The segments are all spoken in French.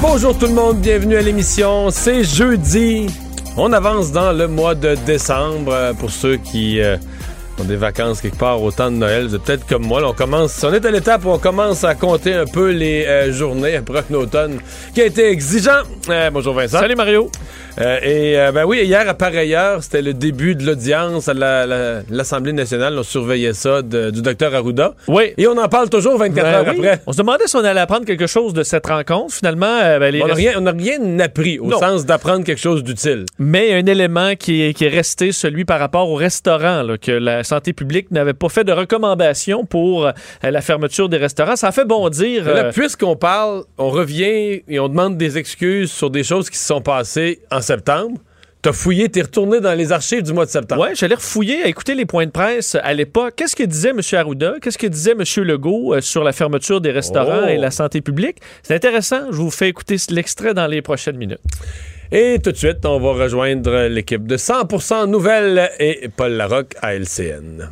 Bonjour tout le monde, bienvenue à l'émission. C'est jeudi. On avance dans le mois de décembre euh, pour ceux qui euh, des vacances quelque part au temps de Noël. Vous êtes peut-être comme moi. là, on commence, on est à l'étape où on commence à compter un peu les euh, journées après un automne qui a été exigeant. Euh, bonjour Vincent. Salut Mario. Euh, et ben oui, hier à pareille heure, c'était le début de l'audience à la- la- l'Assemblée nationale. On surveillait ça de- du docteur Arruda. Oui. Et on en parle toujours 24 Ben heures oui. après. On se demandait si on allait apprendre quelque chose de cette rencontre. Finalement, ben, les On n'a rien, appris au Non. sens d'apprendre quelque chose d'utile. Mais un élément qui est, qui est resté, celui par rapport au restaurant, là, que la santé publique n'avait pas fait de recommandation pour euh, la fermeture des restaurants. Ça a fait bondir. Là, euh, puisqu'on parle, on revient et on demande des excuses sur des choses qui se sont passées en septembre. T'as fouillé, t'es retourné dans les archives du mois de septembre. Ouais, j'allais refouiller à écouter les points de presse à l'époque. Qu'est-ce que disait M. Arruda? Qu'est-ce que disait M. Legault euh, sur la fermeture des restaurants Oh. et la santé publique? C'est intéressant. Je vous fais écouter l'extrait dans les prochaines minutes. Et tout de suite, on va rejoindre l'équipe de 100% Nouvelles et Paul Larocque à LCN.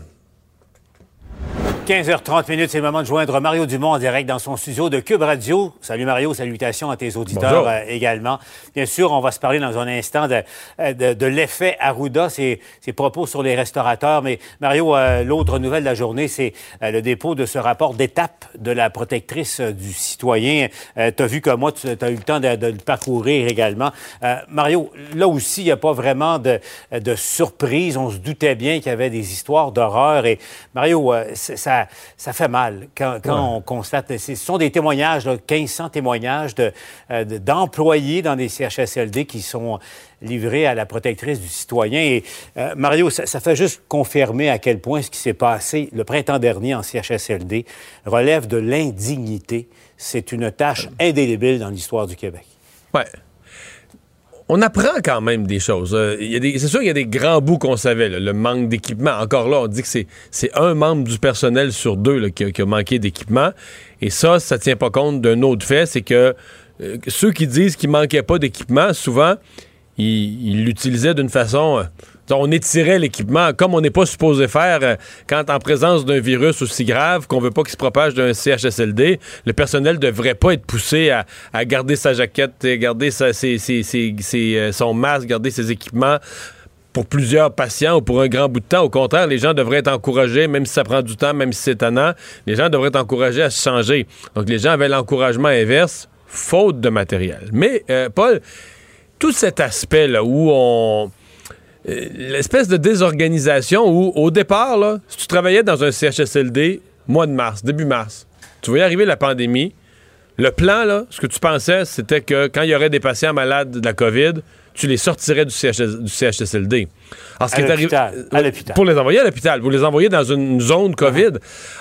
15h30 minutes, c'est le moment de joindre Mario Dumont en direct dans son studio de Cube Radio. Salut Mario, salutations à tes auditeurs euh, également. Bien sûr, on va se parler dans un instant de, euh, de, de l'effet Arruda, ses, ses propos sur les restaurateurs. Mais Mario, euh, l'autre nouvelle de la journée, c'est euh, le dépôt de ce rapport d'étape de la protectrice du citoyen. tu as vu que moi, tu as eu le temps de, de le parcourir également. Mario, là aussi, il n'y a pas vraiment de, de surprise. On se doutait bien qu'il y avait des histoires d'horreur. Et Mario, c'est- ça, ça fait mal quand, quand on constate. Ce sont des témoignages, là, 1500 témoignages de, euh, de- d'employés dans des CHSLD qui sont livrés à la protectrice du citoyen. Et euh, Mario, ça, ça fait juste confirmer à quel point ce qui s'est passé le printemps dernier en CHSLD relève de l'indignité. C'est une tâche indélébile dans l'histoire du Québec. Ouais. On apprend quand même des choses. Euh, des- c'est sûr qu'il y a des grands bouts qu'on savait. le manque d'équipement. Encore là, on dit que c'est, un membre du personnel sur deux qui, a, manqué d'équipement. Et ça, ça tient pas compte d'un autre fait, c'est que euh, ceux qui disent qu'il manquait pas d'équipement, souvent, ils ils l'utilisaient d'une façon... euh, on étirait l'équipement comme on n'est pas supposé faire euh, quand en présence d'un virus aussi grave qu'on veut pas qu'il se propage d'un CHSLD, le personnel devrait pas être poussé à, garder sa jaquette, et garder sa- euh, son masque, garder ses équipements pour plusieurs patients ou pour un grand bout de temps. Au contraire, les gens devraient être encouragés, même si ça prend du temps, même si c'est tannant, les gens devraient être encouragés à se changer. Donc les gens avaient l'encouragement inverse, faute de matériel. Mais, euh, Paul, tout cet aspect-là où on euh, l'espèce de désorganisation où, au départ, là, si tu travaillais dans un CHSLD, mois de mars, début mars, tu voyais arriver la pandémie, le plan, là, ce que tu pensais, c'était que quand il y aurait des patients malades de la COVID, tu les sortirais du, CHS du CHSLD. Alors, ce À qui est arrivé- l'hôpital. Pour les envoyer à l'hôpital, vous les envoyer dans une zone COVID.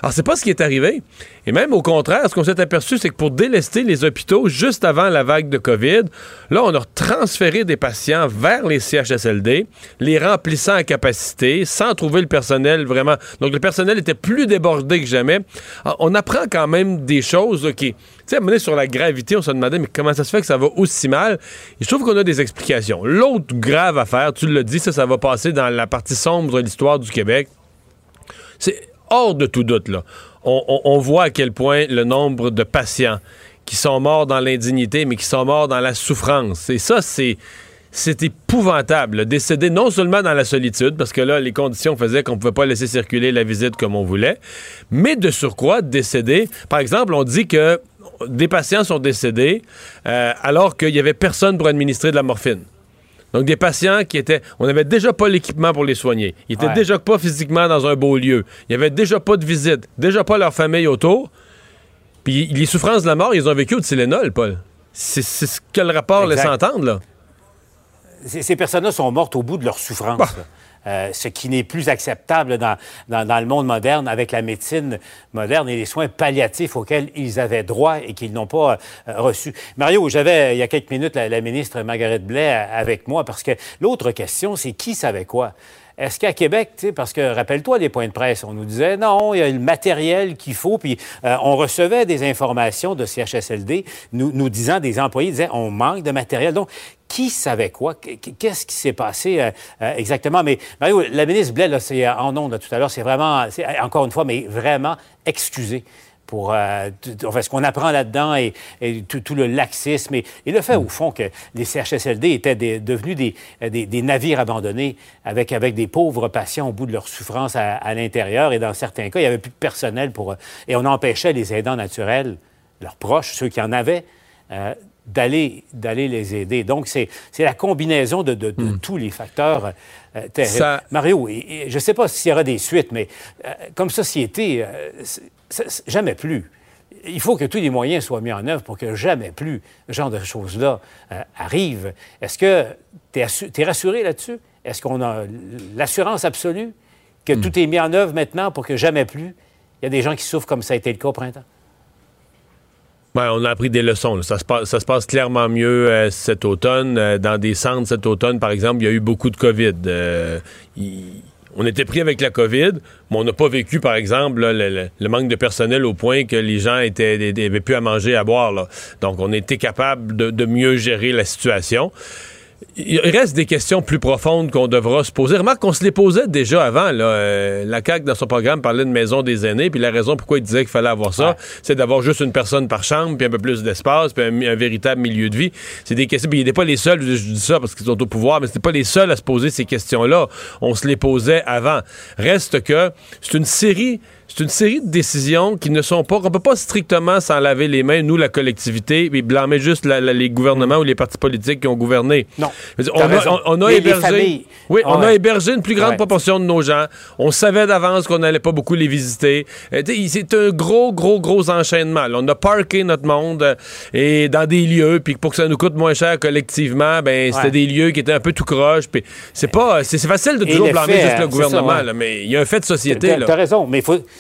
Alors, c'est pas ce qui est arrivé. Et même au contraire, ce qu'on s'est aperçu, c'est que pour délester les hôpitaux juste avant la vague de COVID, là, on a transféré des patients vers les CHSLD, les remplissant à capacité, sans trouver le personnel vraiment. Donc, le personnel était plus débordé que jamais. Alors, on apprend quand même des choses là, qui. Tu sais, sur la gravité, on se demandait, mais comment ça se fait que ça va aussi mal? Et je trouve qu'on a des explications. L'autre grave affaire, tu l'as dit, ça, ça va passer dans la partie sombre de l'histoire du Québec. C'est hors de tout doute, là. On, voit à quel point le nombre de patients qui sont morts dans l'indignité, mais qui sont morts dans la souffrance. Et ça, c'est. C'est épouvantable, là. décéder non seulement dans la solitude, parce que là, les conditions faisaient qu'on ne pouvait pas laisser circuler la visite comme on voulait, mais de surcroît, décéder. Par exemple, on dit que des patients sont décédés euh, alors qu'il n'y avait personne pour administrer de la morphine. Donc, des patients qui étaient. On n'avait déjà pas l'équipement pour les soigner. Ils étaient Ouais. déjà pas physiquement dans un beau lieu. Il y avait déjà pas de visite, déjà pas leur famille autour. Puis les souffrances de la mort, ils ont vécu au Tylenol, Paul. C'est ce que le rapport laisse entendre, là. Ces, ces personnes-là sont mortes au bout de leur souffrance. Bah. Euh, ce qui n'est plus acceptable dans, dans- dans le monde moderne avec la médecine moderne et les soins palliatifs auxquels ils avaient droit et qu'ils n'ont pas euh, reçus. Mario, j'avais il y a quelques minutes la, la ministre Marguerite Blais avec moi parce que l'autre question, c'est qui savait quoi? Est-ce qu'à Québec, parce que rappelle-toi les points de presse, on nous disait non, il y a le matériel qu'il faut, puis euh, on recevait des informations de CHSLD nous, disant, des employés disaient on manque de matériel. Donc, qui savait quoi? Qu- Qu'est-ce qui s'est passé euh, euh, exactement? Mais Mario, la ministre Blais, c'est en ondes tout à l'heure, c'est vraiment, encore une fois, mais vraiment excusé pour euh, enfin, ce qu'on apprend là-dedans et, et tout, tout le laxisme et, et le fait, au fond, que les CHSLD étaient des- devenus des, euh, des- des navires abandonnés avec, avec des pauvres patients au bout de leur souffrance à, à l'intérieur. Et dans certains cas, il n'y avait plus de personnel pour... euh, Et on empêchait les aidants naturels, leurs proches, ceux qui en avaient, euh, d'aller les aider. Donc, c'est la combinaison de, de- de tous les facteurs euh, terribles. Ça- Mario, et- je ne sais pas s'il y aura des suites, mais comme société, jamais plus. Il faut que tous les moyens soient mis en œuvre pour que jamais plus ce genre de choses-là euh, arrive. Est-ce que tu es, rassuré là-dessus? Est-ce qu'on a l'assurance absolue que tout est mis en œuvre maintenant pour que jamais plus il y a des gens qui souffrent comme ça a été le cas au printemps? Ouais, on a appris des leçons. là. Ça, se passe, ça se passe clairement mieux euh, cet automne. Euh, dans des centres cet automne, par exemple, il y a eu beaucoup de COVID. Euh, il- on était pris avec la COVID, mais on n'a pas vécu, par exemple, le, manque de personnel au point que les gens étaient, avaient plus à manger, à boire. Donc, on était capable de mieux gérer la situation. Il reste des questions plus profondes qu'on devra se poser. Remarque qu'on se les posait déjà avant. Là. Euh, la CAQ, dans son programme, parlait de maison des aînés, puis la raison pourquoi il disait qu'il fallait avoir ça, Ouais. c'est d'avoir juste une personne par chambre, puis un peu plus d'espace, puis un, un véritable milieu de vie. C'est des questions, puis ils n'étaient pas les seuls, je dis ça parce qu'ils sont au pouvoir, mais c'était pas les seuls à se poser ces questions-là. On se les posait avant. Reste que c'est une série... C'est une série de décisions qui ne sont pas. On peut pas strictement s'en laver les mains, nous, la collectivité, et blâmer juste la- la- les gouvernements ou les partis politiques qui ont gouverné. Non. Dire, On a, on- Les- hébergé. Oui, on a hébergé une plus grande Ouais. proportion de nos gens. On savait d'avance qu'on n'allait pas beaucoup les visiter. Euh, c'est un gros, gros, gros enchaînement. là. On a parké notre monde euh, et dans des lieux, puis pour que ça nous coûte moins cher collectivement, ben c'était Ouais. des lieux qui étaient un peu tout croche. Puis c'est pas, c'est facile de toujours blâmer juste le gouvernement, ça, ouais. là, mais il y a un fait de société T'as là. t'as raison, mais il faut.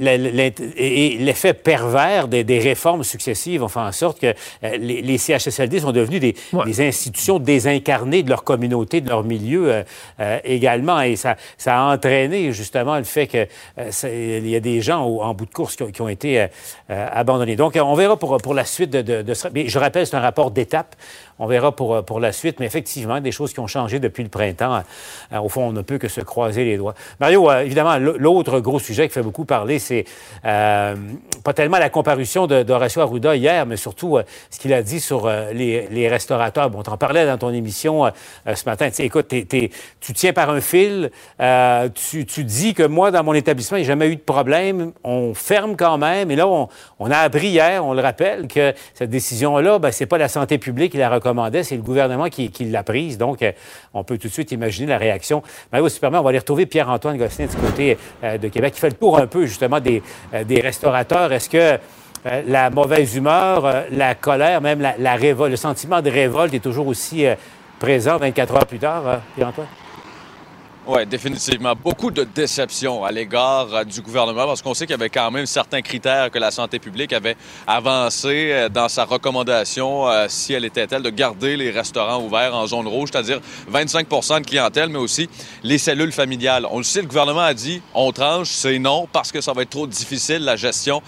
Et et l'effet pervers des, des réformes successives ont fait en sorte que euh, les, les CHSLD sont devenus des, Ouais. des institutions désincarnées de leur communauté, de leur milieu euh, euh, également. Et ça, ça a entraîné justement le fait que euh, ça- il y a des gens au- en bout de course qui ont, qui ont été abandonnés. Donc, on verra pour, pour la suite de, de, de ce- mais je rappelle, c'est un rapport d'étape. On verra pour, pour la suite, mais effectivement, des choses qui ont changé depuis le printemps. Au fond, on ne peut que se croiser les doigts. Mario, évidemment, l'autre gros sujet qui fait beaucoup parler, c'est euh, pas tellement la comparution d'Horacio Arruda hier, mais surtout euh, ce qu'il a dit sur euh, les, restaurateurs. Bon, t'en parlais dans ton émission ce matin. Écoute, tu tiens par un fil, tu, dis que moi, dans mon établissement, il n'y a jamais eu de problème. On ferme quand même. Et là, on, a appris hier, on le rappelle, que cette décision-là, ben, c'est pas la santé publique qui la recommandait, c'est le gouvernement qui, l'a prise. Donc, on peut tout de suite imaginer la réaction. Mario, si tu permets, on va aller retrouver Pierre-Antoine Gosselin du côté de Québec, qui fait le tour un peu, justement, des, euh, des restaurateurs. Est-ce que euh, la mauvaise humeur, euh, la colère, même la, révolte, le sentiment de révolte est toujours aussi présent 24 heures plus tard, Pierre-Antoine? Oui, définitivement. Beaucoup de déception à l'égard euh, du gouvernement parce qu'on sait qu'il y avait quand même certains critères que la santé publique avait avancés euh, dans sa recommandation, euh, si elle était telle, de garder les restaurants ouverts en zone rouge, c'est-à-dire 25% de clientèle, mais aussi les cellules familiales. On le sait, le gouvernement a dit on tranche, c'est non parce que ça va être trop difficile la gestion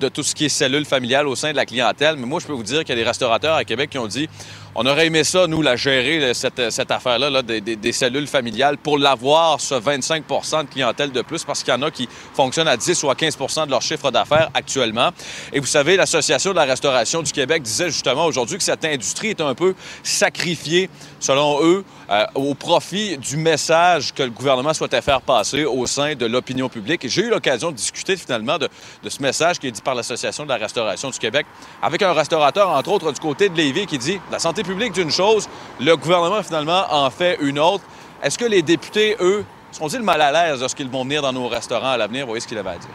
de tout ce qui est cellules familiales au sein de la clientèle. Mais moi, je peux vous dire qu'il y a des restaurateurs à Québec qui ont dit on aurait aimé ça, nous, la gérer, cette, cette affaire-là, là, des, des- cellules familiales, pour l'avoir, ce 25 de clientèle de plus, parce qu'il y en a qui fonctionnent à 10 ou à 15% de leur chiffre d'affaires actuellement. Et vous savez, l'Association de la restauration du Québec disait justement aujourd'hui que cette industrie est un peu sacrifiée, selon eux, euh, au profit du message que le gouvernement souhaitait faire passer au sein de l'opinion publique. Et j'ai eu l'occasion de discuter finalement de, de ce message qui est dit par l'Association de la restauration du Québec avec un restaurateur, entre autres, du côté de Lévis, qui dit la santé publique d'une chose, le gouvernement finalement en fait une autre. Est-ce que les députés, eux, sont-ils mal à l'aise lorsqu'ils vont venir dans nos restaurants à l'avenir? Vous voyez ce qu'il avait à dire.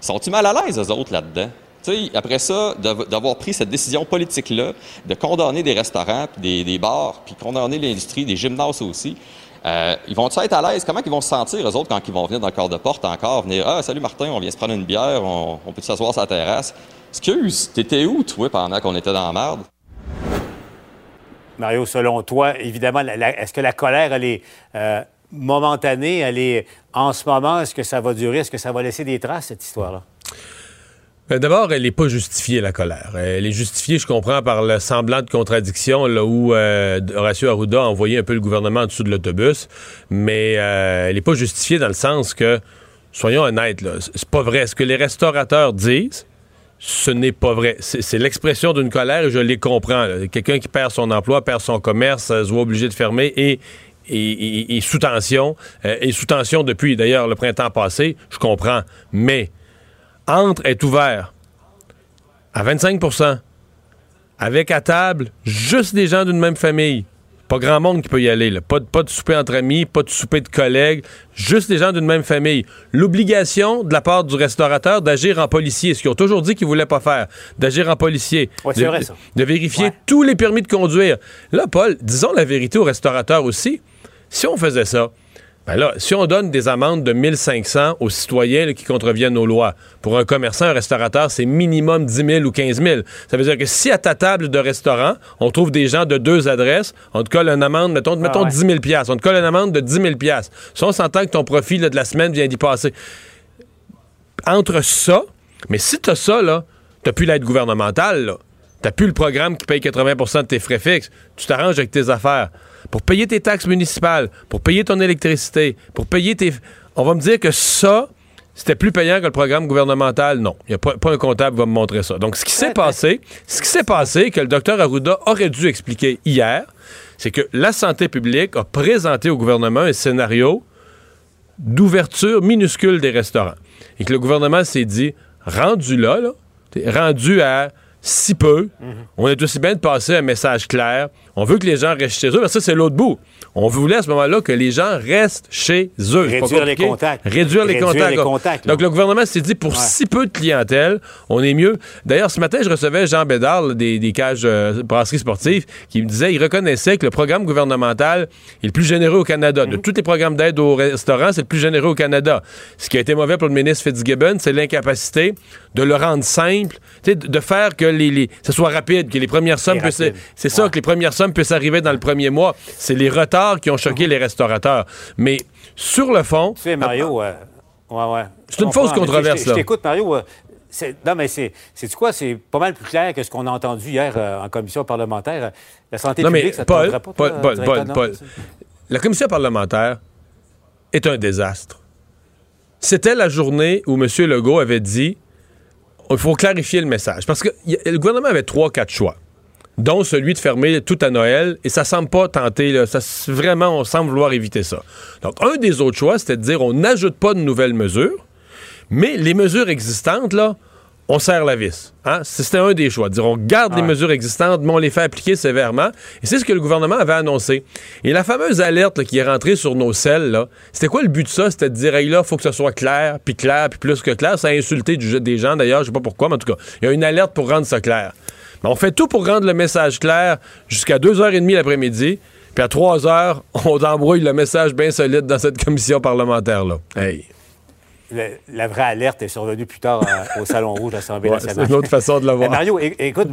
Sont-ils mal à l'aise, eux autres, là-dedans? Tu sais, après ça, d'av- d'avoir pris cette décision politique-là, de condamner des restaurants, des, bars, puis condamner l'industrie, des gymnases aussi, euh, ils vont être à l'aise? Comment ils vont se sentir, eux autres, quand ils vont venir dans le corps de porte encore, venir « Ah, salut Martin, on vient se prendre une bière, on, on peut s'asseoir sur la terrasse? » Excuse, t'étais où, toi, pendant qu'on était dans la merde? Mario, selon toi, évidemment, est-ce que la colère, elle est euh, momentanée, elle est en ce moment, est-ce que ça va durer, est-ce que ça va laisser des traces, cette histoire-là? Ben, D'abord, elle n'est pas justifiée, la colère. Elle est justifiée, je comprends, par le semblant de contradiction là, où euh, Horacio Arruda a envoyé un peu le gouvernement en dessous de l'autobus, mais euh, elle n'est pas justifiée dans le sens que, soyons honnêtes, c'est pas vrai. Ce que les restaurateurs disent, ce n'est pas vrai. C'est l'expression d'une colère et je les comprends. Quelqu'un qui perd son emploi, perd son commerce, euh, se voit obligé de fermer et sous tension, euh, et sous tension depuis d'ailleurs le printemps passé, je comprends. Mais entre est ouvert à 25% avec à table juste des gens d'une même famille. Pas grand monde qui peut y aller. là. Pas, de, pas de souper entre amis, pas de souper de collègues, juste des gens d'une même famille. L'obligation de la part du restaurateur d'agir en policier, ce qu'ils ont toujours dit qu'ils voulaient pas faire, d'agir en policier. Ouais, c'est de, vrai, ça. de vérifier Ouais. tous les permis de conduire. Là, Paul, disons la vérité aux restaurateurs aussi. Si on faisait ça, ben là, si on donne des amendes de 1500 aux citoyens là, qui contreviennent aux lois, pour un commerçant, un restaurateur, c'est minimum 10 000 ou 15 000. Ça veut dire que si à ta table de restaurant, on trouve des gens de deux adresses, on te colle une amende, mettons, mettons ouais. 10 000 on te colle une amende de 10 000 Si on s'entend que ton profit là, de la semaine vient d'y passer. Entre ça, mais si t'as ça, là, t'as plus l'aide gouvernementale, là. T'as plus le programme qui paye 80% de tes frais fixes. Tu t'arranges avec tes affaires. Pour payer tes taxes municipales, pour payer ton électricité, pour payer tes... On va me dire que ça, c'était plus payant que le programme gouvernemental. Non. Il y a pas, pas un comptable qui va me montrer ça. Donc, ce qui s'est passé, ce qui s'est passé, que le docteur Arruda aurait dû expliquer hier, c'est que la santé publique a présenté au gouvernement un scénario d'ouverture minuscule des restaurants. Et que le gouvernement s'est dit, rendu là, rendu à si peu, on est aussi bien de passer un message clair. On veut que les gens restent chez eux, parce que ça, c'est l'autre bout. On voulait à ce moment-là que les gens restent chez eux. Réduire les contacts. Réduire les contacts. les contacts, là. Donc, le gouvernement s'est dit, pour Ouais. si peu de clientèle, on est mieux. D'ailleurs, ce matin, je recevais Jean Bédard là, des, des cages euh, brasseries sportives qui me disait, il reconnaissait que le programme gouvernemental est le plus généreux au Canada. Mhm. De tous les programmes d'aide au restaurant, c'est le plus généreux au Canada. Ce qui a été mauvais pour le ministre Fitzgibbon, c'est l'incapacité de le rendre simple, de faire que les, les- ce soit rapide, que les premières sommes. C'est ça, que les premières sommes puissent arriver dans le premier mois. C'est les retards qui ont choqué les restaurateurs. Mais sur le fond... Tu sais, Mario, euh, ouais, ouais. C'est une fausse mais controverse, je- Je là. t'écoute, Mario. euh, non, mais c'est quoi? C'est pas mal plus clair que ce qu'on a entendu hier euh, en commission parlementaire. La santé Non, mais publique, ça te Paul, pas, Paul, toi, Paul? Paul, Paul. La commission parlementaire est un désastre. C'était la journée où M. Legault avait dit il faut clarifier le message. Parce que y le gouvernement avait trois, quatre choix, dont celui de fermer tout à Noël, et ça semble pas tenter, là, ça, vraiment, on semble vouloir éviter ça. Donc, un des autres choix, c'était de dire on n'ajoute pas de nouvelles mesures, mais les mesures existantes, là, on serre la vis. Hein? C'était un des choix. Dire on garde les Ouais. mesures existantes, mais on les fait appliquer sévèrement. Et c'est ce que le gouvernement avait annoncé. Et la fameuse alerte là, qui est rentrée sur nos selles, là, c'était quoi le but de ça? C'était de dire, hey, là, faut que ce soit clair, puis clair, puis plus que clair. Ça a insulté du- des gens, d'ailleurs, je sais pas pourquoi, mais en tout cas, il y a une alerte pour rendre ça clair. Mais on fait tout pour rendre le message clair jusqu'à 2h30 l'après-midi. Puis à 3h, on embrouille le message bien solide dans cette commission parlementaire-là. Hey. Le- la vraie alerte est survenue plus tard euh, au Salon Rouge de l'Assemblée Ouais, c'est nationale. une autre façon de le voir. Mario, écoute,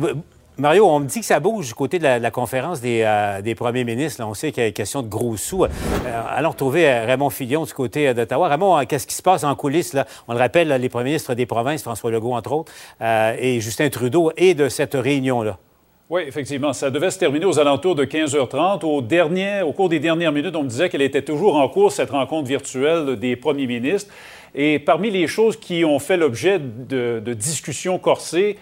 Mario, on me dit que ça bouge du côté de la, conférence des, euh, des premiers ministres. On sait qu'il y a question de gros sous. Euh, allons retrouver euh, Raymond Fillon du côté d'Ottawa. Raymond, qu'est-ce qui se passe en coulisses? On le rappelle, les premiers ministres des provinces, François Legault, entre autres, et Justin Trudeau, et de cette réunion-là. Oui, effectivement. Ça devait se terminer aux alentours de 15h30. Au, au cours des dernières minutes, on me disait qu'elle était toujours en cours, cette rencontre virtuelle des premiers ministres. Et parmi les choses qui ont fait l'objet de, de discussions corsées,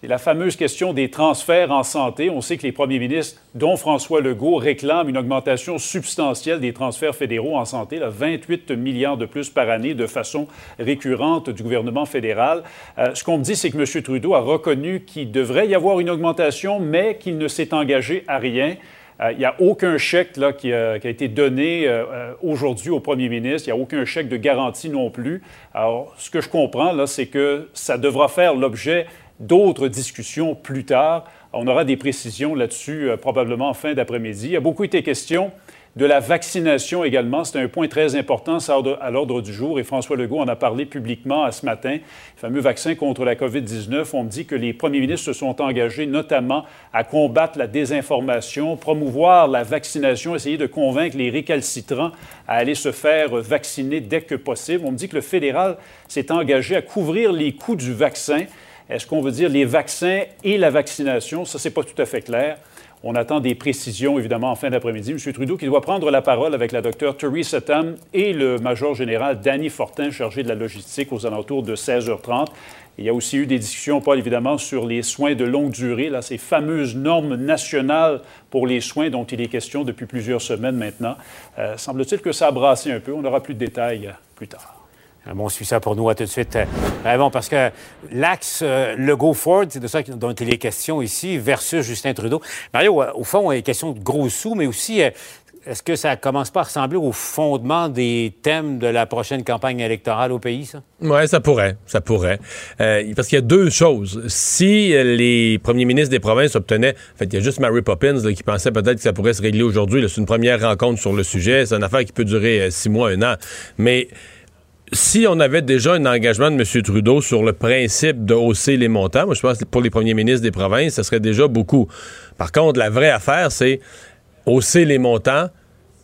c'est la fameuse question des transferts en santé. On sait que les premiers ministres, dont François Legault, réclament une augmentation substantielle des transferts fédéraux en santé, là, 28 milliards de plus par année de façon récurrente du gouvernement fédéral. Euh, ce qu'on me dit, c'est que M. Trudeau a reconnu qu'il devrait y avoir une augmentation, mais qu'il ne s'est engagé à rien. Euh, il n'y a aucun chèque là, qui, a, été donné euh, aujourd'hui au premier ministre. Il n'y a aucun chèque de garantie non plus. Alors, ce que je comprends, là, c'est que ça devra faire l'objet d'autres discussions plus tard. On aura des précisions là-dessus euh, probablement en fin d'après-midi. Il a beaucoup été question de la vaccination également. C'est un point très important à l'ordre du jour et François Legault en a parlé publiquement ce matin. Le fameux vaccin contre la COVID-19. On me dit que les premiers ministres se sont engagés notamment à combattre la désinformation, promouvoir la vaccination, essayer de convaincre les récalcitrants à aller se faire vacciner dès que possible. On me dit que le fédéral s'est engagé à couvrir les coûts du vaccin. Est-ce qu'on veut dire les vaccins et la vaccination? Ça, c'est pas tout à fait clair. On attend des précisions, évidemment, en fin d'après-midi. M. Trudeau qui doit prendre la parole avec la docteure Theresa Tam et le major général Danny Fortin, chargé de la logistique, aux alentours de 16h30. Il y a aussi eu des discussions, Paul, évidemment, sur les soins de longue durée, là, ces fameuses normes nationales pour les soins dont il est question depuis plusieurs semaines maintenant. Euh, semble-t-il que ça a brassé un peu. On aura plus de détails plus tard. Un bon suit ça pour nous. À tout de suite. Euh, bon, parce que l'axe euh, Legault-Ford, c'est de ça dont il est question ici, versus Justin Trudeau. Mario, euh, au fond, il est question de gros sous, mais aussi, est-ce que ça commence pas à ressembler au fondement des thèmes de la prochaine campagne électorale au pays, ça? Oui, ça pourrait. Ça pourrait. parce qu'il y a deux choses. Si les premiers ministres des provinces obtenaient. En fait, il y a juste Mary Poppins qui pensait peut-être que ça pourrait se régler aujourd'hui. C'est une première rencontre sur le sujet. C'est une affaire qui peut durer six mois, un an. Mais si on avait déjà un engagement de M. Trudeau sur le principe de hausser les montants, moi je pense que pour les premiers ministres des provinces, ce serait déjà beaucoup. Par contre, la vraie affaire, c'est hausser les montants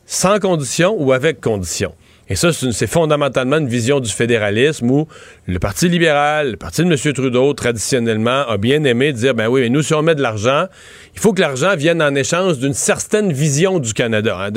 sans condition ou avec condition. Et ça, c'est fondamentalement une vision du fédéralisme où le Parti libéral, le Parti de M. Trudeau, traditionnellement, a bien aimé dire, ben oui, mais nous, si on met de l'argent, il faut que l'argent vienne en échange d'une certaine vision du Canada. Hein.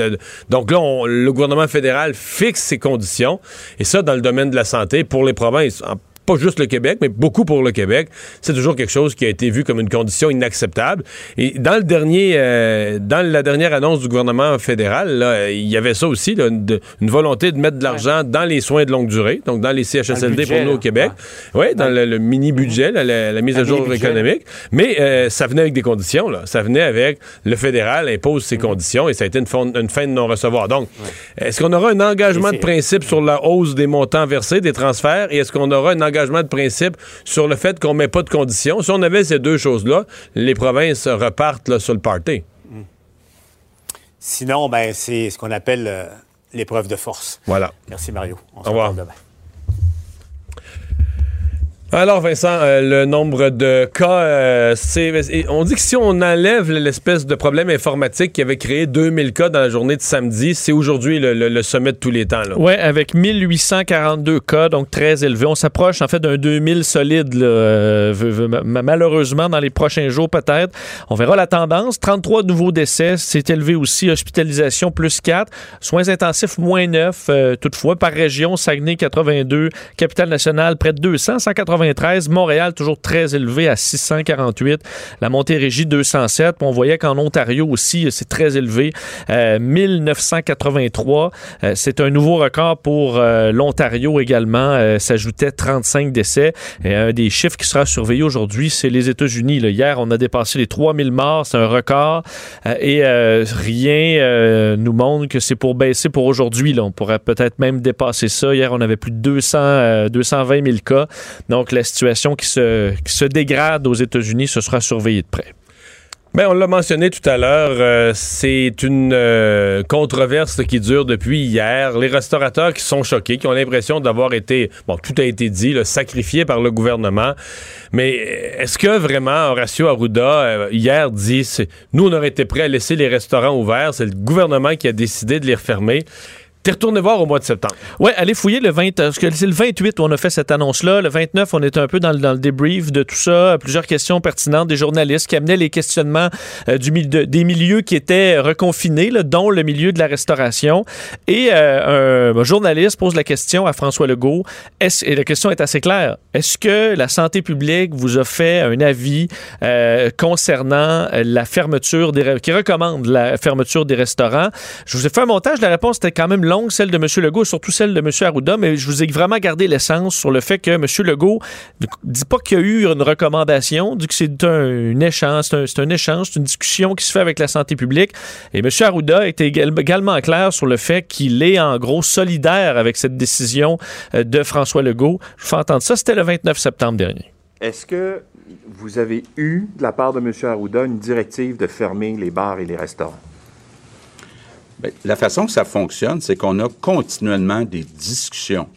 donc là, le gouvernement fédéral fixe ses conditions. Et ça, dans le domaine de la santé, pour les provinces, pas juste le Québec, mais beaucoup pour le Québec, c'est toujours quelque chose qui a été vu comme une condition inacceptable. Et dans le dernier, euh, dans la dernière annonce du gouvernement fédéral, là, il y avait ça aussi, là, une, volonté de mettre de l'argent dans les soins de longue durée, donc dans les CHSLD pour nous au Québec. Oui, dans le, mini-budget, la, mise à jour économique. Mais euh, ça venait avec des conditions. Là. Ça venait avec le fédéral impose ses conditions et ça a été une, une fin de non-recevoir. Donc, est-ce qu'on aura un engagement de principe sur la hausse des montants versés, des transferts, et est-ce qu'on aura un engagement de principe sur le fait qu'on met pas de conditions. Si on avait ces deux choses-là, les provinces repartent là, sur le party. Sinon, ben, c'est ce qu'on appelle euh, l'épreuve de force. Voilà. Merci, Mario. On se revoit demain. Alors, Vincent, euh, le nombre de cas, euh. On dit que si on enlève l'espèce de problème informatique qui avait créé 2000 cas dans la journée de samedi, c'est aujourd'hui le, sommet de tous les temps. Oui, avec 1842 cas, donc très élevé. On s'approche en fait d'un 2000 solide, euh, malheureusement, dans les prochains jours peut-être. On verra la tendance. 33 nouveaux décès, c'est élevé aussi. Hospitalisation plus 4. Soins intensifs moins 9, toutefois. Par région, Saguenay 82, Capitale-Nationale près de 200, 180 Montréal, toujours très élevé à 648. La Montérégie, 207. On voyait qu'en Ontario aussi, c'est très élevé. 1983. Euh, euh, c'est un nouveau record pour euh, l'Ontario également. S'ajoutait 35 décès. Et un des chiffres qui sera surveillé aujourd'hui, c'est les États-Unis. Hier, on a dépassé les 3000 morts. C'est un record. et rien nous montre que c'est pour baisser pour aujourd'hui. On pourrait peut-être même dépasser ça. Hier, on avait plus de 200, 220 000 cas. Donc, la situation qui se, dégrade aux États-Unis, ce sera surveillé de près. Bien, on l'a mentionné tout à l'heure, euh, c'est une euh, controverse qui dure depuis hier. Les restaurateurs qui sont choqués, qui ont l'impression d'avoir été, bon, tout a été dit, là, sacrifié par le gouvernement. Mais est-ce que vraiment Horacio Arruda, euh, hier, dit, nous, on aurait été prêts à laisser les restaurants ouverts, c'est le gouvernement qui a décidé de les refermer. T'es retourné voir au mois de septembre. Oui, allez fouiller le 20. Parce que c'est le 28 où on a fait cette annonce-là. Le 29, on était un peu dans, le- dans le débrief de tout ça. Plusieurs questions pertinentes des journalistes qui amenaient les questionnements euh, du, des milieux qui étaient reconfinés, là, dont le milieu de la restauration. Et euh, un, journaliste pose la question à François Legault. Et la question est assez claire. Est-ce que la santé publique vous a fait un avis euh, concernant euh, la fermeture des... qui recommande la fermeture des restaurants? Je vous ai fait un montage. La réponse était quand même longue, celle de M. Legault, surtout celle de M. Arruda, mais je vous ai vraiment gardé l'essence sur le fait que M. Legault ne dit pas qu'il y a eu une recommandation, dit que c'est un, échange, c'est échange, c'est une discussion qui se fait avec la santé publique. Et M. Arruda était égal- également clair sur le fait qu'il est en gros solidaire avec cette décision euh, de François Legault. Je vous fais entendre ça, c'était le 29 septembre dernier. Est-ce que vous avez eu, de la part de M. Arruda, une directive de fermer les bars et les restaurants? Bien, la façon que ça fonctionne, c'est qu'on a continuellement des discussions.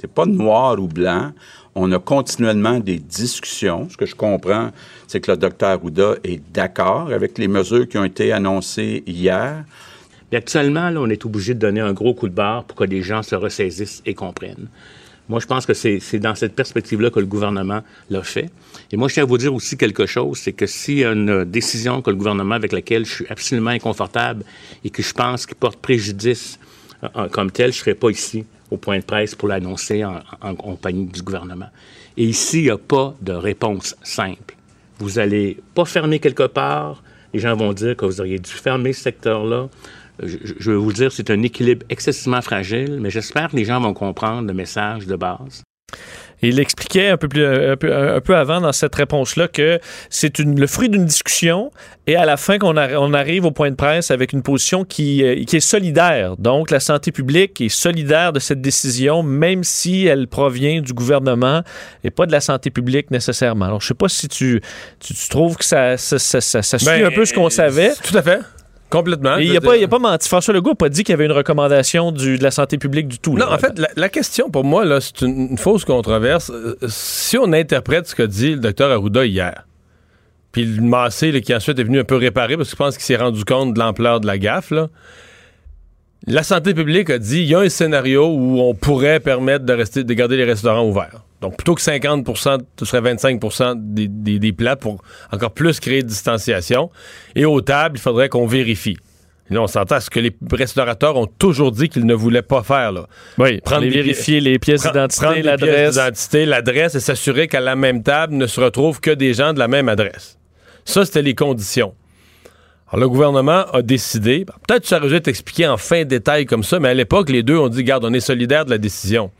C'est pas noir ou blanc. On a continuellement des discussions. Ce que je comprends, c'est que le docteur Arruda est d'accord avec les mesures qui ont été annoncées hier. Actuellement, là, on est obligé de donner un gros coup de barre pour que les gens se ressaisissent et comprennent. Moi, je pense que c'est dans cette perspective-là que le gouvernement l'a fait. Et moi, je tiens à vous dire aussi quelque chose, c'est que s'il y a une décision que le gouvernement avec laquelle je suis absolument inconfortable et que je pense qui porte préjudice euh, euh, comme tel, je ne serai pas ici au point de presse pour l'annoncer en, en compagnie du gouvernement. Et ici, il n'y a pas de réponse simple. Vous allez pas fermer quelque part, les gens vont dire que vous auriez dû fermer ce secteur-là. Je, je- vais vous le dire, c'est un équilibre excessivement fragile, mais j'espère que les gens vont comprendre le message de base. Il expliquait un peu, plus, un, peu, un peu avant dans cette réponse-là que c'est le fruit d'une discussion et à la fin qu'on arri- on arrive au point de presse avec une position qui, euh, qui est solidaire. Donc la santé publique est solidaire de cette décision, même si elle provient du gouvernement et pas de la santé publique nécessairement. Alors je sais pas si tu, tu, tu trouves que ça, ça, ça, ça- ça suit Ben, un peu ce qu'on savait. Tout à fait. Complètement. Et il n'a pas, pas menti. François Legault n'a pas dit qu'il y avait une recommandation du, de la santé publique du tout. Non, en fait, la, la question pour moi, là, c'est une, une fausse controverse. Euh, si on interprète ce qu'a dit le docteur Arruda hier, puis le Massé, là, qui ensuite est venu un peu réparer parce que je pense qu'il s'est rendu compte de l'ampleur de la gaffe, là, la santé publique a dit il y a un scénario où on pourrait permettre de, rester, de garder les restaurants ouverts. Donc, plutôt que 50% ce serait 25 des, des, des plats pour encore plus créer de distanciation. Et aux tables, il faudrait qu'on vérifie. Et là, on s'entend à ce que les restaurateurs ont toujours dit qu'ils ne voulaient pas faire. Là. Oui, Prendre les vérifier les pièces d'identité, l'adresse. d'identité, l'adresse et s'assurer qu'à la même table ne se retrouvent que des gens de la même adresse. Ça, c'était les conditions. Alors, le gouvernement a décidé, peut-être que ça aurait dû en fin détail comme ça, mais à l'époque, les deux ont dit, garde, on est solidaires de la décision.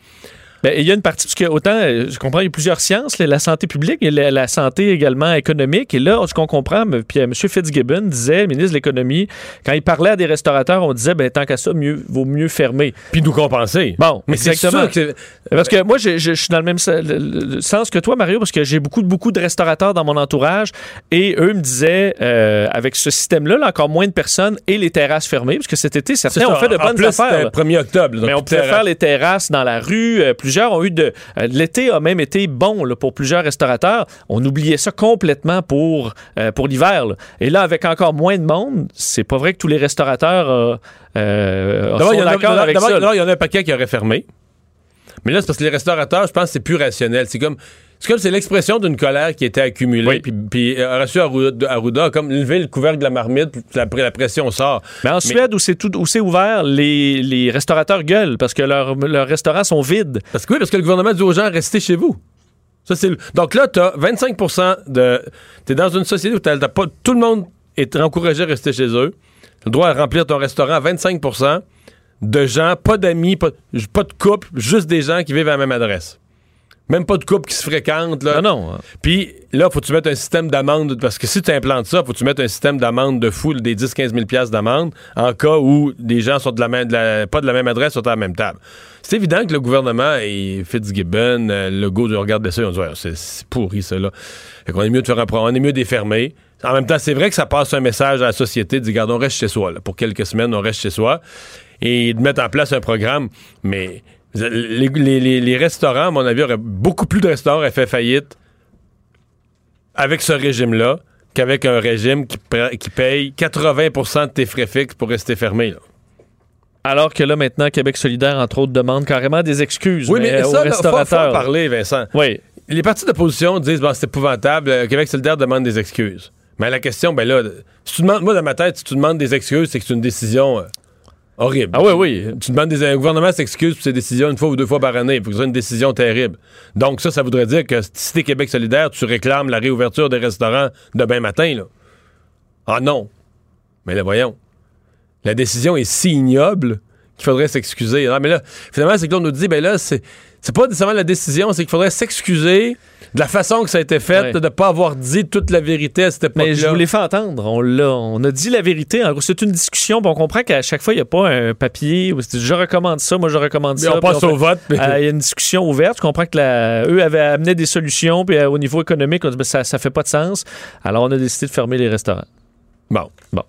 Ben, il y a une partie, parce que autant, euh, je comprends, il y a plusieurs sciences, la santé publique et la, la santé également économique. Et là, ce qu'on comprend, puis euh, M. Fitzgibbon disait, ministre de l'Économie, quand il parlait à des restaurateurs, on disait, ben, tant qu'à ça, mieux, vaut mieux fermer. Puis nous compenser. Bon, Mais exactement. sûr que Parce que moi, je, je- je suis dans le même sens que toi, Mario, parce que j'ai beaucoup, beaucoup de restaurateurs dans mon entourage et eux me disaient, euh, avec ce système-là, là, encore moins de personnes et les terrasses fermées, parce que cet été, certains ont fait de En bonnes plus, affaires. c'était là. 1er octobre. donc Mais on pouvait terrasse. faire les terrasses dans la rue. Euh, plusieurs ont eu de. euh, L'été a même été bon là, pour plusieurs restaurateurs. On oubliait ça complètement pour, euh, pour l'hiver. Et là, avec encore moins de monde, c'est pas vrai que tous les restaurateurs euh, euh, sont d'accord avec ça. d'abord, il y en a un paquet qui aurait fermé. Mais là, c'est parce que les restaurateurs, je pense que c'est plus rationnel. C'est comme. C'est comme c'est l'expression d'une colère qui était accumulée. Puis, puis euh, Horacio Arruda, Arruda a comme levé le couvercle de la marmite, puis la, la pression sort. Mais en Suède, où c'est tout, où c'est ouvert, les, les restaurateurs gueulent parce que leurs restaurants sont vides. Parce que oui, parce que le gouvernement dit aux gens restez chez vous. Ça, c'est Donc là, tu as 25% de. Tu es dans une société où t'as- t'as pas, tout le monde est encouragé à rester chez eux. Tu as le droit à remplir ton restaurant à 25% de gens, pas d'amis, pas, pas de couple, juste des gens qui vivent à la même adresse. Même pas de couple qui se fréquentent. Là. Ah non. Puis là, faut que tu mettre un système d'amende. Parce que si tu implantes ça, faut que tu mettre un système d'amende de fou, des 10-15 000 piastres d'amende, en cas où des gens sont de la même, de la- pas de la même adresse, sont à la même table. C'est évident que le gouvernement et Fitzgibbon, euh, le go de regarder ça, ils ont dit c'est pourri ça là. Fait qu'on est mieux de faire un on est mieux défermer. En même temps, c'est vrai que ça passe un message à la société de dire Regarde, on reste chez soi. là. Pour quelques semaines, on reste chez soi. Et de mettre en place un programme. Mais les, les- les- les restaurants, à mon avis, auraient, beaucoup plus de restaurants auraient fait faillite avec ce régime-là qu'avec un régime qui, paye 80% de tes frais fixes pour rester fermé. là. Alors que là, maintenant, Québec solidaire, entre autres, demande carrément des excuses Oui, mais, mais, aux ça, là, faut, faut en restaurateurs. parler, Vincent. Oui. Les partis d'opposition disent bon, c'est épouvantable, euh, Québec solidaire demande des excuses. Mais la question, ben là, si tu demandes, moi, dans ma tête, si tu demandes des excuses, c'est que c'est une décision euh, horrible. Ah oui, oui. Tu demandes des. Un gouvernement s'excuse pour ses décisions une fois ou deux fois par année. Il faut que ce une décision terrible. Donc, ça, ça voudrait dire que si t'es Québec solidaire, tu réclames la réouverture des restaurants demain matin, là. Ah non. Mais là, voyons. La décision est si ignoble qu'il faudrait s'excuser. Non, mais là, finalement, c'est que l'on nous dit, ben là, c'est. C'est pas nécessairement la décision, c'est qu'il faudrait s'excuser de la façon que ça a été fait, Ouais. de ne pas avoir dit toute la vérité à cette époque-là. Mais je vous l'ai fait entendre. On, l'a, on a dit la vérité. En gros, c'est une discussion. on comprend qu'à chaque fois, il n'y a pas un papier où c'est je recommande ça, moi je recommande Mais ça. on passe au fait- vote, puis- Euh, Il y a une discussion ouverte. Je comprends que la- eux avaient amené des solutions. Puis euh, au niveau économique, on dit ben, ça ne fait pas de sens. Alors on a décidé de fermer les restaurants. Bon. Bon.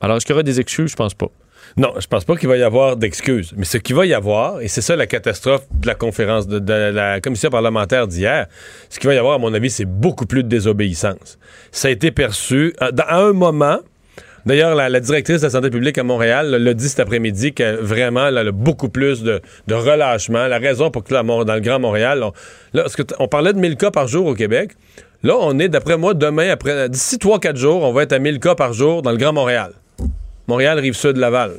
Alors est-ce qu'il y aura des excuses? Je pense pas. Non, je pense pas qu'il va y avoir d'excuses. Mais ce qu'il va y avoir, et c'est ça la catastrophe de la conférence de, la commission parlementaire d'hier, ce qu'il va y avoir, à mon avis, c'est beaucoup plus de désobéissance. Ça a été perçu euh, à un moment. D'ailleurs, la, directrice de la santé publique à Montréal l'a dit cet après-midi que vraiment, là, a beaucoup plus de, relâchement. La raison pour que dans le Grand Montréal, on, là, on parlait de 1000 cas par jour au Québec. Là, on est, d'après moi, demain, après, d'ici 3-4 jours, on va être à 1000 cas par jour dans le Grand Montréal. Montréal, rive sud, Laval.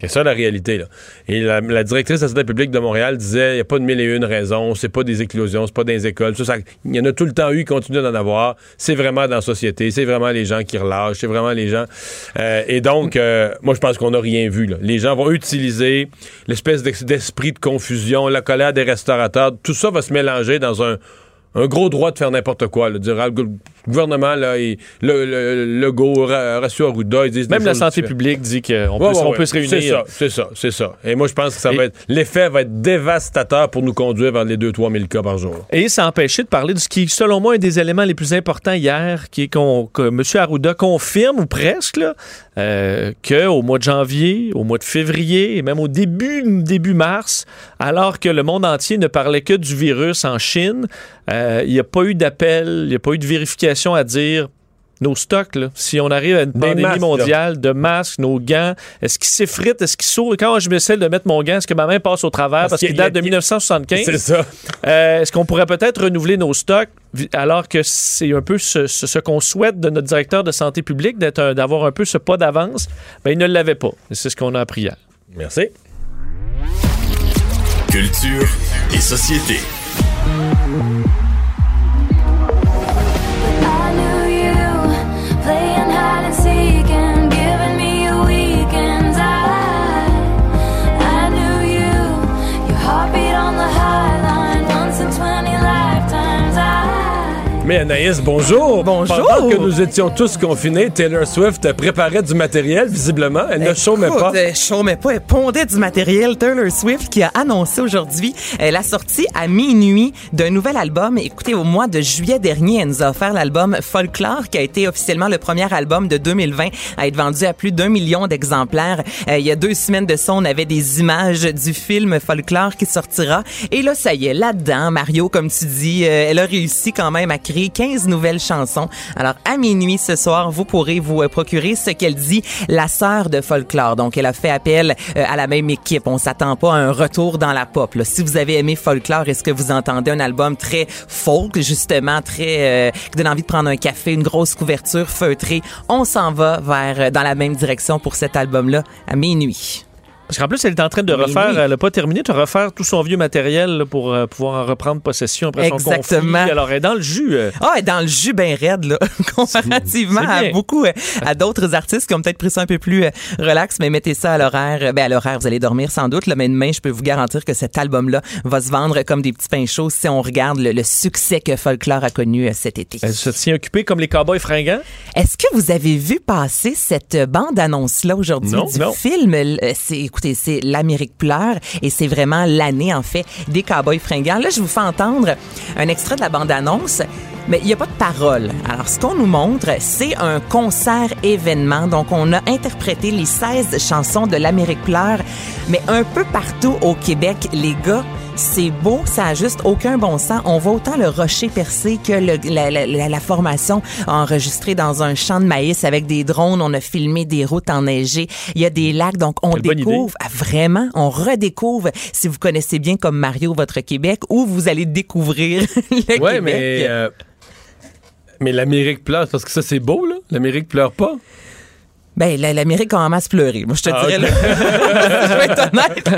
C'est ça la réalité. Et la, directrice de la santé publique de Montréal disait il n'y a pas de mille et une raisons, c'est pas des éclosions, c'est pas les écoles. Il y en a tout le temps eu, il continue d'en avoir. C'est vraiment dans la société, c'est vraiment les gens qui relâchent, c'est vraiment les gens. Euh, et donc, euh, moi, je pense qu'on n'a rien vu. Les gens vont utiliser l'espèce d'esprit de confusion, la colère des restaurateurs, tout ça va se mélanger dans un. Gros droit de faire n'importe quoi. Dire, ah, le gou- gouvernement, là, il- le, le, le go, Ra- Horacio Arruda, ils disent Même la santé publique dit qu'on peut, ouais, on ouais. peut se réunir. C'est ça, c'est ça, c'est ça. Et moi, je pense que ça Et- va être. L'effet va être dévastateur pour nous conduire vers les 2-3 000 cas par jour. Et ça empêché de parler de ce qui, selon moi, un des éléments les plus importants hier, qui est qu'on, que M. Arruda confirme, ou presque, là, euh, qu'au mois de janvier, au mois de février, et même au début, début mars, alors que le monde entier ne parlait que du virus en Chine, euh, il n'y a pas eu d'appel, il n'y a pas eu de vérification à dire nos stocks, là, si on arrive à une pandémie masques, là. mondiale, de masques, nos gants, est-ce qu'ils s'effritent, est-ce qu'ils sautent? Quand je m'essaie de mettre mon gant, est-ce que ma main passe au travers? Parce, Parce qu'il date de 1975? C'est ça. Euh, Est-ce qu'on pourrait peut-être renouveler nos stocks alors que c'est un peu ce, ce- ce qu'on souhaite de notre directeur de santé publique, un- d'avoir un peu ce pas d'avance? Ben, il ne l'avait pas. C'est ce qu'on a appris hier. Merci. Culture et société. Mais Anaïs, bonjour. Bonjour. Pendant que nous étions tous confinés, Taylor Swift préparait du matériel, visiblement. Elle ne chômait pas. Écoute, euh, chômait pas, elle pondait du matériel. Taylor Swift qui a annoncé aujourd'hui euh, la sortie à minuit d'un nouvel album. Écoutez, au mois de juillet dernier, elle nous a offert l'album Folklore qui a été officiellement le premier album de 2020 à être vendu à plus d'un million d'exemplaires. Euh, il y a deux semaines de ça, on avait des images du film Folklore qui sortira. Et là, ça y est, là-dedans, Mario, comme tu dis, euh, elle a réussi quand même à créer 15 nouvelles chansons. Alors, à minuit ce soir, vous pourrez vous euh, procurer ce qu'elle dit, la sœur de folklore. Donc, elle a fait appel euh, à la même équipe. On s'attend pas à un retour dans la pop. là. Si vous avez aimé folklore, est-ce que vous entendez un album très folk, justement, très euh, qui donne envie de prendre un café, une grosse couverture feutrée? On s'en va vers euh, dans la même direction pour cet album-là à minuit. Parce qu'en plus, elle est en train de refaire, oui. elle n'a pas terminé, de refaire tout son vieux matériel là, pour euh, pouvoir en reprendre possession après son Exactement. conflit. Alors, elle est dans le jus. euh. Ah, elle est dans le jus bien raide, là, comparativement à beaucoup, euh, à d'autres artistes qui ont peut-être pris ça un peu plus relax, mais mettez ça à l'horaire. Ben, à l'horaire, vous allez dormir sans doute, là, mais demain, je peux vous garantir que cet album-là va se vendre comme des petits pains chauds si on regarde le, le succès que Folklore a connu cet été. Elle se tient occupée comme les cowboys fringants? Est-ce que vous avez vu passer cette bande-annonce-là aujourd'hui du non. film? C'est, écoutez, c'est L'Amérique pleure et c'est vraiment l'année, en fait, des Cowboys fringants. Là, je vous fais entendre un extrait de la bande-annonce. Mais il n'y a pas de parole. Alors, ce qu'on nous montre, c'est un concert-événement. Donc, on a interprété les 16 chansons de l'Amérique pleure. Mais un peu partout au Québec, les gars, C'est beau, ça a juste aucun bon sens. On voit autant le rocher percé que le- la, la- la- la formation enregistrée dans un champ de maïs avec des drones. On a filmé des routes enneigées. Il y a des lacs, donc on découvre ah, vraiment, on redécouvre si vous connaissez bien comme Mario votre Québec ou vous allez découvrir le Ouais, Québec. mais. euh, mais l'Amérique pleure, parce que ça, c'est beau, là. L'Amérique pleure pas. Ben, la- l'Amérique a en masse pleuré. Moi, je te Ah, dirais, là. je vais être honnête,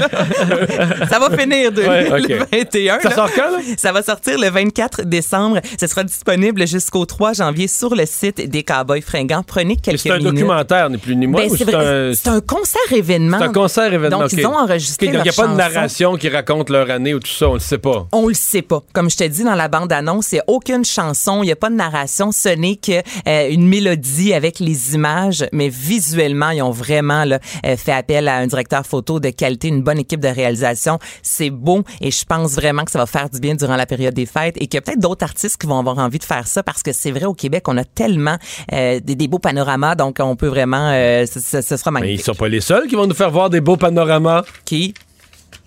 là. Ça va finir de Ouais, ok. le 21. Ça là. sort quand, là? Ça va sortir le 24 décembre. Ce sera disponible jusqu'au 3 janvier sur le site des Cowboys fringants. Prenez quelques C'est un minutes. documentaire, ni plus ni moins. Ben, c'est un. concert événement. C'est un concert événement. Donc, ils ont enregistré donc, il n'y a pas de narration qui raconte leur année ou tout ça, on le sait pas. On le sait pas. Comme je te dis dans la bande-annonce, il n'y a aucune chanson, il n'y a pas de narration. Ce n'est que euh, une mélodie avec les images, mais visuellement, ils ont vraiment là, euh, fait appel à un directeur photo de qualité, une bonne équipe de réalisation. C'est beau et je pense vraiment que ça va faire du bien durant la période des fêtes et qu'il y a peut-être d'autres artistes qui vont avoir envie de faire ça parce que c'est vrai au Québec, on a tellement euh, des, des beaux panoramas, donc on peut vraiment, euh, ce, sera Mais magnifique. ils sont pas les seuls qui vont nous faire voir des beaux panoramas. Qui?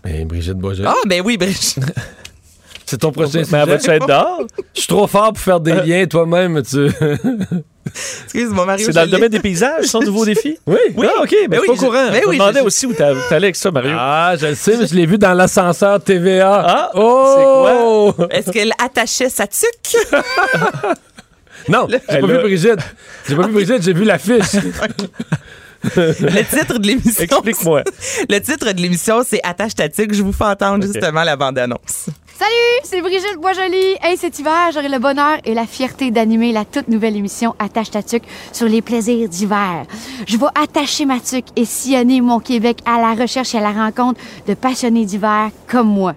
Ben, Brigitte Boisjoli. Ah, ben oui, Brigitte. C'est ton prochain Mais elle sujet? être dehors? Je suis trop fort pour faire des liens toi-même, tu. Excuse-moi, Mario. C'est dans le domaine des paysages, son nouveau défi? Oui. Oui, ah, OK, mais Ben suis oui, pas au je- courant. ben je oui, me demandais je- aussi où t'as- t'allais avec ça, Mario. Ah, je le sais, mais je l'ai vu dans l'ascenseur TVA. Ah, oh! Est-ce qu'elle attachait sa tuque? Non, j'ai pas Elle vu Brigitte. J'ai pas vu Brigitte, j'ai vu l'affiche. Le titre de l'émission. Explique-moi. Le titre de l'émission, c'est Attache ta tuque. Je vous fais entendre justement la bande-annonce. Salut, c'est Brigitte Boisjoli. Hey, cet hiver, j'aurai le bonheur et la fierté d'animer la toute nouvelle émission Attache ta tuque sur les plaisirs d'hiver. Je vais attacher ma tuque et sillonner mon Québec à la recherche et à la rencontre de passionnés d'hiver comme moi.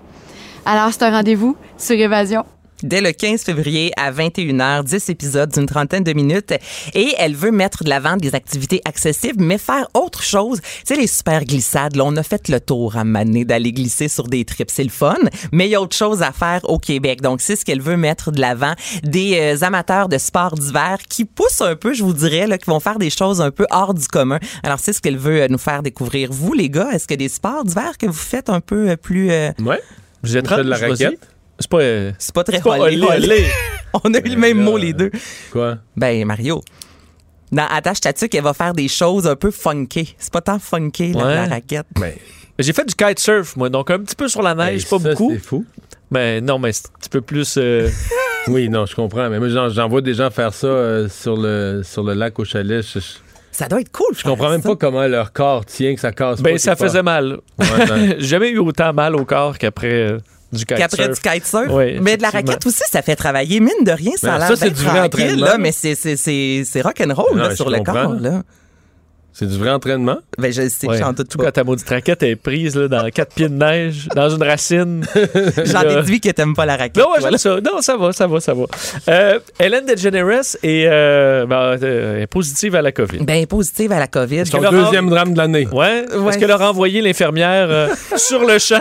Alors, c'est un rendez-vous sur Évasion. Dès le 15 février à 21h, 10 épisodes d'une trentaine de minutes. Et elle veut mettre de l'avant des activités accessibles, mais faire autre chose. Tu sais, les super glissades, là, on a fait le tour à Mané d'aller glisser sur des trips. C'est le fun, mais il y a autre chose à faire au Québec. Donc, c'est ce qu'elle veut mettre de l'avant. Des euh, amateurs de sport d'hiver qui poussent un peu, je vous dirais, là, qui vont faire des choses un peu hors du commun. Alors, c'est ce qu'elle veut euh, nous faire découvrir. Vous, les gars, est-ce que des sports d'hiver que vous faites un peu euh, plus... euh, Ouais. Vous êtes On fait de la raquette? C'est pas. euh, c'est pas très C'est pas olé. olé, olé. On a eu le même mot, les deux. Quoi? Ben, Mario. Dans Attache ta tuque, elle va faire des choses un peu funky. C'est pas tant funky, la, Ouais. la raquette. Ben, J'ai fait du kitesurf, moi, donc un petit peu sur la neige, pas ça, beaucoup. C'est fou. Mais non, mais c'est un petit peu plus. euh, Oui, non, je comprends. Mais moi, j'en, j'en vois des gens faire ça euh, sur, le, sur le lac au chalet. Je, je- Ça doit être cool. je comprends même pas comment leur corps tient, que ça casse pas. Ben, ça faisait part. mal. Ouais, non. J'ai jamais eu autant mal au corps qu'après euh, du kitesurf. Du kitesurf. Oui, mais de la raquette aussi, ça fait travailler. Mine de rien, ça a l'air ça, c'est d'être du vrai entraînement. là, mais c'est, c'est, c'est, c'est rock'n'roll je sur le comprends. corps. Là. C'est du vrai entraînement? Ben, je sais, Ouais. j'en doute Tout pas. quand ta maudite raquette est prise là, dans quatre pieds de neige, dans une racine. J'en Là. déduis que t'aimes pas la raquette. Non, ouais, ça. Non, ça va, ça va, ça va. Euh, Hélène DeGeneres est, euh, ben, euh, est positive à la COVID. Ben, positive à la COVID. Son deuxième drame de l'année. Ouais, Ouais. Est-ce qu'elle a renvoyé l'infirmière euh, sur le champ?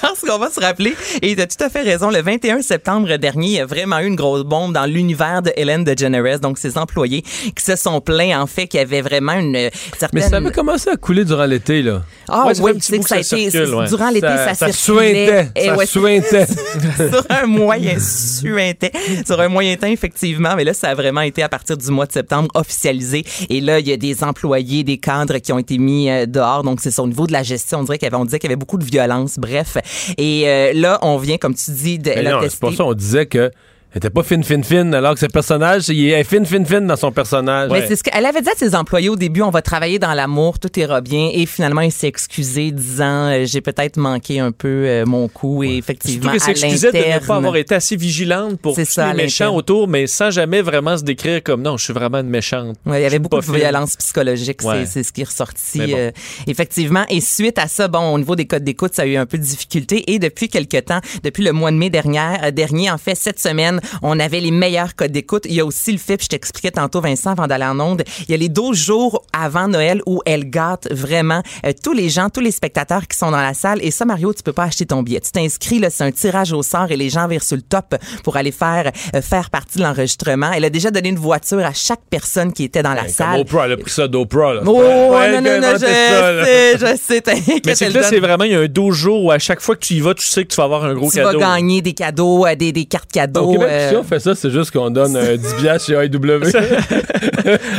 Parce qu'on va se rappeler, et tu as tout à fait raison, le 21 septembre dernier, il y a vraiment eu une grosse bombe dans l'univers de Hélène DeGeneres, donc ses employés qui se sont plaints, en fait, qu'il y avait vraiment une certaine... Mais ça avait commencé à couler durant l'été, là. Ah Ouais, ça oui, c'est bout que ça a que ça été... circule, ouais. Durant l'été, ça, ça circulait. suintait. Et Ça ouais, suintait. sur un moyen suintait. Sur un moyen temps, effectivement. Mais là, ça a vraiment été à partir du mois de septembre officialisé. Et là, il y a des employés, des cadres qui ont été mis euh, dehors. Donc, c'est au niveau de la gestion. On dirait qu'il y avait, on disait qu'il y avait beaucoup de violence. Bref. Et euh, là, on vient, comme tu dis, de, Mais non, c'est pour ça on disait que elle était pas fine, fine, fine, alors que ce personnage, il est fine, fine, fine dans son personnage. Mais c'est ce qu'elle avait dit à ses employés au début, on va travailler dans l'amour, tout ira bien. Et finalement, il s'est excusé, disant, euh, j'ai peut-être manqué un peu euh, mon coup. Et effectivement, Surtout à s'excusait de ne pas avoir été assez vigilante pour tous ça, les méchants autour, mais sans jamais vraiment se décrire comme non, je suis vraiment une méchante. Ouais, il y avait beaucoup de violence psychologique, c'est- Ouais. c'est ce qui est ressorti bon. euh, effectivement. Et suite à ça, bon, au niveau des codes d'écoute, ça a eu un peu de difficulté. Et depuis quelque temps, depuis le mois de mai dernier, dernier en fait, cette semaine, On avait les meilleurs codes d'écoute. Il y a aussi le fait, puis je t'expliquais tantôt, Vincent, avant d'aller en onde, il y a les 12 jours avant Noël où elle gâte vraiment euh, tous les gens, tous les spectateurs qui sont dans la salle. Et ça, Mario, tu peux pas acheter ton billet. Tu t'inscris, là, c'est un tirage au sort et les gens virent sur le top pour aller faire, euh, faire partie de l'enregistrement. Elle a déjà donné une voiture à chaque personne qui était dans la Comme salle. Oprah, elle a pris ça d'Oprah. là. Oh, Ouais, non, non, non, je ça, sais, je sais, t'inquiète. Mais c'est que là, c'est vraiment, il y a un dojo où à chaque fois que tu y vas, tu sais que tu vas avoir un gros tu cadeau. vas gagner des cadeaux, euh, des, des cartes cadeaux. Euh, si on fait ça, c'est juste qu'on donne euh, 10 piastres chez.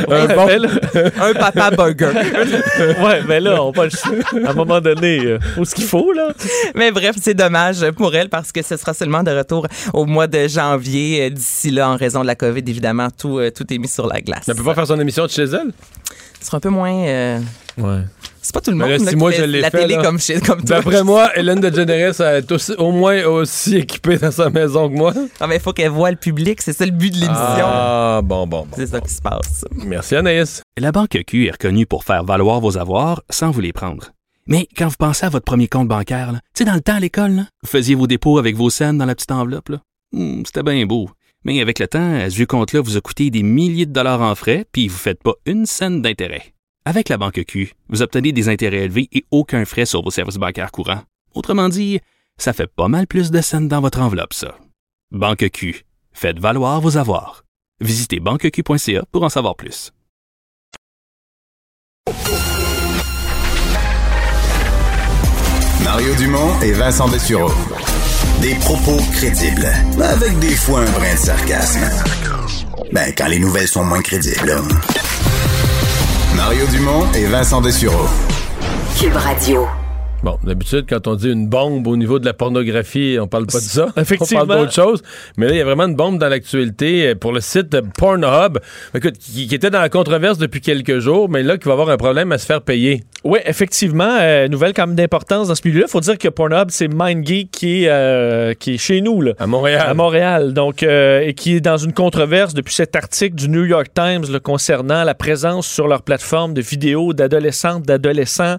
Ouais, un bon... là- un papa burger. ouais, mais là, on va le- à un moment donné, euh, faut ce qu'il faut, là. Mais bref, c'est dommage pour elle parce que ce sera seulement de retour au mois de janvier. Euh, D'ici là, en raison de la COVID, évidemment, tout, euh, tout est mis sur la glace. Elle peut pas faire son émission de chez elle? Ce sera un peu moins... euh, Ouais. C'est pas tout le monde là, là, si qui moi, fait je l'ai la fait, télé là, comme, chez, comme toi. D'après moi, Hélène DeGeneres est aussi- au moins aussi équipée dans sa maison que moi. Ah, mais il faut qu'elle voit le public. C'est ça le but de l'émission. Ah, bon, bon, bon. C'est ça qui se passe. Merci Anaïs. La Banque Q est reconnue pour faire valoir vos avoirs sans vous les prendre. Mais quand vous pensez à votre premier compte bancaire, tu sais, dans le temps à l'école, vous faisiez vos dépôts avec vos scènes dans la petite enveloppe. là. Hmm, C'était bien beau. Mais avec le temps, ce vieux compte-là vous a coûté des milliers de dollars en frais, puis vous ne faites pas une scène d'intérêt. Avec la Banque Q, vous obtenez des intérêts élevés et aucun frais sur vos services bancaires courants. Autrement dit, ça fait pas mal plus de scènes dans votre enveloppe, ça. Banque Q, faites valoir vos avoirs. Visitez banqueq.ca pour en savoir plus. Mario Dumont et Vincent Dessureau. Des propos crédibles, avec des fois un brin de sarcasme. Ben, quand les nouvelles sont moins crédibles. Mario Dumont et Vincent Dessureau. Cube Radio. Bon, d'habitude, quand on dit une bombe au niveau de la pornographie, on parle pas de ça. Effectivement. On parle d'autre chose. Mais là, il y a vraiment une bombe dans l'actualité euh, pour le site de Pornhub, écoute, qui, qui était dans la controverse depuis quelques jours, mais là, qui va avoir un problème à se faire payer. Oui, effectivement, euh, nouvelle quand même d'importance dans ce milieu-là. faut dire que Pornhub, c'est MindGeek qui est, euh, qui est chez nous, là, À Montréal. à Montréal, donc, euh, et qui est dans une controverse depuis cet article du New York Times là, concernant la présence sur leur plateforme de vidéos d'adolescentes, d'adolescents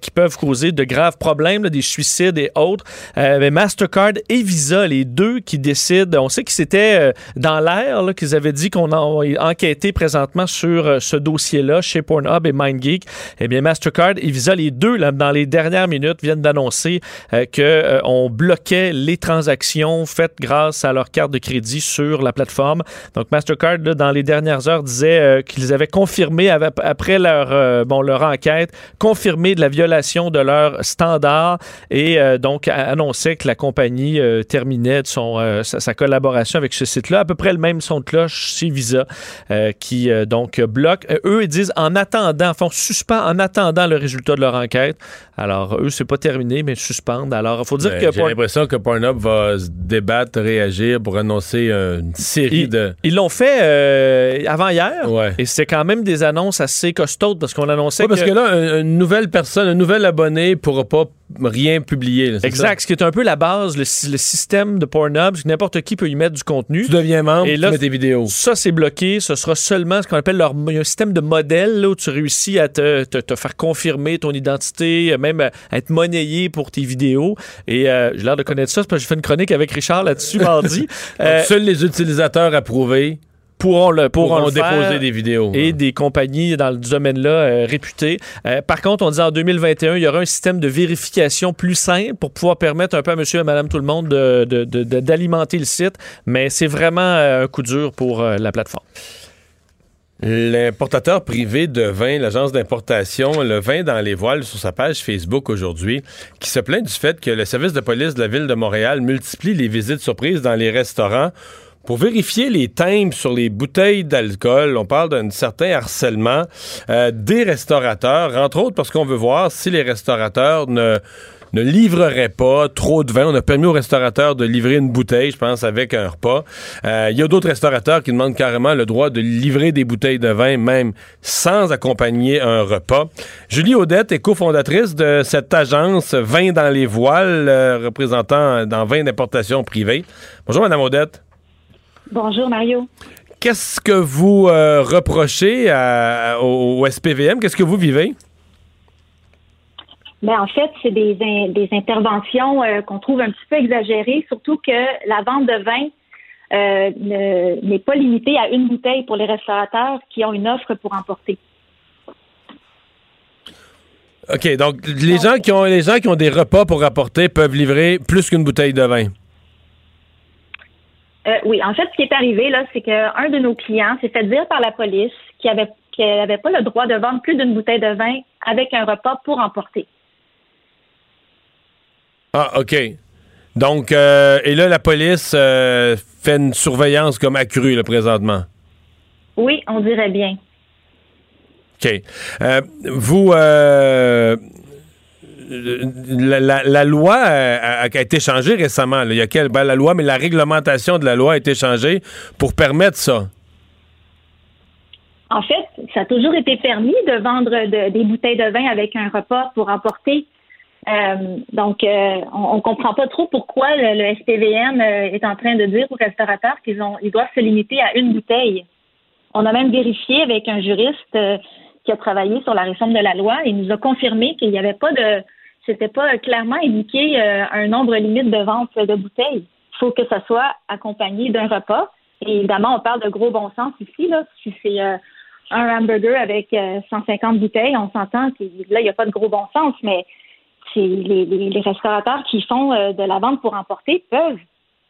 qui peuvent causer de graves problèmes, des suicides et autres. Euh, mais Mastercard et Visa, les deux qui décident, on sait qu'ils étaient euh, dans l'air, qu'ils avaient dit qu'on a enquêté présentement sur euh, ce dossier-là chez Pornhub et MindGeek. Eh bien, Mastercard et Visa, les deux, dans les dernières minutes, viennent d'annoncer euh, que euh, on bloquait les transactions faites grâce à leur carte de crédit sur la plateforme. Donc, Mastercard, dans les dernières heures, disait qu'ils avaient confirmé, après leur, bon, leur enquête, confirmé de la violation de leurs standards et euh, donc annonçait que la compagnie euh, terminait de son, euh, sa, sa collaboration avec ce site-là. À peu près le même son de cloche chez Visa qui donc bloque. Eux, ils disent en attendant, font suspend en attendant le résultat de leur enquête. Alors, eux, c'est pas terminé, mais suspendent. Alors, il faut dire Ben, que J'ai l'impression que Pornhub va se débattre, réagir pour annoncer une série Ils- de. Ils l'ont fait euh, avant hier. Ouais. Et c'est quand même des annonces assez costaudes parce qu'on annonçait Ouais, parce que là, un- une nouvelle personne, un nouvel abonné pourra pas rien publier. là, Exact, ce qui est un peu la base, le, sy- le système de Pornhub, c'est que n'importe qui peut y mettre du contenu. Tu deviens membre, Et tu là, mets tes vidéos. Ça, c'est bloqué. Ce sera seulement ce qu'on appelle leur, un système de modèle là, où tu réussis à te, te- te faire confirmer ton identité, même à être monnayé pour tes vidéos. Et euh, j'ai l'air de connaître ça, parce que j'ai fait une chronique avec Richard là-dessus mardi. Euh, seuls les utilisateurs approuvés pourront le, pourront pourront le faire. déposer des vidéos. et des compagnies dans le domaine-là euh, réputées. Euh, par contre, on dit en 2021, il y aura un système de vérification plus simple pour pouvoir permettre un peu à monsieur et madame tout le monde de- de- de- de- d'alimenter le site, mais c'est vraiment euh, un coup dur pour euh, la plateforme. L'importateur privé de vin, l'agence d'importation, le vin dans les voiles sur sa page Facebook aujourd'hui, qui se plaint du fait que le service de police de la ville de Montréal multiplie les visites surprises dans les restaurants pour vérifier les timbres sur les bouteilles d'alcool. On parle d'un certain harcèlement euh, des restaurateurs, entre autres parce qu'on veut voir si les restaurateurs ne ne pas trop de vin. On a permis aux restaurateurs de livrer une bouteille, je pense, avec un repas. Euh, Il y a d'autres restaurateurs qui demandent carrément le droit de livrer des bouteilles de vin, même sans accompagner un repas. Julie Audette est cofondatrice de cette agence Vin dans les voiles, euh, représentant dans vin d'importation privée. Bonjour, Madame Audette. Bonjour Mario. Qu'est-ce que vous euh, reprochez à- au, au SPVM? Qu'est-ce que vous vivez? Ben, en fait, c'est des, in- des interventions euh, qu'on trouve un petit peu exagérées, surtout que la vente de vin euh, ne- n'est pas limité à une bouteille pour les restaurateurs qui ont une offre pour emporter. OK, donc les gens qui ont les gens qui ont des repas pour rapporter peuvent livrer plus qu'une bouteille de vin. Euh, oui, en fait, ce qui est arrivé, là, c'est qu'un de nos clients s'est fait dire par la police qu'il avait qu'elle n'avait pas le droit de vendre plus d'une bouteille de vin avec un repas pour emporter. Ah, OK. Donc, euh, et là, la police euh, fait une surveillance comme accrue, là, présentement. Oui, on dirait bien. OK. Vous, la, la- loi euh, a, été changée récemment. Il y a quel, ben, la loi, mais la réglementation de la loi a été changée pour permettre ça. En fait, ça a toujours été permis de vendre de- des bouteilles de vin avec un repas pour emporter. Euh, donc, euh, on, on comprend pas trop pourquoi le, SPVM euh, est en train de dire aux restaurateurs qu'ils ont, ils doivent se limiter à une bouteille. On a même vérifié avec un juriste euh, qui a travaillé sur la réforme de la loi et il nous a confirmé qu'il n'y avait pas de, c'était pas clairement indiqué euh, un nombre limite de vente de bouteilles. Il faut que ça soit accompagné d'un repas. Et évidemment, on parle de gros bon sens ici. Là. Si c'est euh, un hamburger avec euh, 150 bouteilles, on s'entend que là, il n'y a pas de gros bon sens, mais c'est les, les- les restaurateurs qui font euh, de la vente pour emporter peuvent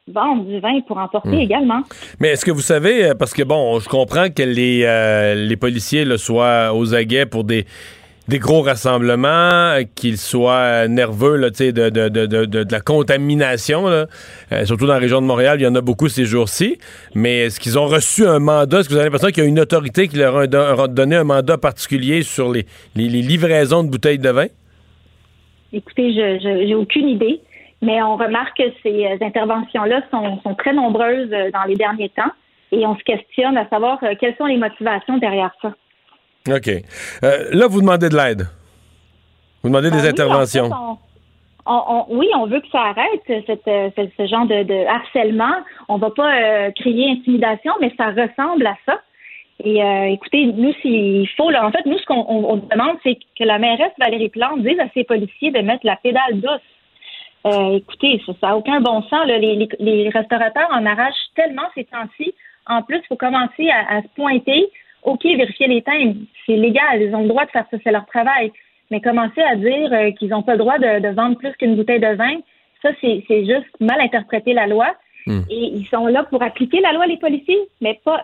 vendre du vin pour emporter Hmm. également. Mais est-ce que vous savez, euh, parce que bon, je comprends que les, euh, les policiers là, soient aux aguets pour des, des gros rassemblements, euh, qu'ils soient nerveux là, de, de, de, de, la contamination, là. Euh, surtout dans la région de Montréal, il y en a beaucoup ces jours-ci. Mais est-ce qu'ils ont reçu un mandat? Est-ce que vous avez l'impression qu'il y a une autorité qui leur a don- a donné un mandat particulier sur les, les, livraisons de bouteilles de vin? Écoutez, je j'ai aucune idée, mais on remarque que ces euh, interventions-là sont, très nombreuses dans les derniers temps et on se questionne à savoir quelles sont les motivations derrière ça. OK. Euh, là, vous demandez de l'aide. Vous demandez Ben des oui, interventions. en fait, on- on- on- oui, on veut que ça arrête, cette, euh, ce, ce genre de, de harcèlement. On va pas euh, crier intimidation, mais ça ressemble à ça. Et euh, écoutez, nous, s'il faut, là, en fait, nous, ce qu'on on- on demande, c'est que la mairesse Valérie Plante dise à ses policiers de mettre la pédale douce. Euh, écoutez, ça n'a aucun bon sens. là. Les, les- les restaurateurs en arrachent tellement ces temps-ci. En plus, il faut commencer à, à se pointer. OK, vérifier les timbres, c'est légal. Ils ont le droit de faire ça, c'est leur travail. Mais commencer à dire euh, qu'ils n'ont pas le droit de, de vendre plus qu'une bouteille de vin, ça, c'est juste mal interpréter la loi. Hmm. Et ils sont là pour appliquer la loi, les policiers, mais pas.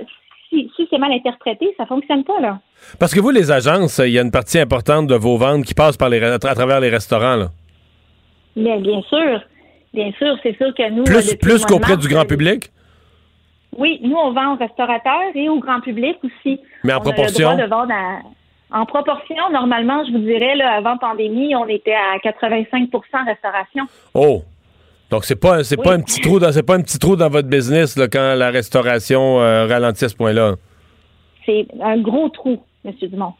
Si, si c'est mal interprété, ça fonctionne pas, là. Parce que vous, les agences, il y a une partie importante de vos ventes qui passe par les, à tra- à travers les restaurants. Là. Mais bien sûr, bien sûr, c'est sûr que nous. Plus, plus qu'auprès du grand euh, public? Oui, nous, on vend aux restaurateurs et au grand public aussi. Mais en on proportion? A le droit de vendre à- En proportion, normalement, je vous dirais, là, avant pandémie, on était à 85% restauration. Oh! Donc, c'est pas, c'est pas un petit trou dans, c'est pas un petit trou dans votre business là, quand la restauration euh, ralentit à ce point-là. C'est un gros trou, M. Dumont.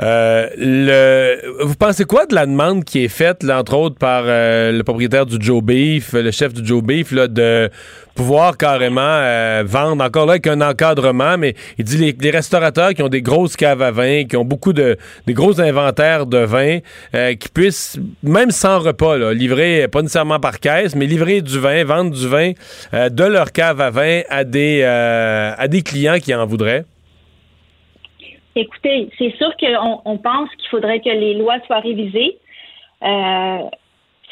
Euh, le, vous pensez quoi de la demande qui est faite, là, entre autres, par euh, le propriétaire du Joe Beef, le chef du Joe Beef, là, de pouvoir carrément euh, vendre, encore là, avec un encadrement, mais il dit les, les restaurateurs qui ont des grosses caves à vin, qui ont beaucoup de gros inventaires de vin, euh, qui puissent, même sans repas, livrer, pas nécessairement par caisse, mais livrer du vin, vendre du vin euh, de leur cave à vin à des, euh, à des clients qui en voudraient. Écoutez, c'est sûr qu'on on pense qu'il faudrait que les lois soient révisées. Euh,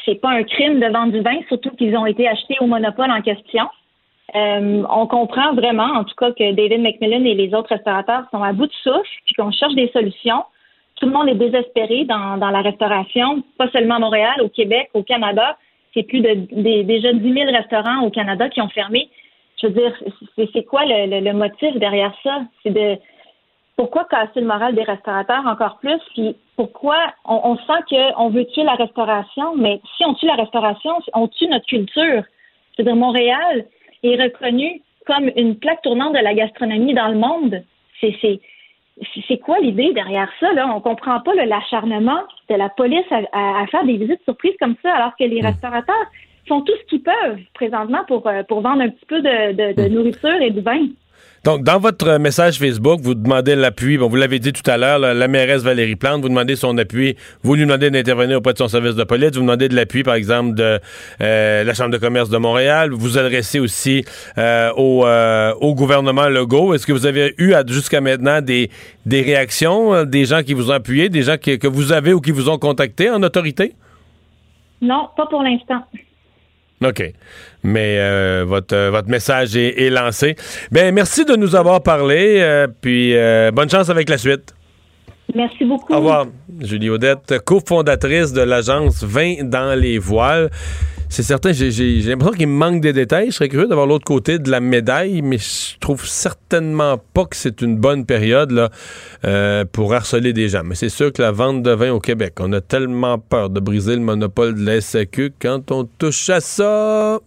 c'est pas un crime de vendre du vin, surtout qu'ils ont été achetés au monopole en question. Euh, on comprend vraiment, en tout cas, que David McMillan et les autres restaurateurs sont à bout de souffle, puis qu'on cherche des solutions. Tout le monde est désespéré dans, la restauration, pas seulement à Montréal, au Québec, au Canada. C'est plus de des- déjà 10 000 restaurants au Canada qui ont fermé. Je veux dire, c'est quoi le, motif derrière ça? C'est de pourquoi casser le moral des restaurateurs encore plus? Puis pourquoi on, on sent qu'on veut tuer la restauration, mais si on tue la restauration, on tue notre culture. Je veux dire, Montréal est reconnu comme une plaque tournante de la gastronomie dans le monde. C'est c'est quoi l'idée derrière ça? Là? On comprend pas là, l'acharnement de la police à, à- à faire des visites surprises comme ça, alors que les restaurateurs font tout ce qu'ils peuvent présentement pour, euh, pour vendre un petit peu de, de- de nourriture et de vin. Donc, dans votre message Facebook, vous demandez l'appui. Bon, vous l'avez dit tout à l'heure, la mairesse Valérie Plante, vous demandez son appui. Vous lui demandez d'intervenir auprès de son service de police. Vous demandez de l'appui, par exemple, de euh, la Chambre de commerce de Montréal. Vous vous adressez aussi euh, au, euh, gouvernement Legault. Est-ce que vous avez eu jusqu'à maintenant des, réactions, euh, des gens qui vous ont appuyé, des gens que vous avez ou qui vous ont contacté en autorité? Non, pas pour l'instant. OK. Mais euh, votre, euh, votre message est, est lancé. Ben, merci de nous avoir parlé. euh, puis euh, bonne chance avec la suite. Merci beaucoup. Au revoir. Julie Odette, cofondatrice de l'agence 20 dans les voiles. C'est certain, j'ai- j'ai j'ai l'impression qu'il me manque des détails. Je serais curieux d'avoir l'autre côté de la médaille, mais je trouve certainement pas que c'est une bonne période là, euh, pour harceler des gens. Mais c'est sûr que la vente de vin au Québec, on a tellement peur de briser le monopole de la SAQ. Quand on touche à ça,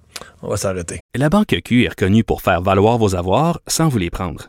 on va s'arrêter. La Banque Q est reconnue pour faire valoir vos avoirs sans vous les prendre.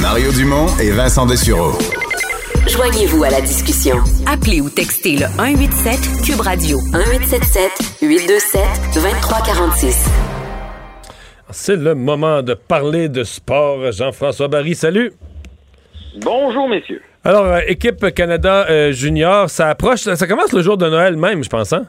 Mario Dumont et Vincent Dessureau. Joignez-vous à la discussion. Appelez ou textez le 187 Cube Radio 1877 827 2346. C'est le moment de parler de sport. Jean-François Barry, salut. Bonjour, messieurs. Alors, euh, équipe Canada euh, junior, ça approche, ça commence le jour de Noël même, je pense, hein?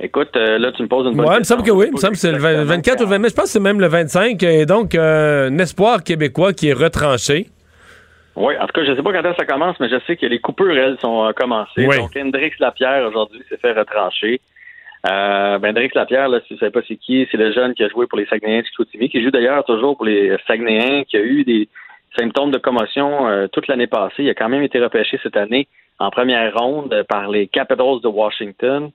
Écoute, euh, là, tu me poses une bonne Ouais, il me question. semble que oui. Il me semble que c'est le 20 24 ou le 20 mai. Je pense que c'est même le 25. Et donc, euh, un espoir québécois qui est retranché. Oui, en tout cas, je sais pas quand ça commence, mais je sais que les coupures, elles, sont euh, commencées. Oui. Donc, Hendrix Lapierre, aujourd'hui, s'est fait retrancher. Euh, ben, Hendrix Lapierre, là, si vous ne savez pas c'est qui, c'est le jeune qui a joué pour les Saguenayens de Chicoutimi, qui joue d'ailleurs toujours pour les Saguenayens, qui a eu des symptômes de commotion toute l'année passée. Il a quand même été repêché cette année en première ronde par les Capitals de Washington.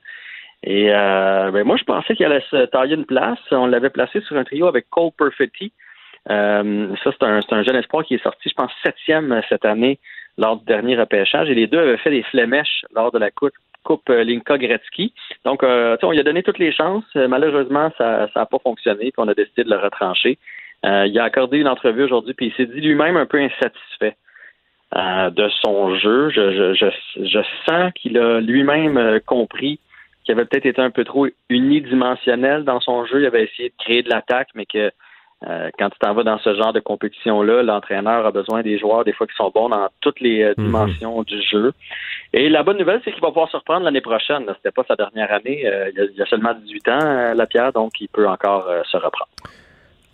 Et euh, ben, moi, je pensais qu'il allait se tailler une place. On l'avait placé sur un trio avec Cole Perfetti. Euh, ça, c'est un, un jeune espoir qui est sorti, je pense, septième cette année lors du dernier repêchage. Et les deux avaient fait des flémèches lors de la Coupe, coupe euh, Linka Gretzky. Donc, euh, on lui a donné toutes les chances. Euh, malheureusement, ça n'a pas fonctionné, puis on a décidé de le retrancher. Euh, il a accordé une entrevue aujourd'hui, puis il s'est dit lui-même un peu insatisfait euh, de son jeu. Je, je, je, je sens qu'il a lui-même euh, compris qu'il avait peut-être été un peu trop unidimensionnel dans son jeu. Il avait essayé de créer de l'attaque, mais que euh, quand tu t'en vas dans ce genre de compétition-là, l'entraîneur a besoin des joueurs, des fois, qui sont bons dans toutes les euh, Mhm. dimensions du jeu. Et la bonne nouvelle, c'est qu'il va pouvoir se reprendre l'année prochaine. C'était pas sa dernière année. Euh, il, a, il a seulement 18 ans, euh, Lapierre, donc il peut encore euh, se reprendre.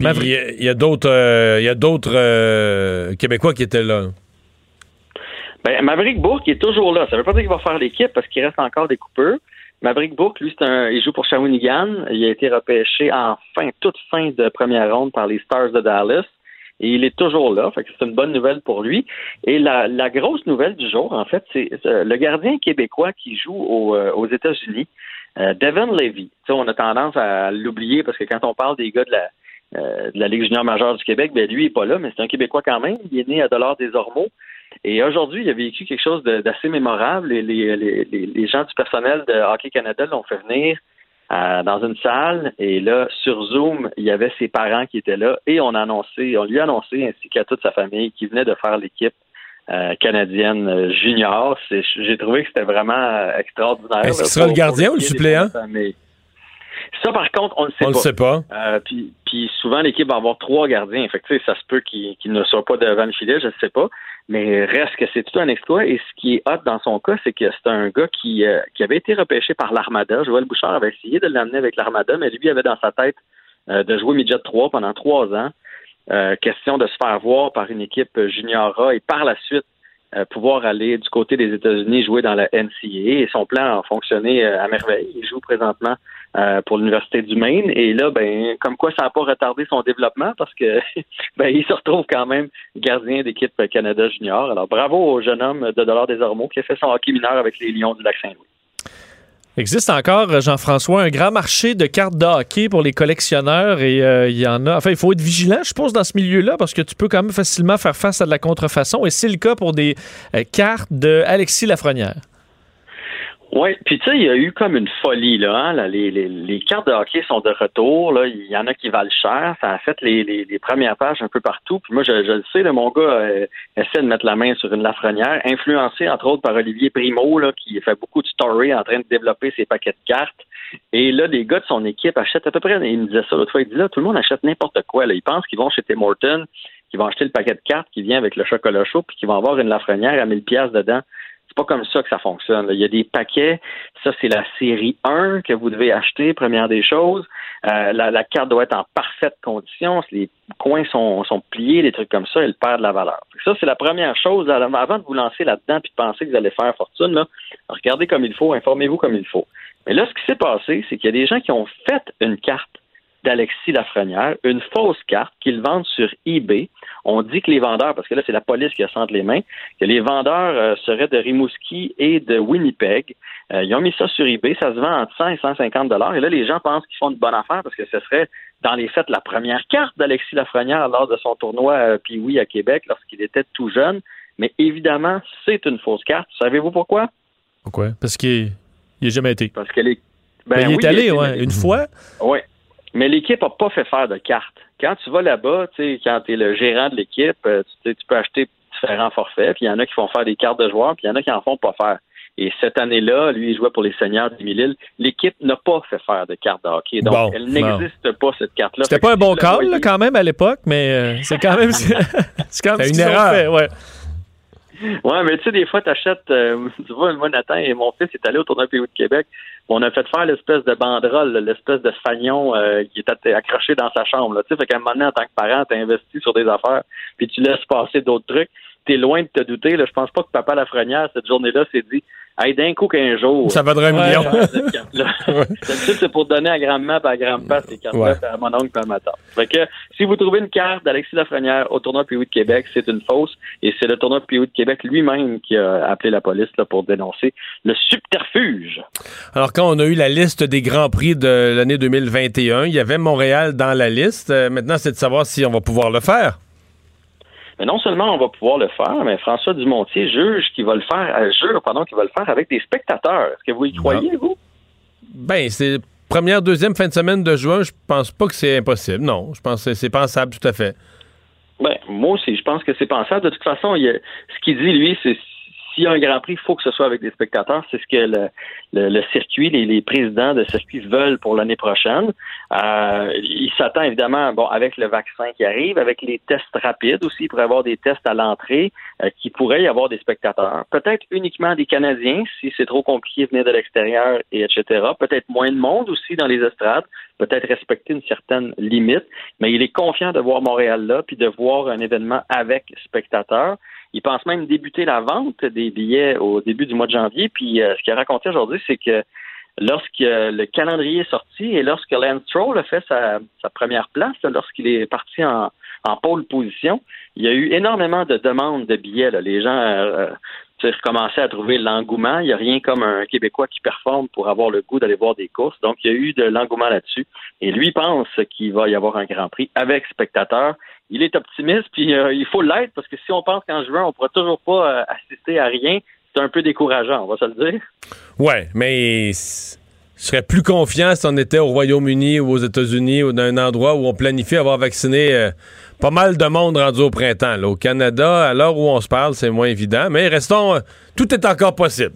Puis, Il y a- d'autres il y a d'autres Québécois qui étaient là. Ben, Maverick Bourque il est toujours là. Ça veut pas dire qu'il va faire l'équipe parce qu'il reste encore des coupeurs. Maverick Bourque, lui, c'est un, il joue pour Shawinigan. Il a été repêché en fin, toute fin de première ronde par les Stars de Dallas. Et il est toujours là. Fait que c'est une bonne nouvelle pour lui. Et la, la grosse nouvelle du jour, en fait, c'est euh, le gardien québécois qui joue euh, aux États-Unis, euh, Devin Levy. On a tendance à l'oublier parce que quand on parle des gars de la, euh, de la Ligue junior majeure du Québec, ben lui, il n'est pas là, mais c'est un Québécois quand même. Il est né à Dollars des Ormeaux. Et aujourd'hui, il a vécu quelque chose d'assez mémorable. Les, les, les, les gens du personnel de Hockey Canada l'ont fait venir euh, dans une salle. Et là, sur Zoom, il y avait ses parents qui étaient là. Et on a annoncé, on lui a annoncé, ainsi qu'à toute sa famille, qu'il venait de faire l'équipe euh, canadienne euh, junior. J'ai trouvé que c'était vraiment extraordinaire. Est-ce qu'il sera le gardien ou le qu'il suppléant? Ça, par contre, on ne sait On pas. le sait pas. Euh, puis, puis souvent, l'équipe va avoir trois gardiens. Fait que, ça se peut qu'ils ne soient pas devant le filet, je ne sais pas. Mais reste que c'est tout un exploit. Et ce qui est hot dans son cas, c'est que c'est un gars qui, euh, qui avait été repêché par l'Armada. Joël Bouchard avait essayé de l'amener avec l'Armada, mais lui avait dans sa tête euh, de jouer midget 3 pendant trois ans. Euh, question de se faire voir par une équipe junior A et par la suite pouvoir aller du côté des États-Unis jouer dans la NCAA. Et son plan a fonctionné euh, à merveille. Il joue présentement euh, pour l'Université du Maine. Et là, ben, comme quoi ça n'a pas retardé son développement parce que ben, il se retrouve quand même gardien d'équipe Canada Junior. Alors bravo au jeune homme de Dollars des Ormeaux qui a fait son hockey mineur avec les Lions du Lac Saint-Louis. Existe encore, euh, Jean-François, un grand marché de cartes de hockey pour les collectionneurs et euh, il y en a. Enfin, il faut être vigilant, je pense, dans ce milieu-là parce que tu peux quand même facilement faire face à de la contrefaçon et c'est le cas pour des euh, cartes de Alexis Lafrenière. Oui, puis tu sais, il y a eu comme une folie, là. Hein? les, les, les cartes de hockey sont de retour. Là. Il y en a qui valent cher. Ça a fait les, les, les premières pages un peu partout. Puis moi, je, je le sais, là, mon gars euh, essaie de mettre la main sur une Lafrenière, influencé entre autres par Olivier Primo, là, qui fait beaucoup de story en train de développer ses paquets de cartes. Et là, des gars de son équipe achètent à peu près, il me disait ça l'autre fois, il dit là, tout le monde achète n'importe quoi. Là. Ils pensent qu'ils vont chez Tim Horton, qu'ils vont acheter le paquet de cartes qui vient avec le chocolat chaud, puis qu'ils vont avoir une Lafrenière à 1000 pièces dedans. C'est pas comme ça que ça fonctionne. là. Il y a des paquets. Ça, c'est la série 1 que vous devez acheter, première des choses. Euh, la, la carte doit être en parfaite condition. Les coins sont, sont pliés, des trucs comme ça, elle perd de la valeur. Ça, c'est la première chose. Avant de vous lancer là-dedans puis de penser que vous allez faire fortune, là, regardez comme il faut, informez-vous comme il faut. Mais là, ce qui s'est passé, c'est qu'il y a des gens qui ont fait une carte d'Alexis Lafrenière, une fausse carte qu'ils vendent sur eBay. On dit que les vendeurs, parce que là, c'est la police qui a ça entre les mains, que les vendeurs euh, seraient de Rimouski et de Winnipeg. Euh, ils ont mis ça sur eBay, ça se vend entre 100 et 150 dollars. Et là, les gens pensent qu'ils font une bonne affaire parce que ce serait, dans les faits, la première carte d'Alexis Lafrenière lors de son tournoi euh, Pee-Wee à Québec lorsqu'il était tout jeune. Mais évidemment, c'est une fausse carte. Savez-vous pourquoi? Pourquoi? Parce qu'il n'a jamais été. Parce qu'elle est. Ben, il oui, est allé, été, ouais, une fois. Oui. Mais l'équipe n'a pas fait faire de carte. Quand tu vas là-bas, tu sais, quand tu es le gérant de l'équipe, euh, tu, sais, tu peux acheter différents forfaits, puis il y en a qui font faire des cartes de joueurs, puis il y en a qui en font pas faire. Et cette année-là, lui, il jouait pour les seigneurs d'Émile. L'équipe n'a pas fait faire de carte de hockey. Donc, Bon, elle bon. n'existe pas, cette carte-là. C'était pas un bon call, là, quand même, à l'époque, mais euh, c'est quand même. c'est quand même une erreur. fait, ouais. Ouais, mais tu sais, des fois, t'achètes, euh, tu vois, moi, Nathan et mon fils est allé au tournoi PO de Québec. On a fait faire l'espèce de banderole, l'espèce de fagnon euh, qui était accroché dans sa chambre. Tu sais, fait qu'à un moment donné, en tant que parent, t'as investi sur des affaires, puis tu laisses passer d'autres trucs. T'es loin de te douter. Là. Je pense pas que papa Lafrenière, cette journée-là, s'est dit Hey, d'un coup qu'un jour. Ça vaudrait un Ouais. million. c'est pour donner à grand-mère et à grand-père ces cartes-là, Ouais. à mon oncle et à ma tante. Fait que si vous trouvez une carte d'Alexis Lafrenière au tournoi PO de Québec, c'est une fausse. Et c'est le tournoi PO de Québec lui-même qui a appelé la police là, pour dénoncer le subterfuge. Alors, quand on a eu la liste des Grands Prix de l'année 2021, il y avait Montréal dans la liste. Euh, maintenant, c'est de savoir si on va pouvoir le faire. Mais non seulement on va pouvoir le faire, mais François Dumontier juge qu'il va le faire, euh, jure, pardon, qu'il va le faire avec des spectateurs. Est-ce que vous y croyez, vous? Ben, c'est première, deuxième fin de semaine de juin. Je pense pas que c'est impossible. Non, je pense que c'est pensable tout à fait. Ben, moi aussi, je pense que c'est pensable. De toute façon, il a- ce qu'il dit, lui, c'est s'il y a un Grand Prix, il faut que ce soit avec des spectateurs. C'est ce que le, circuit, les, les présidents de circuit veulent pour l'année prochaine. Euh, il s'attend évidemment, bon, avec le vaccin qui arrive, avec les tests rapides aussi, y avoir des tests à l'entrée, euh, qui pourrait y avoir des spectateurs. Peut-être uniquement des Canadiens, si c'est trop compliqué de venir de l'extérieur, et etc. Peut-être moins de monde aussi dans les estrades. Peut-être respecter une certaine limite. Mais il est confiant de voir Montréal là, puis de voir un événement avec spectateurs. Il pense même débuter la vente des billets au début du mois de janvier. Puis euh, ce qu'il a raconté aujourd'hui, c'est que lorsque le calendrier est sorti et lorsque Lance Stroll a fait sa, première place, lorsqu'il est parti en, en pole position, il y a eu énormément de demandes de billets. Les gens euh, euh, recommençaient à trouver l'engouement. Il n'y a rien comme un Québécois qui performe pour avoir le goût d'aller voir des courses. Donc, il y a eu de l'engouement là-dessus. Et lui pense qu'il va y avoir un Grand Prix avec spectateurs. Il est optimiste, puis euh, il faut l'être, parce que si on pense qu'en juin, on ne pourra toujours pas euh, assister à rien, c'est un peu décourageant, on va se le dire. Ouais, mais je serais plus confiant si on était au Royaume-Uni ou aux États-Unis ou dans un endroit où on planifie avoir vacciné pas mal de monde rendu au printemps. là. Au Canada, à l'heure où on se parle, c'est moins évident. Mais restons, euh, tout est encore possible.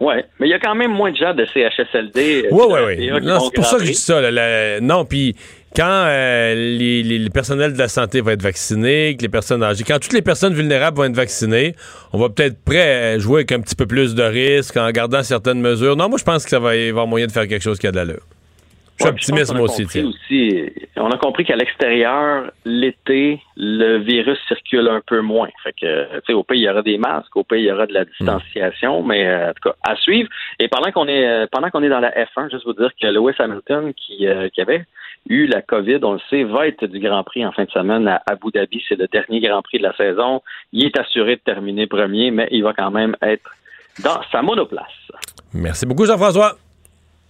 Ouais, mais il y a quand même moins de gens de CHSLD. euh, Oui, de oui, oui. Vont c'est pour ça que je dis ça. là, non, puis quand euh, les, les- le personnel de la santé va être vacciné, que les personnes âgées, quand toutes les personnes vulnérables vont être vaccinées, on va peut-être prêt à jouer avec un petit peu plus de risques en gardant certaines mesures. Non, moi, je pense que ça va y avoir moyen de faire quelque chose qui a de l'allure. Je suis optimiste, moi aussi, aussi, On a compris qu'à l'extérieur, l'été, le virus circule un peu moins. Fait que, tu sais, au pays, il y aura des masques, au pays, il y aura de la distanciation, mais euh, en tout cas, à suivre. Et pendant qu'on est, euh, pendant qu'on est dans la F1, juste vous dire que Lewis Hamilton, qui, euh, qui avait eu la COVID, on le sait, va être du Grand Prix en fin de semaine à Abu Dhabi. C'est le dernier Grand Prix de la saison. Il est assuré de terminer premier, mais il va quand même être dans sa monoplace. Merci beaucoup, Jean-François.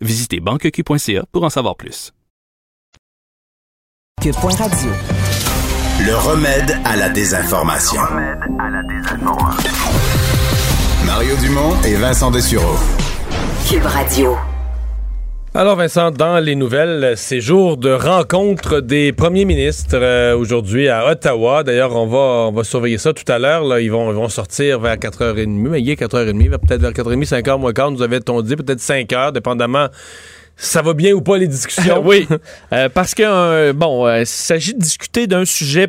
Visitez banqueq.ca pour en savoir plus. Cube.radio. Le remède à la désinformation. Mario Dumont et Vincent Dessureau. Cube Radio. Alors Vincent, dans les nouvelles, c'est jour de rencontre des premiers ministres euh, aujourd'hui à Ottawa. D'ailleurs, on va, on va surveiller ça tout à l'heure. Là, Ils, vont, ils vont sortir vers 4h30, mais il est 4h30, peut-être vers 4h30, 5h moins quart, nous avait-on dit, peut-être 5h, dépendamment ça va bien ou pas les discussions. oui, Euh, parce que euh, bon, euh, il s'agit de discuter d'un sujet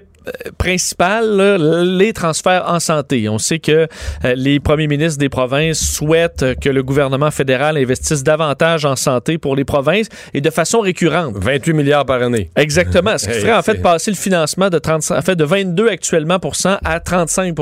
principal, là, les transferts en santé. On sait que euh, les premiers ministres des provinces souhaitent euh, que le gouvernement fédéral investisse davantage en santé pour les provinces et de façon récurrente. 28 milliards par année. Exactement. Ce qui ferait en fait passer le financement de 30, en fait de 22 actuellement pour cent à 35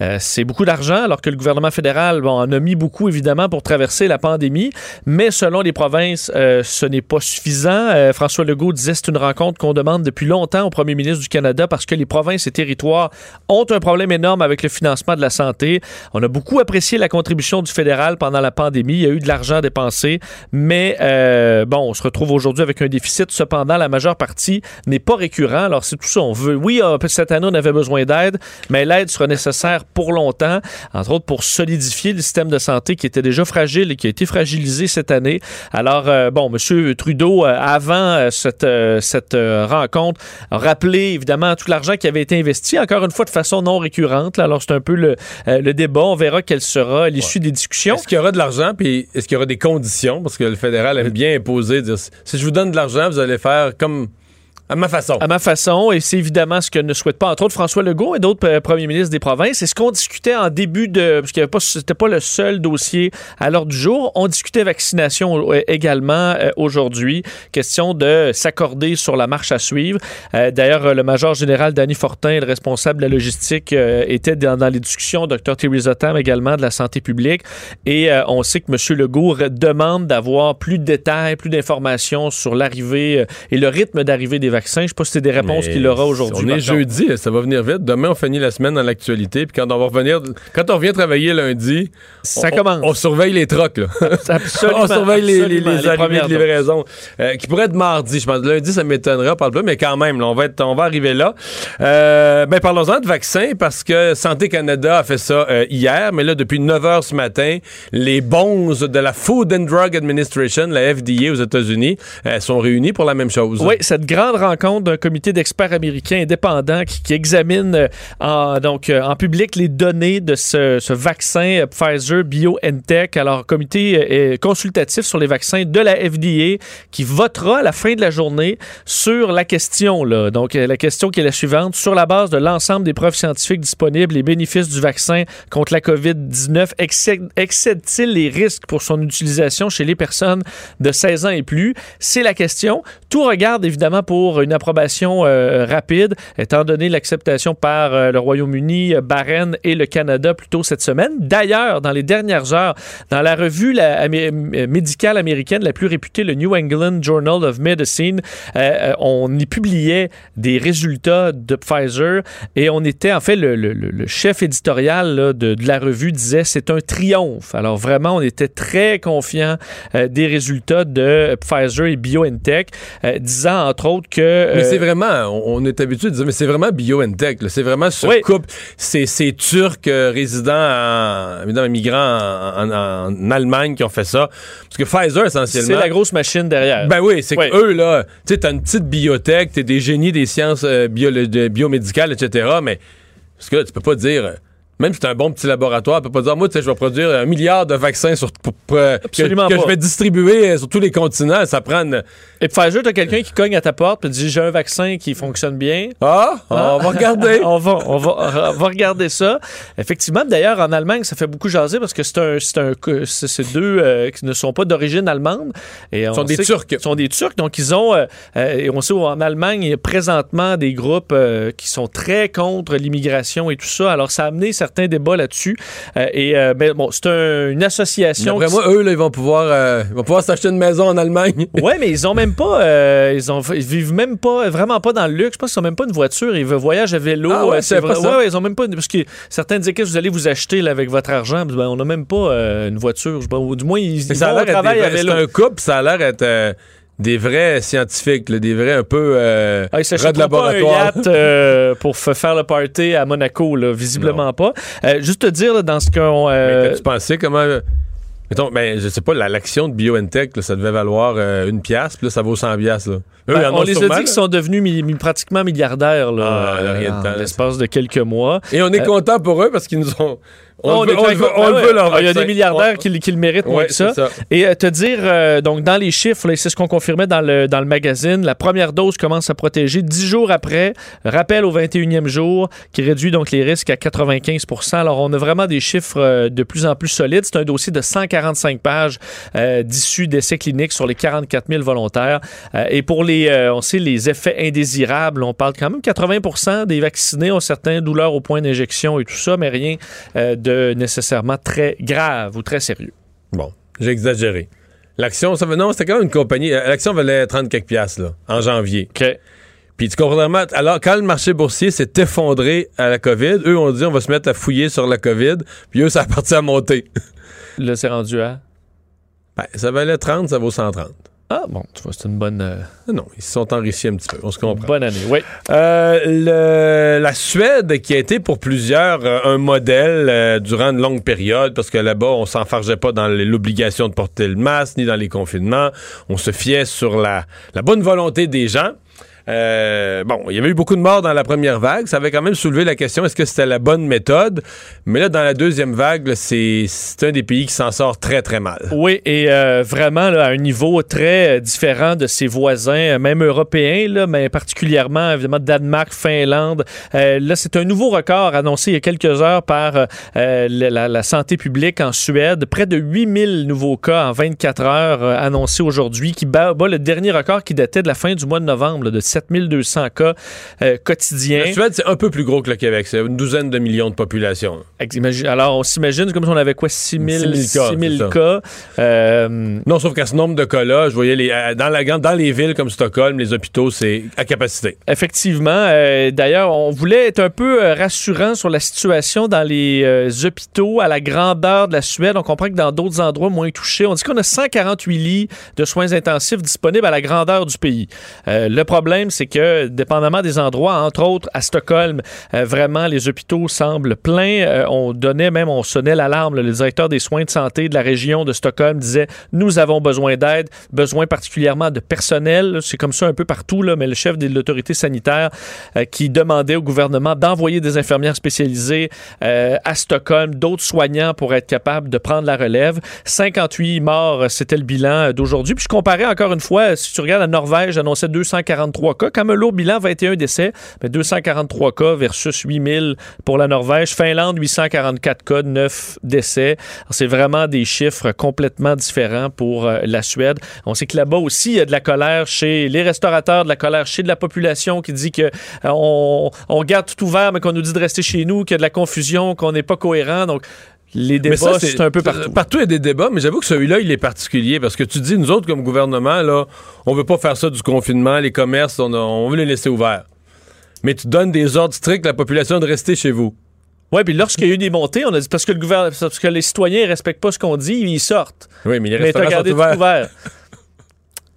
Euh, C'est beaucoup d'argent alors que le gouvernement fédéral bon, en a mis beaucoup évidemment pour traverser la pandémie, mais selon les provinces, euh, ce n'est pas suffisant. Euh, François Legault disait c'est une rencontre qu'on demande depuis longtemps au premier ministre du Canada parce que les provinces et territoires ont un problème énorme avec le financement de la santé. On a beaucoup apprécié la contribution du fédéral pendant la pandémie. Il y a eu de l'argent dépensé, mais euh, bon, on se retrouve aujourd'hui avec un déficit. Cependant, la majeure partie n'est pas récurrent. Alors, c'est tout ça. On veut, oui, euh, cette année, on avait besoin d'aide, mais l'aide sera nécessaire pour longtemps, entre autres pour solidifier le système de santé qui était déjà fragile et qui a été fragilisé cette année. Alors, euh, bon, M. Trudeau, avant cette, cette rencontre, a rappelé évidemment tout l'argent qui avait été investi, encore une fois de façon non récurrente. là. Alors, c'est un peu le, euh, le débat. On verra quelle sera l'issue des discussions. Est-ce qu'il y aura de l'argent, puis est-ce qu'il y aura des conditions? Parce que le fédéral aime bien imposer, dire si je vous donne de l'argent, vous allez faire comme à ma façon. À ma façon, et c'est évidemment ce que ne souhaite pas, entre autres, François Legault et d'autres euh, premiers ministres des provinces. C'est ce qu'on discutait en début de. Parce que c'était pas le seul dossier à l'ordre du jour. On discutait vaccination euh, également euh, aujourd'hui. Question de s'accorder sur la marche à suivre. D'ailleurs, le major général Danny Fortin, le responsable de la logistique, était dans, les discussions. Dr. Theresa Tam également de la santé publique. Et on sait que M. Legault demande d'avoir plus de détails, plus d'informations sur l'arrivée et le rythme d'arrivée des vaccins. Je ne sais pas si c'est des réponses qu'il aura aujourd'hui. On est jeudi, ça va venir vite. Demain, on finit la semaine dans l'actualité. Puis quand on va revenir, quand on revient travailler lundi, Ça on, commence. On, on surveille les trocs. Là. Absolument, on surveille les, les, premières de livraison. euh, qui pourrait être mardi. Je pense lundi, ça m'étonnerait. On parle pas, mais quand même, là, on, va être, on va arriver là. Euh, ben, parlons-en de vaccins parce que Santé Canada a fait ça euh, hier. Mais là, depuis 9 h ce matin, les bonzes de la Food and Drug Administration, la FDA aux États-Unis, euh, sont réunis pour la même chose. Oui, cette grande rencontre d'un comité d'experts américains indépendants qui, examine euh, en, donc, euh, en public les données de ce, ce vaccin euh, Pfizer BioNTech. Alors, comité consultatif sur les vaccins de la FDA qui votera à la fin de la journée sur la question. Là. Donc, la question qui est la suivante. Sur la base de l'ensemble des preuves scientifiques disponibles, les bénéfices du vaccin contre la COVID-19 excèdent- excèdent-ils les risques pour son utilisation chez les personnes de 16 ans et plus? C'est la question. Tout regarde évidemment pour une approbation euh, rapide, étant donné l'acceptation par euh, le Royaume-Uni, euh, Bahreïn et le Canada plus tôt cette semaine. D'ailleurs, dans les dernières heures, dans la revue médicale américaine la plus réputée, le New England Journal of Medicine, on y publiait des résultats de Pfizer et on était, en fait, le, chef éditorial de, de la revue disait c'est un triomphe. Alors vraiment, on était très confiant des résultats de Pfizer et BioNTech, disant entre autres que... Mais euh, c'est vraiment, on, on est habitué de dire, mais c'est vraiment BioNTech. C'est vraiment ce Oui. couple, ces, ces Turcs euh, résidents, en, évidemment, migrants en, en- en Allemagne qui ont fait ça. Parce que Pfizer, essentiellement. c'est la grosse machine derrière. Ben oui, c'est Oui. que eux, là, tu sais, t'as une petite biotech, t'es des génies des sciences euh, bio- de- biomédicales, etc., mais parce que là, tu peux pas dire, euh, Même si c'est un bon petit laboratoire, elle peut pas dire, moi, tu sais, je vais produire un milliard de vaccins sur, pour- pour, euh, que, je vais distribuer euh, sur tous les continents. Ça prend une- Et Pfizer, t'as quelqu'un qui cogne à ta porte et dit j'ai un vaccin qui fonctionne bien. Ah, on va regarder. on, va, on, va, on va regarder ça. Effectivement, d'ailleurs, en Allemagne, ça fait beaucoup jaser parce que c'est un, c'est un, c'est deux euh, qui ne sont pas d'origine allemande. Et on sont des Turcs. qu'ils sont des Turcs, donc ils ont. euh, euh, et on sait en Allemagne, il y a présentement des groupes qui sont très contre l'immigration et tout ça. Alors, ça a amené certains débats là-dessus. Euh, et euh, ben, bon, c'est un- une association. D'après qui- eux, là, ils vont pouvoir, euh, ils vont pouvoir s'acheter une maison en Allemagne. Ouais, mais ils ont même pas, euh, ils ont, ils vivent même pas, vraiment pas dans le luxe. Je pense qu'ils ont même pas une voiture. Ils voyagent à vélo. Ah ouais, savais vrai- ouais, ouais, ils ont même pas, parce que certains disaient que vous allez vous acheter là, avec votre argent? Ben, on n'a même pas une voiture. Je sais pas, ou du moins ils, ils ça a vont au travail à vélo. C'est un couple, ça a l'air être euh, des vrais scientifiques, là, des vrais un peu euh, Ah, rats de s'achèteront pas un laboratoire. yacht euh, pour faire le party à Monaco, là, visiblement pas. Euh, juste te dire, là, dans ce qu'on... euh, Mais tu pensais comment. Mettons, ben, je sais pas, la- l'action de BioNTech, là, ça devait valoir euh, une pièce, puis là, ça vaut 100 piastres, là. Eux, Ben, on les a dit qu'ils sont devenus mi- mi- pratiquement milliardaires là, Ah, euh, en l'espace de quelques mois. Et on est Euh, content pour eux parce qu'ils nous ont. On, on le veut, on veut, on le Ouais, veut, leur ouais. Il y a des milliardaires qui, le- qui le méritent moins que ça. Et euh, te dire, euh, donc dans les chiffres, là, c'est ce qu'on confirmait dans le, dans le magazine, la première dose commence à protéger 10 jours après, rappel au 21e jour, qui réduit donc les risques à 95% Alors on a vraiment des chiffres euh, de plus en plus solides. C'est un dossier de 145 pages euh, d'issues d'essais cliniques sur les 44 000 volontaires. Et pour les, euh, on sait, les effets indésirables, on parle quand même 80% des vaccinés ont certaines douleurs au point d'injection et tout ça, mais rien euh, de nécessairement très grave ou très sérieux. Bon, j'ai exagéré. L'action, ça veut- non, c'était quand même une compagnie. euh, L'action valait 30 quelques piastres, là, en janvier. OK. Puis tu comprends vraiment, alors quand le marché boursier s'est effondré à la COVID, eux ont dit on va se mettre à fouiller sur la COVID, puis eux ça a parti à monter. Là, c'est rendu à? Ben, ça valait 30, ça vaut 130. Ah, bon, tu vois, c'est une bonne. euh, Non, ils se sont enrichis un petit peu, on se comprend. Bonne année, oui. Euh, le- la Suède, qui a été pour plusieurs euh, un modèle durant une longue période, parce que là-bas, on s'enfargeait pas dans l'obligation de porter le masque, ni dans les confinements. On se fiait sur la, la bonne volonté des gens. Euh, bon, il y avait eu beaucoup de morts dans la première vague. Ça avait quand même soulevé la question est-ce que c'était la bonne méthode? Mais là, dans la deuxième vague, c'est un des pays qui s'en sort très, très mal. Oui, et euh, vraiment à un niveau très euh, différent de ses voisins, même européens, mais particulièrement évidemment Danemark, Finlande. Là, c'est un nouveau record annoncé il y a quelques heures par la, santé publique en Suède. Près de 8000 nouveaux cas en 24 heures annoncés aujourd'hui, qui bat, le dernier record qui datait de la fin du mois de novembre, de 7200 cas euh, quotidiens. La Suède, c'est un peu plus gros que le Québec. C'est une douzaine de millions de population. Alors, on s'imagine comme si on avait quoi, 6000 6 000 cas, 6000 c'est ça. cas. Euh, Non, sauf qu'à ce nombre de cas-là, je voyais les, euh, dans, la, dans les villes comme Stockholm, les hôpitaux, c'est à capacité. Effectivement. Euh, D'ailleurs, on voulait être un peu rassurant sur la situation dans les hôpitaux à la grandeur de la Suède. On comprend que dans d'autres endroits moins touchés, on dit qu'on a 148 lits de soins intensifs disponibles à la grandeur du pays. Euh, le problème, c'est que, dépendamment des endroits, entre autres à Stockholm, euh, vraiment, les hôpitaux semblent pleins. Euh, on donnait même, on sonnait l'alarme. Le directeur des soins de santé de la région de Stockholm disait Nous avons besoin d'aide, besoin particulièrement de personnel. C'est comme ça un peu partout, là, mais le chef de l'autorité sanitaire euh, qui demandait au gouvernement d'envoyer des infirmières spécialisées à Stockholm, d'autres soignants pour être capables de prendre la relève. 58 morts, c'était le bilan d'aujourd'hui. Puis je comparais encore une fois, si tu regardes la Norvège, annonçait 243 cas, quand même un lourd bilan, 21 décès, mais 243 cas versus 8000 pour la Norvège. Finlande, 844 cas, 9 décès. C'est vraiment des chiffres complètement différents pour euh, la Suède. On sait que là-bas aussi, il y a de la colère chez les restaurateurs, de la colère chez de la population qui dit que euh, on, on garde tout ouvert, mais qu'on nous dit de rester chez nous, qu'il y a de la confusion, qu'on n'est pas cohérent. Donc, les Mais débats, c'est un peu partout. Partout, il y a des débats, mais j'avoue que celui-là, il est particulier parce que tu dis, nous autres, comme gouvernement, là, on veut pas faire ça du confinement, les commerces, on, a- on veut les laisser ouverts. Mais tu donnes des ordres stricts à la population de rester chez vous. Oui, puis lorsqu'il y a eu des montées, on a dit parce que le gouvernement, parce que les citoyens ne respectent pas ce qu'on dit, ils sortent. Oui, mais les Mais restaurants gardé sont tout ouverts. ouvert.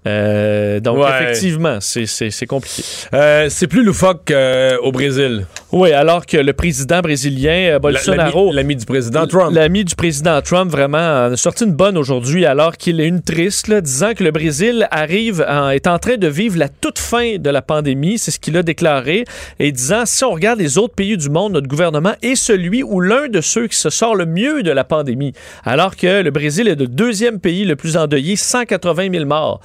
Euh, donc, Ouais. effectivement, c'est- c'est c'est compliqué. Euh, c'est plus loufoque qu'au Brésil. Oui, alors que le président brésilien euh, Bolsonaro, L'ami du président Trump. l'ami du président Trump, vraiment a sorti une bonne aujourd'hui, alors qu'il est une triste, là, disant que le Brésil arrive, en- est en train de vivre la toute fin de la pandémie. C'est ce qu'il a déclaré. Et disant, si on regarde les autres pays du monde, notre gouvernement est celui ou l'un de ceux qui se sort le mieux de la pandémie. Alors que le Brésil est le deuxième pays le plus endeuillé, 180 000 morts.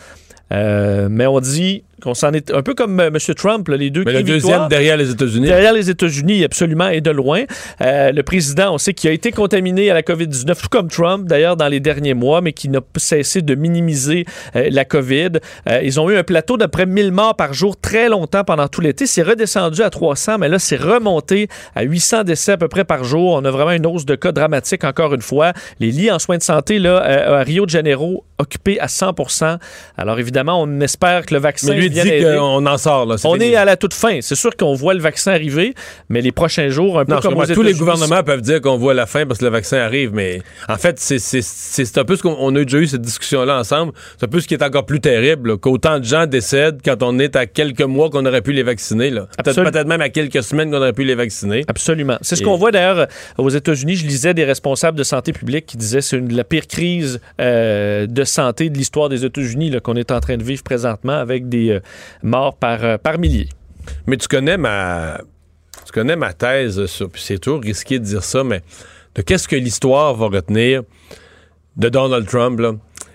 Euh, mais on dit qu'on s'en est un peu comme euh, M. Trump, là, les deux Mais le deuxième derrière les États-Unis. Derrière les États-Unis, absolument, et de loin. Euh, le président, on sait qu'il a été contaminé à la COVID-19, tout comme Trump, d'ailleurs, dans les derniers mois, mais qui n'a pas cessé de minimiser euh, la COVID. Euh, ils ont eu un plateau d'à près 1000 morts par jour très longtemps pendant tout l'été. C'est redescendu à 300, mais là, c'est remonté à 800 décès à peu près par jour. On a vraiment une hausse de cas dramatique, encore une fois. Les lits en soins de santé, là, à Rio de Janeiro, occupés à 100% Alors, évidemment, on espère que le vaccin Dit qu'on en sort. Là, On est à la toute fin. C'est sûr qu'on voit le vaccin arriver, mais les prochains jours, un peu Non, comme aux tous les gouvernements peuvent dire qu'on voit la fin parce que le vaccin arrive, mais en fait, c'est- un peu ce qu'on on a déjà eu cette discussion-là ensemble. C'est un peu ce qui est encore plus terrible, qu'autant de gens décèdent quand on est à quelques mois qu'on aurait pu les vacciner. Peut-être même à quelques semaines qu'on aurait pu les vacciner. Absolument. C'est ce qu'on voit d'ailleurs aux États-Unis. Je lisais des responsables de santé publique qui disaient que c'est une- la pire crise euh, de santé de l'histoire des États-Unis qu'on est en train de vivre présentement avec des euh, morts par, euh, par milliers. Mais tu connais ma, tu connais ma thèse sur, puis c'est toujours risqué de dire ça, mais de qu'est-ce que l'histoire va retenir de Donald Trump, là?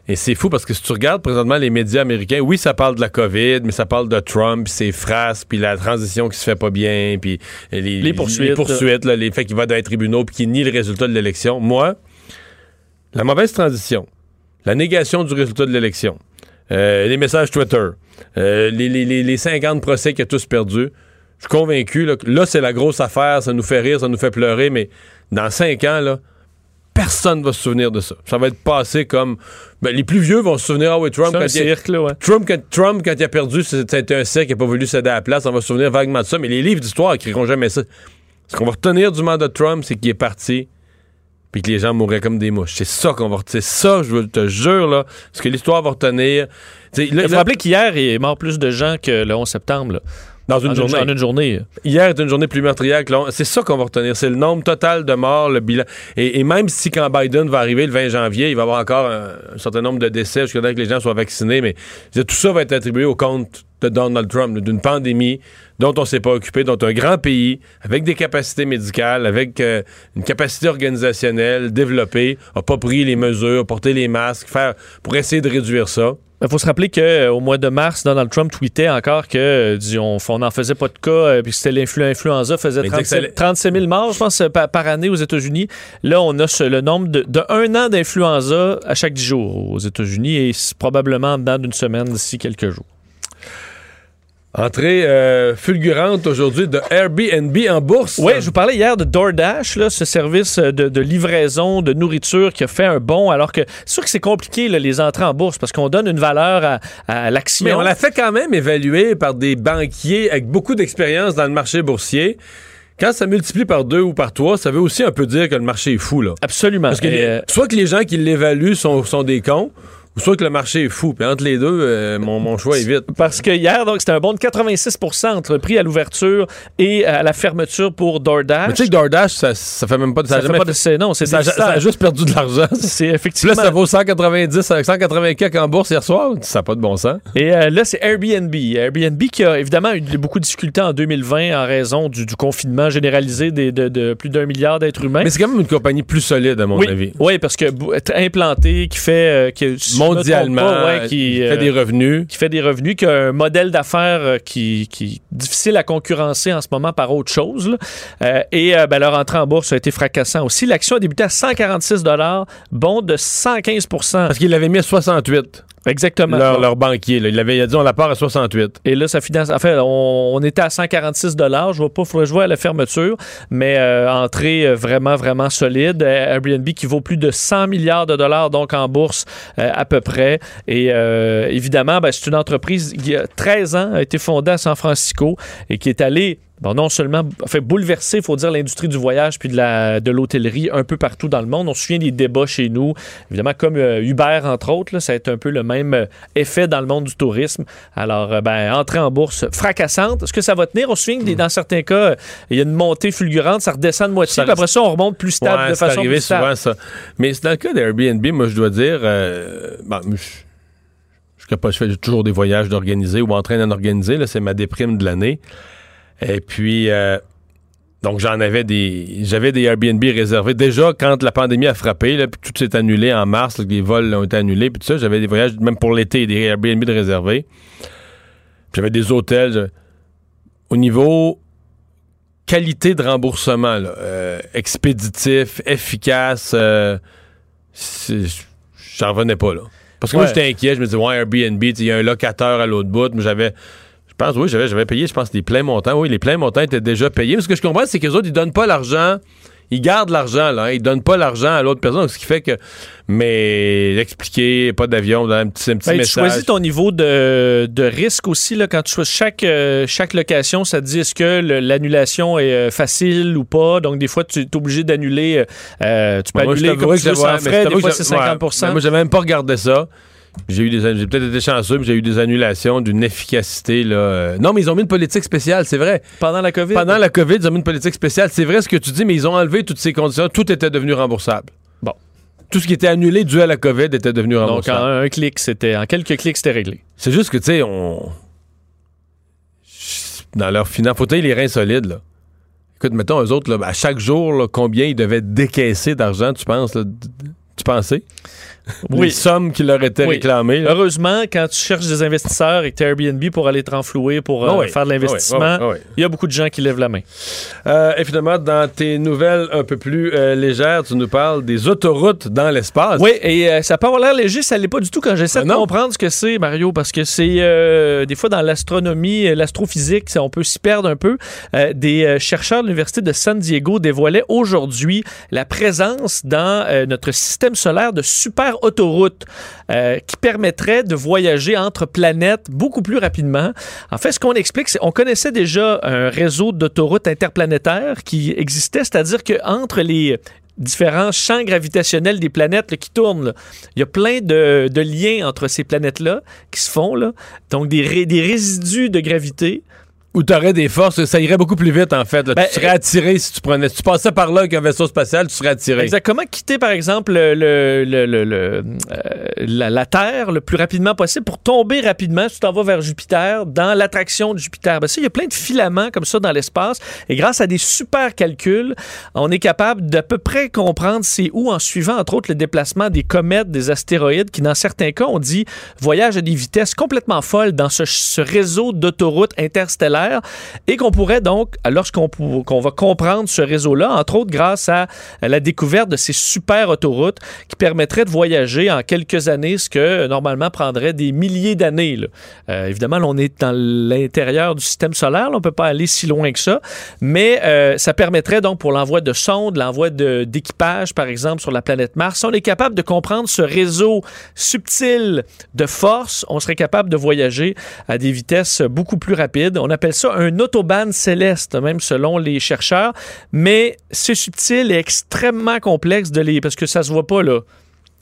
Et c'est fou parce que si tu regardes présentement les médias américains, oui, ça parle de la COVID, mais ça parle de Trump, puis ses phrases, puis la transition qui se fait pas bien, puis les, Les poursuites, les, poursuites, là, les faits qu'il va dans les tribunaux, puis qu'il nie le résultat de l'élection. Moi, la mauvaise transition, la négation du résultat de l'élection, euh, les messages Twitter, euh, les, les, les, les 50 procès qu'il a tous perdus, je suis convaincu là, là, c'est la grosse affaire, ça nous fait rire, ça nous fait pleurer, mais dans cinq ans, là, personne va se souvenir de ça. Ça va être passé comme. ben, les plus vieux vont se souvenir, ah oui, Trump, quand il, a- cirque, là, ouais. Trump, quand, Trump, quand il a perdu, c'était un cirque, il n'a pas voulu céder à la place. On va se souvenir vaguement de ça, mais les livres d'histoire écriront jamais ça. Ce qu'on va retenir du mandat de Trump, c'est qu'il est parti, puis que les gens mourraient comme des mouches. C'est ça qu'on va retenir. C'est ça, je te jure, là, ce que l'histoire va retenir. Il faut rappeler qu'hier, il est mort plus de gens que le 11 septembre. là. Dans une En journée. En une journée. Hier est une journée plus meurtrière que l'on. C'est ça qu'on va retenir. C'est le nombre total de morts, le bilan. Et, et même si quand Biden va arriver le 20 janvier, il va y avoir encore un, un certain nombre de décès jusqu'à que les gens soient vaccinés, mais dire, tout ça va être attribué au compte de Donald Trump, d'une pandémie dont on s'est pas occupé, dont un grand pays, avec des capacités médicales, avec euh, une capacité organisationnelle développée, a pas pris les mesures, porté les masques, faire pour essayer de réduire ça. Il faut se rappeler qu'au mois de mars, Donald Trump tweetait encore que euh, on n'en faisait pas de cas, euh, puis que c'était l'influ- l'influenza faisait Mais il disait que ça 37, allait- 37 000 morts, je pense, euh, par, année aux États-Unis. Là, on a le nombre de, de un an d'influenza à chaque 10 jours aux États-Unis et probablement en dedans d'une semaine d'ici quelques jours. Entrée euh, fulgurante aujourd'hui de Airbnb en bourse. Oui, je vous parlais hier de DoorDash, là, ce service de, de livraison de nourriture qui a fait un bond, alors que c'est sûr que c'est compliqué, là, les entrées en bourse, parce qu'on donne une valeur à, à l'action. Mais on l'a fait quand même évaluer par des banquiers avec beaucoup d'expérience dans le marché boursier. Quand ça multiplie par deux ou par trois, ça veut aussi un peu dire que le marché est fou. Là. Absolument. Parce que les- euh, soit que les gens qui l'évaluent sont, sont des cons, ou soit que le marché est fou. Puis entre les deux, euh, mon, mon choix est vite. Parce que hier, donc, c'était un bond de 86% entre le prix à l'ouverture et à la fermeture pour DoorDash. Mais tu sais que DoorDash, ça, ça fait même pas de... ça a fait pas de fait- non, c'est ça, a- ça juste perdu de l'argent. C'est Puis effectivement. là, ça vaut 190, 180 quelques en bourse hier soir. Ça n'a pas de bon sens. Et euh, là, c'est Airbnb. Airbnb qui a évidemment eu beaucoup de difficultés en 2020 en raison du, du confinement généralisé des- de, de plus d'un milliard d'êtres humains. Mais c'est quand même une compagnie plus solide, à mon oui, avis. oui, parce que bou- être implanté, qui fait, euh, qui, Mondialement, pas, ouais, qui, qui euh, fait des revenus. qui fait des revenus, qui a un modèle d'affaires euh, qui, qui est difficile à concurrencer en ce moment par autre chose. là. Euh, et ben, leur entrée en bourse a été fracassant aussi. L'action a débuté à 146 bon de 115 Parce qu'il l'avait mis à 68. Exactement. Leur, leur banquier, là. il avait il a dit on la part à 68. Et là, ça finance. En fait, on, on était à 146 Je vois pas, faudrait vois à la fermeture, mais euh, entrée euh, vraiment, vraiment solide. Euh, Airbnb qui vaut plus de 100 milliards de dollars, donc en bourse euh, à peu près. Et euh, évidemment, ben, c'est une entreprise qui a 13 ans, a été fondée à San Francisco et qui est allée bon, non seulement fait bouleverser, il faut dire, l'industrie du voyage puis de la de l'hôtellerie un peu partout dans le monde. On se souvient des débats chez nous, évidemment comme euh, Uber entre autres, là, ça a été un peu le même euh, effet dans le monde du tourisme. Alors, euh, ben, entrée en bourse fracassante. Est-ce que ça va tenir? On se souvient que des- dans certains cas, il y a une montée fulgurante, ça redescend de moitié, Ça puis après ça, on remonte plus stable Ouais, de façon arrivé plus stable. souvent, ça. Mais c'est dans le cas d'Airbnb, moi, je dois dire, euh, bon, je, je, capable- je fais toujours des voyages d'organiser ou en train d'en organiser. Là, c'est ma déprime de l'année. Et puis, euh, donc, j'en avais des. J'avais des Airbnb réservés. Déjà, quand la pandémie a frappé, là, puis tout s'est annulé en mars, là, les vols ont été annulés, puis tout ça, j'avais des voyages, même pour l'été, des Airbnb de réservés. J'avais des hôtels. je- Au niveau qualité de remboursement, là, euh, expéditif, efficace, euh, j'en revenais pas, là. Parce que moi, j'étais inquiet. Je me disais, ouais, Airbnb, il y a un locateur à l'autre bout. Mais j'avais. Je pense, oui, j'avais, payé, je pense, les pleins montants. Oui, les pleins montants étaient déjà payés. Mais ce que je comprends, c'est que les autres, ils donnent pas l'argent. Ils gardent l'argent, là. hein. Ils donnent pas l'argent à l'autre personne. Ce qui fait que. Mais expliquer, pas d'avion, un petit, un petit Ben, tu message. choisis ton niveau de, de risque aussi. Là, quand tu choisis chaque, euh, chaque location, ça te dit est-ce que l'annulation est euh, facile ou pas? Donc, des fois, tu es obligé d'annuler. euh, tu peux Moi, je annuler comme tu veux sans frais. Des fois, c'est j'ai- ouais. 50 Mais Moi, j'avais même pas regardé ça. J'ai eu des j'ai peut-être été chanceux, mais j'ai eu des annulations d'une efficacité là. euh, Non, mais ils ont mis une politique spéciale, c'est vrai. Pendant la COVID? Pendant la COVID, ils ont mis une politique spéciale. C'est vrai ce que tu dis, mais ils ont enlevé toutes ces conditions. Tout était devenu remboursable. Bon. Tout ce qui était annulé dû à la COVID était devenu Donc, en remboursable. un clic, c'était. En quelques clics, c'était réglé. C'est juste que, tu sais, on. Dans leur finance, faut les reins solides, là. Écoute, mettons, eux autres, là, à chaque jour, là, combien ils devaient décaisser d'argent, tu penses, là, tu pensais? Oui. Les sommes qui leur étaient Oui. réclamées. là. Heureusement, quand tu cherches des investisseurs et que tu Airbnb pour aller te renflouer, pour euh, Ah oui. faire de l'investissement, Ah oui, ah il y a beaucoup de gens qui lèvent la main. Euh, et finalement, dans tes nouvelles un peu plus euh, légères, tu nous parles des autoroutes dans l'espace. Oui, et euh, ça peut avoir l'air léger, ça l'est pas du tout quand j'essaie Ah de non? comprendre ce que c'est, Mario, parce que c'est des fois dans l'astronomie, l'astrophysique, on peut s'y perdre un peu. Des chercheurs de l'Université de San Diego dévoilaient aujourd'hui la présence dans notre système solaire de super autoroutes euh, qui permettraient de voyager entre planètes beaucoup plus rapidement. En fait, ce qu'on explique, c'est qu'on connaissait déjà un réseau d'autoroutes interplanétaires qui existait, c'est-à-dire qu'entre les différents champs gravitationnels des planètes qui tournent. Il y a plein de, liens entre ces planètes-là qui se font. Donc, des résidus de gravité. Où tu aurais des forces, ça irait beaucoup plus vite, en fait. là. Ben, tu serais attiré si tu prenais. Si tu passais par là avec un vaisseau spatial, tu serais attiré. Exact. Comment quitter, par exemple, le, le- le- le- le, euh, la, la Terre le plus rapidement possible pour tomber rapidement, tu t'en vas vers Jupiter, dans l'attraction de Jupiter. Ben, ça, il y a plein de filaments comme ça dans l'espace. Et grâce à des super calculs, on est capable d'à peu près comprendre c'est où en suivant, entre autres, le déplacement des comètes, des astéroïdes, qui, dans certains cas, on dit voyagent à des vitesses complètement folles dans ce, ce réseau d'autoroutes interstellaires et qu'on pourrait donc, lorsqu'on va comprendre ce réseau-là, entre autres grâce à, la découverte de ces super autoroutes qui permettraient de voyager en quelques années, ce que normalement prendrait des milliers d'années. Euh, évidemment, on est dans l'intérieur du système solaire, on peut pas aller si loin que ça, mais euh, ça permettrait donc pour l'envoi de sondes, l'envoi d'équipage, par exemple, sur la planète Mars, si on est capable de comprendre ce réseau subtil de force, on serait capable de voyager à des vitesses beaucoup plus rapides. On appelle ça un autobahn céleste, même selon les chercheurs, mais c'est subtil et extrêmement complexe de les parce que ça se voit pas là.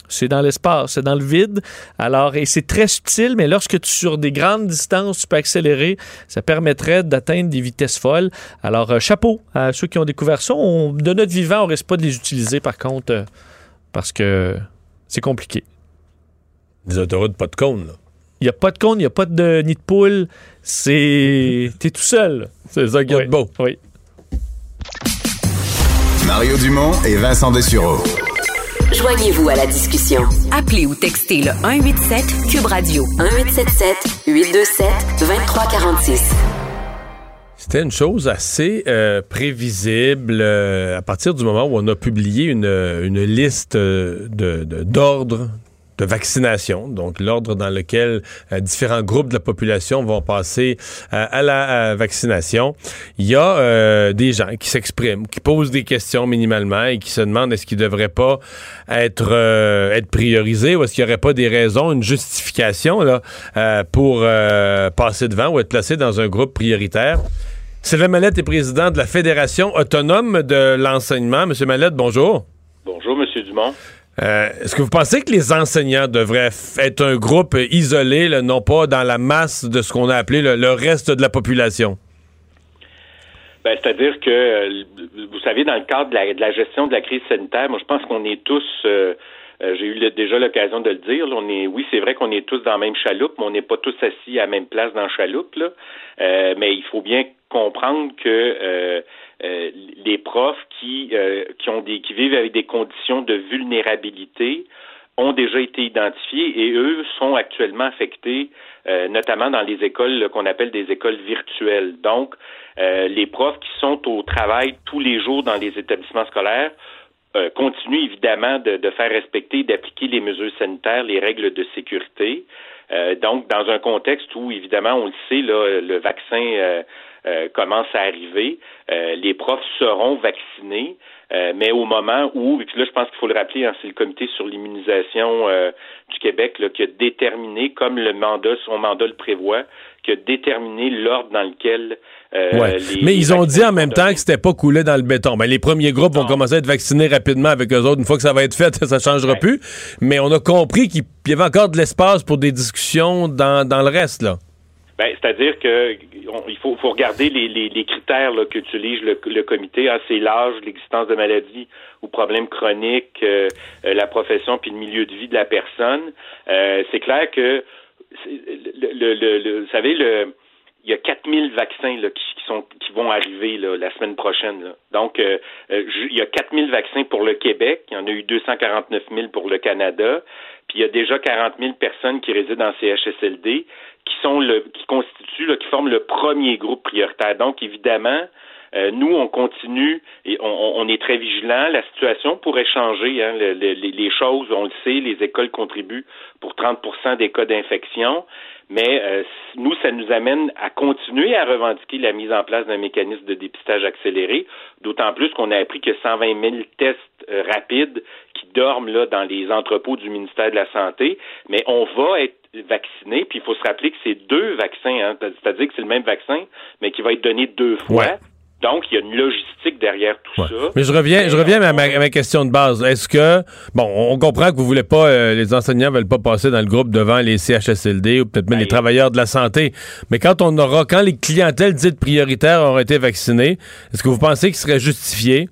C'est dans l'espace, c'est dans le vide. Alors, et c'est très subtil, mais lorsque tu sur des grandes distances, tu peux accélérer, ça permettrait d'atteindre des vitesses folles. Alors, euh, chapeau à ceux qui ont découvert ça. On- de notre vivant, on risque pas de les utiliser, par contre, euh, parce que c'est compliqué. Des autoroutes, pas de cône, là. Il n'y a pas de cône, il n'y a pas de nid de poule. C'est. T'es tout seul. C'est ça qui est Oui, beau. Oui. Mario Dumont et Vincent Dessureau. Joignez-vous à la discussion. Appelez ou textez le 187 Cube Radio 1877 827 2346. C'était une chose assez euh, prévisible euh, à partir du moment où on a publié une, une liste euh, de- de- d'ordres de, vaccination, donc l'ordre dans lequel euh, différents groupes de la population vont passer euh, à la euh, vaccination. Il y a des gens qui s'expriment, qui posent des questions minimalement et qui se demandent est-ce qu'ils ne devraient pas être, être priorisés ou est-ce qu'il n'y aurait pas des raisons, une justification pour passer devant ou être placé dans un groupe prioritaire. Sylvain Mallette est président de la Fédération autonome de l'enseignement. Monsieur Mallette, bonjour. Bonjour, Monsieur Dumont. Euh, Est-ce que vous pensez que les enseignants devraient être un groupe isolé, non pas dans la masse de ce qu'on a appelé le, reste de la population? Ben, c'est-à-dire que, euh, vous savez, dans le cadre de la, gestion de la crise sanitaire, moi, je pense qu'on est tous, euh, j'ai eu déjà l'occasion de le dire, on est, oui, c'est vrai qu'on est tous dans la même chaloupe, mais on n'est pas tous assis à la même place dans la chaloupe, là. Mais il faut bien comprendre que les profs qui, euh, qui ont des, qui vivent avec des conditions de vulnérabilité ont déjà été identifiés et eux sont actuellement affectés, euh, notamment dans les écoles qu'on appelle des écoles virtuelles. Donc, euh, les profs qui sont au travail tous les jours dans les établissements scolaires euh, continuent évidemment de, de faire respecter, d'appliquer les mesures sanitaires, les règles de sécurité. Euh, donc, dans un contexte où, évidemment, on le sait, là, le vaccin euh, commence à arriver, euh, les profs seront vaccinés, euh, mais au moment où, et puis là, je pense qu'il faut le rappeler, hein, c'est le comité sur l'immunisation euh, du Québec là, qui a déterminé, comme le mandat, son mandat le prévoit, qui a déterminé l'ordre dans lequel euh, Ouais. les- Mais ils ont dit en même temps que c'était pas coulé dans le béton. Ben, les premiers groupes vont commencer à être vaccinés rapidement avec eux autres. Une fois que ça va être fait, ça changera plus. Mais on a compris qu'il y avait encore de l'espace pour des discussions dans, dans le reste, là. Ben, c'est-à-dire que on- il faut, faut regarder les, les, les critères qu'utilise le, le comité. Ah, c'est l'âge, l'existence de maladies ou problèmes chroniques, euh, euh, la profession puis le milieu de vie de la personne. Euh, c'est clair que le, le, le- le- vous savez le il y a 4000 vaccins là, qui, qui sont qui vont arriver là, la semaine prochaine. là. Donc, euh, euh, il y a 4000 vaccins pour le Québec. Il y en a eu 249 000 pour le Canada. Puis il y a déjà 40 000 personnes qui résident en CHSLD qui sont le qui constituent, là, qui forment le premier groupe prioritaire. Donc, évidemment, euh, nous, on continue et on, on- est très vigilants. La situation pourrait changer. Hein. Le- le- les, les choses, on le sait, les écoles contribuent pour 30% des cas d'infection. Mais euh, nous, ça nous amène à continuer à revendiquer la mise en place d'un mécanisme de dépistage accéléré, d'autant plus qu'on a appris que 120 000 tests euh, rapides qui dorment là dans les entrepôts du ministère de la Santé, mais on va être vacciné, puis il faut se rappeler que c'est deux vaccins, hein, c'est-à-dire que c'est le même vaccin, mais qui va être donné deux fois. Ouais. Donc, il y a une logistique derrière tout ça. Mais je reviens, je reviens à ma, à ma question de base. Est-ce que, bon, on comprend que vous voulez pas, euh, les enseignants veulent pas passer dans le groupe devant les CHSLD ou peut-être même les travailleurs de la santé. Mais quand on aura, quand les clientèles dites prioritaires auront été vaccinées, est-ce que vous pensez qu'il serait justifié,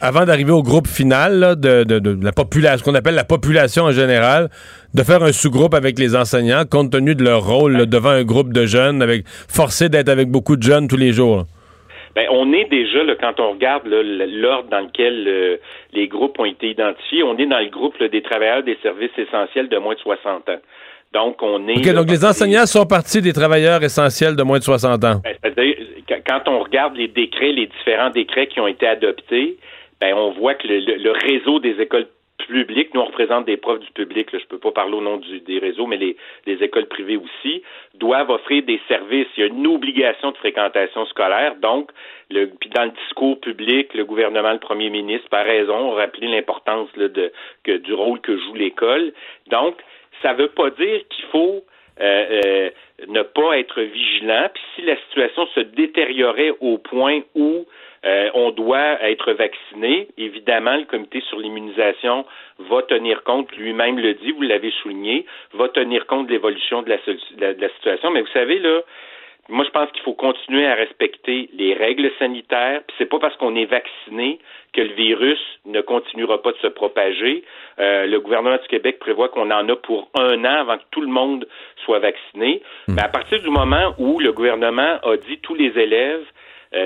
avant d'arriver au groupe final là, de, de- de la population, ce qu'on appelle la population en général, de faire un sous-groupe avec les enseignants, compte tenu de leur rôle là, devant un groupe de jeunes, avec forcé d'être avec beaucoup de jeunes tous les jours? Ben, on est déjà, là, quand on regarde l'ordre dans lequel euh, les groupes ont été identifiés, on est dans le groupe là, des travailleurs des services essentiels de moins de 60 ans. Donc, on est... OK, donc les enseignants sont partis des travailleurs essentiels de moins de 60 ans. Ben, C'est-à-dire, quand on regarde les décrets, les différents décrets qui ont été adoptés, ben, on voit que le, réseau des écoles publiques, nous on représente des profs du public, je peux pas parler au nom du- des réseaux, mais les, les écoles privées aussi, doivent offrir des services. Il y a une obligation de fréquentation scolaire, donc, le, puis dans le discours public, le gouvernement, le premier ministre, par raison, a rappelé l'importance de, que, du rôle que joue l'école. Donc, ça veut pas dire qu'il faut euh, euh, ne pas être vigilant. Puis si la situation se détériorait au point où euh, on doit être vacciné, évidemment, le comité sur l'immunisation va tenir compte, lui-même le dit, vous l'avez souligné, va tenir compte de l'évolution de la, de la- de la situation. Mais vous savez, là, moi, je pense qu'il faut continuer à respecter les règles sanitaires. Puis c'est pas parce qu'on est vacciné que le virus ne continuera pas de se propager. Euh, le gouvernement du Québec prévoit qu'on en a pour un an avant que tout le monde soit vacciné. Mais à partir du moment où le gouvernement a dit tous les élèves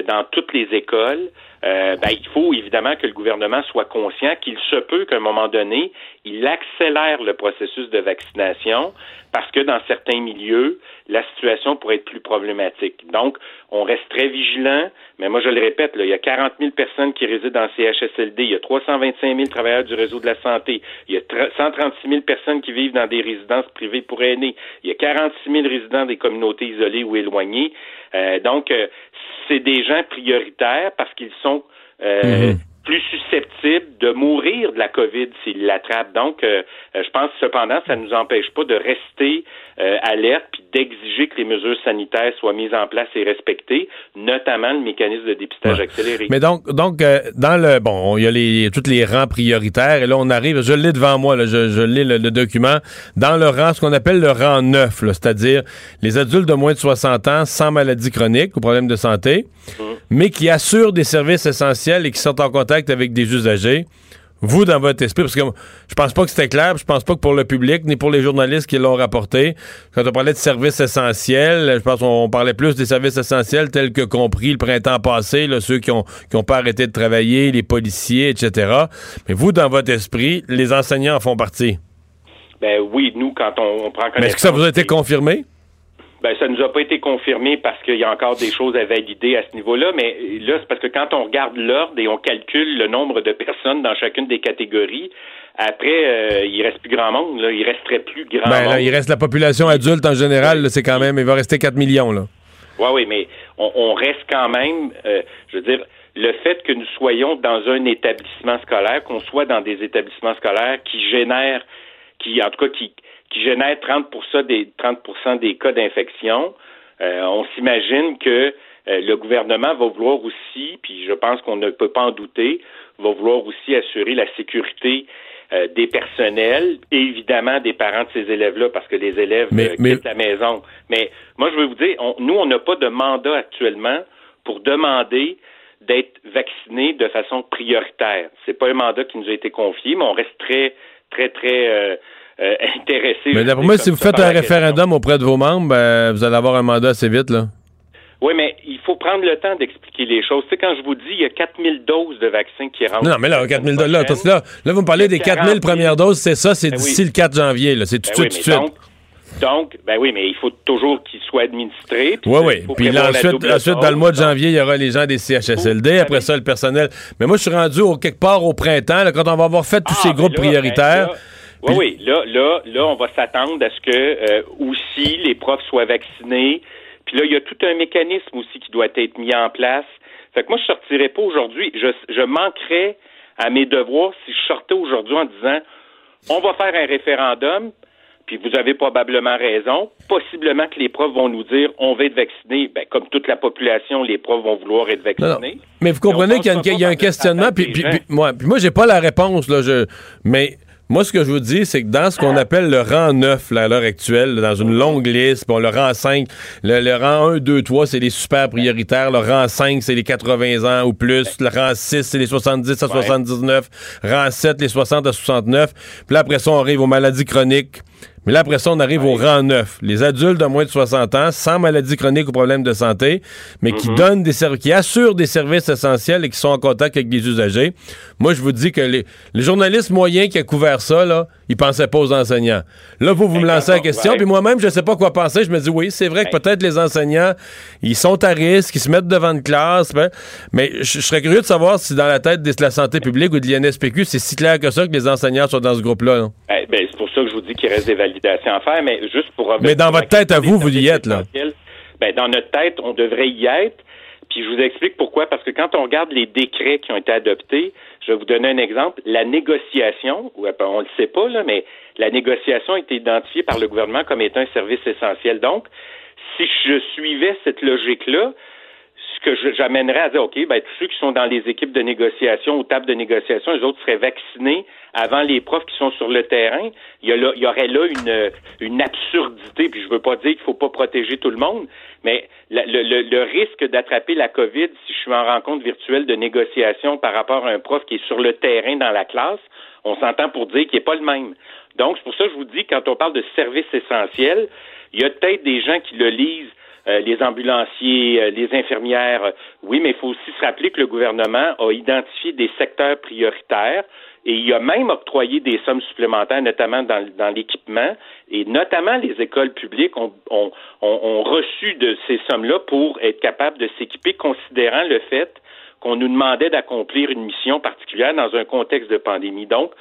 dans toutes les écoles, euh, ben, il faut évidemment que le gouvernement soit conscient qu'il se peut qu'à un moment donné, il accélère le processus de vaccination parce que dans certains milieux, la situation pourrait être plus problématique. Donc, on reste très vigilant, mais moi je le répète, là, il y a 40 000 personnes qui résident dans CHSLD, il y a 325 000 travailleurs du réseau de la santé, il y a tra- 136 000 personnes qui vivent dans des résidences privées pour aînés, il y a 46 000 résidents des communautés isolées ou éloignées. Euh, donc, euh, c'est des gens prioritaires parce qu'ils sont euh, plus susceptibles de mourir de la COVID s'ils l'attrapent. Donc, euh, euh, je pense cependant, ça ne nous empêche pas de rester euh, alerte puis d'exiger que les mesures sanitaires soient mises en place et respectées, notamment le mécanisme de dépistage accéléré. Mais donc, donc euh, dans le bon, il y a les tous les rangs prioritaires et là on arrive, je l'ai devant moi, là, je, je lis le, le document dans le rang, ce qu'on appelle le rang 9, là, c'est-à-dire les adultes de moins de 60 ans sans maladie chronique ou problème de santé, mais qui assurent des services essentiels et qui sont en contact avec des usagers. Vous, dans votre esprit, parce que je pense pas que c'était clair, je pense pas que pour le public, ni pour les journalistes qui l'ont rapporté, quand on parlait de services essentiels, je pense qu'on parlait plus des services essentiels tels que compris le printemps passé, là, ceux qui ont, qui ont pas arrêté de travailler, les policiers, etc. Mais vous, dans votre esprit, les enseignants en font partie. Ben oui, nous, quand on, on prend Mais est-ce que ça vous a été confirmé? Ben, ça nous a pas été confirmé parce qu'il y a encore des choses à valider à ce niveau-là, mais là, c'est parce que quand on regarde l'ordre et on calcule le nombre de personnes dans chacune des catégories, après, euh, il reste plus grand monde, là. Il resterait plus grand Ben, monde. là, il reste la population adulte en général, c'est quand même, il va rester 4 millions, là. Oui, oui, mais on, on reste quand même, euh, je veux dire, le fait que nous soyons dans un établissement scolaire, qu'on soit dans des établissements scolaires qui génèrent, qui, en tout cas, qui, qui génèrent 30 des 30% des cas d'infection, euh, on s'imagine que euh, le gouvernement va vouloir aussi, puis je pense qu'on ne peut pas en douter, va vouloir aussi assurer la sécurité euh, des personnels et évidemment des parents de ces élèves-là, parce que les élèves Mais- mais- quittent la maison. Mais moi, je veux vous dire, on- nous, on n'a pas de mandat actuellement pour demander d'être vaccinés de façon prioritaire. C'est pas un mandat qui nous a été confié, mais on reste très, très, très euh, intéressés. Mais d'après moi, si vous faites un référendum auprès de vos membres, ben, vous allez avoir un mandat assez vite, là. Oui, mais il faut prendre le temps d'expliquer les choses. Tu sais, quand je vous dis, il y a 4000 doses de vaccins qui rentrent. Non, non, mais là, 4000 dollars, là, là, là, vous me parlez des 4000 premières doses, c'est ça, c'est Ben oui. d'ici le 4 janvier, là. C'est tout Ben de oui, suite, tout de suite. Donc, ben oui, mais il faut toujours qu'ils soient administrés. puis Oui, oui. Puis là, ensuite, ensuite dans le mois de janvier, il y aura les gens des CHSLD, après ça, le personnel. Mais moi, je suis rendu au, quelque part au printemps, là, quand on va avoir fait tous Ah, ces ben groupes là, prioritaires. ben là, Oui, oui. Là, là, là, on va s'attendre à ce que euh, aussi les profs soient vaccinés. Puis là, il y a tout un mécanisme aussi qui doit être mis en place. Fait que moi, je sortirais pas aujourd'hui. Je, je manquerais à mes devoirs si je sortais aujourd'hui en disant on va faire un référendum. Puis vous avez probablement raison. Possiblement que les profs vont nous dire on va être vaccinés. Ben, comme toute la population, les profs vont vouloir être Non, non. vaccinés. Mais vous comprenez qu'il y a, une- y a un questionnement, puis moi, puis moi, j'ai pas la réponse, là, je, mais moi, ce que je vous dis, c'est que dans ce qu'on appelle le rang 9, là, à l'heure actuelle, dans une longue liste, puis on le rang 5, le, le rang 1, 2, 3, c'est les super prioritaires, le rang 5, c'est les 80 ans ou plus, le rang 6, c'est les 70 à 79, rang 7, les 60 à 69, puis là, après ça, on arrive aux maladies chroniques, mais là, après ça, on arrive au rang 9. Les adultes de moins de 60 ans, sans maladie chronique ou problème de santé, mais qui donnent des services, qui assurent des services essentiels et qui sont en contact avec les usagers. Moi, je vous dis que les, les journalistes moyens qui a couvert ça, là, ils pensaient pas aux enseignants. Là, vous, vous me lancez la question, puis moi-même, je sais pas quoi penser. Je me dis, oui, c'est vrai que peut-être les enseignants, ils sont à risque, ils se mettent devant une classe, ben, mais je je serais curieux de savoir si dans la tête de la santé publique ou de l'INSPQ, c'est si clair que ça que les enseignants sont dans ce groupe-là. là. Eh ben, c'est pour ça que je vous dis qu'il reste des validations à faire, mais juste pour Mais dans votre tête, à vous, vous y êtes, là. Ben, dans notre tête, on devrait y être. Puis je vous explique pourquoi. Parce que quand on regarde les décrets qui ont été adoptés, je vais vous donner un exemple. La négociation, euh, on le sait pas, là, mais la négociation a été identifiée par le gouvernement comme étant un service essentiel. Donc, si je suivais cette logique-là, que j'amènerais à dire, OK, ben, tous ceux qui sont dans les équipes de négociation ou tables de négociation, les autres seraient vaccinés avant les profs qui sont sur le terrain. Il y, a là- il y aurait là une, une absurdité, puis je veux pas dire qu'il faut pas protéger tout le monde, mais le, le- le risque d'attraper la COVID si je suis en rencontre virtuelle de négociation par rapport à un prof qui est sur le terrain dans la classe, on s'entend pour dire qu'il n'est pas le même. Donc, c'est pour ça que je vous dis, quand on parle de services essentiels, il y a peut-être des gens qui le lisent les ambulanciers, euh, les infirmières. euh, oui, mais il faut aussi se rappeler que le gouvernement a identifié des secteurs prioritaires et il a même octroyé des sommes supplémentaires, notamment dans, l'équipement, et notamment les écoles publiques ont- ont reçu de ces sommes-là pour être capables de s'équiper, considérant le fait qu'on nous demandait d'accomplir une mission particulière dans un contexte de pandémie. Donc,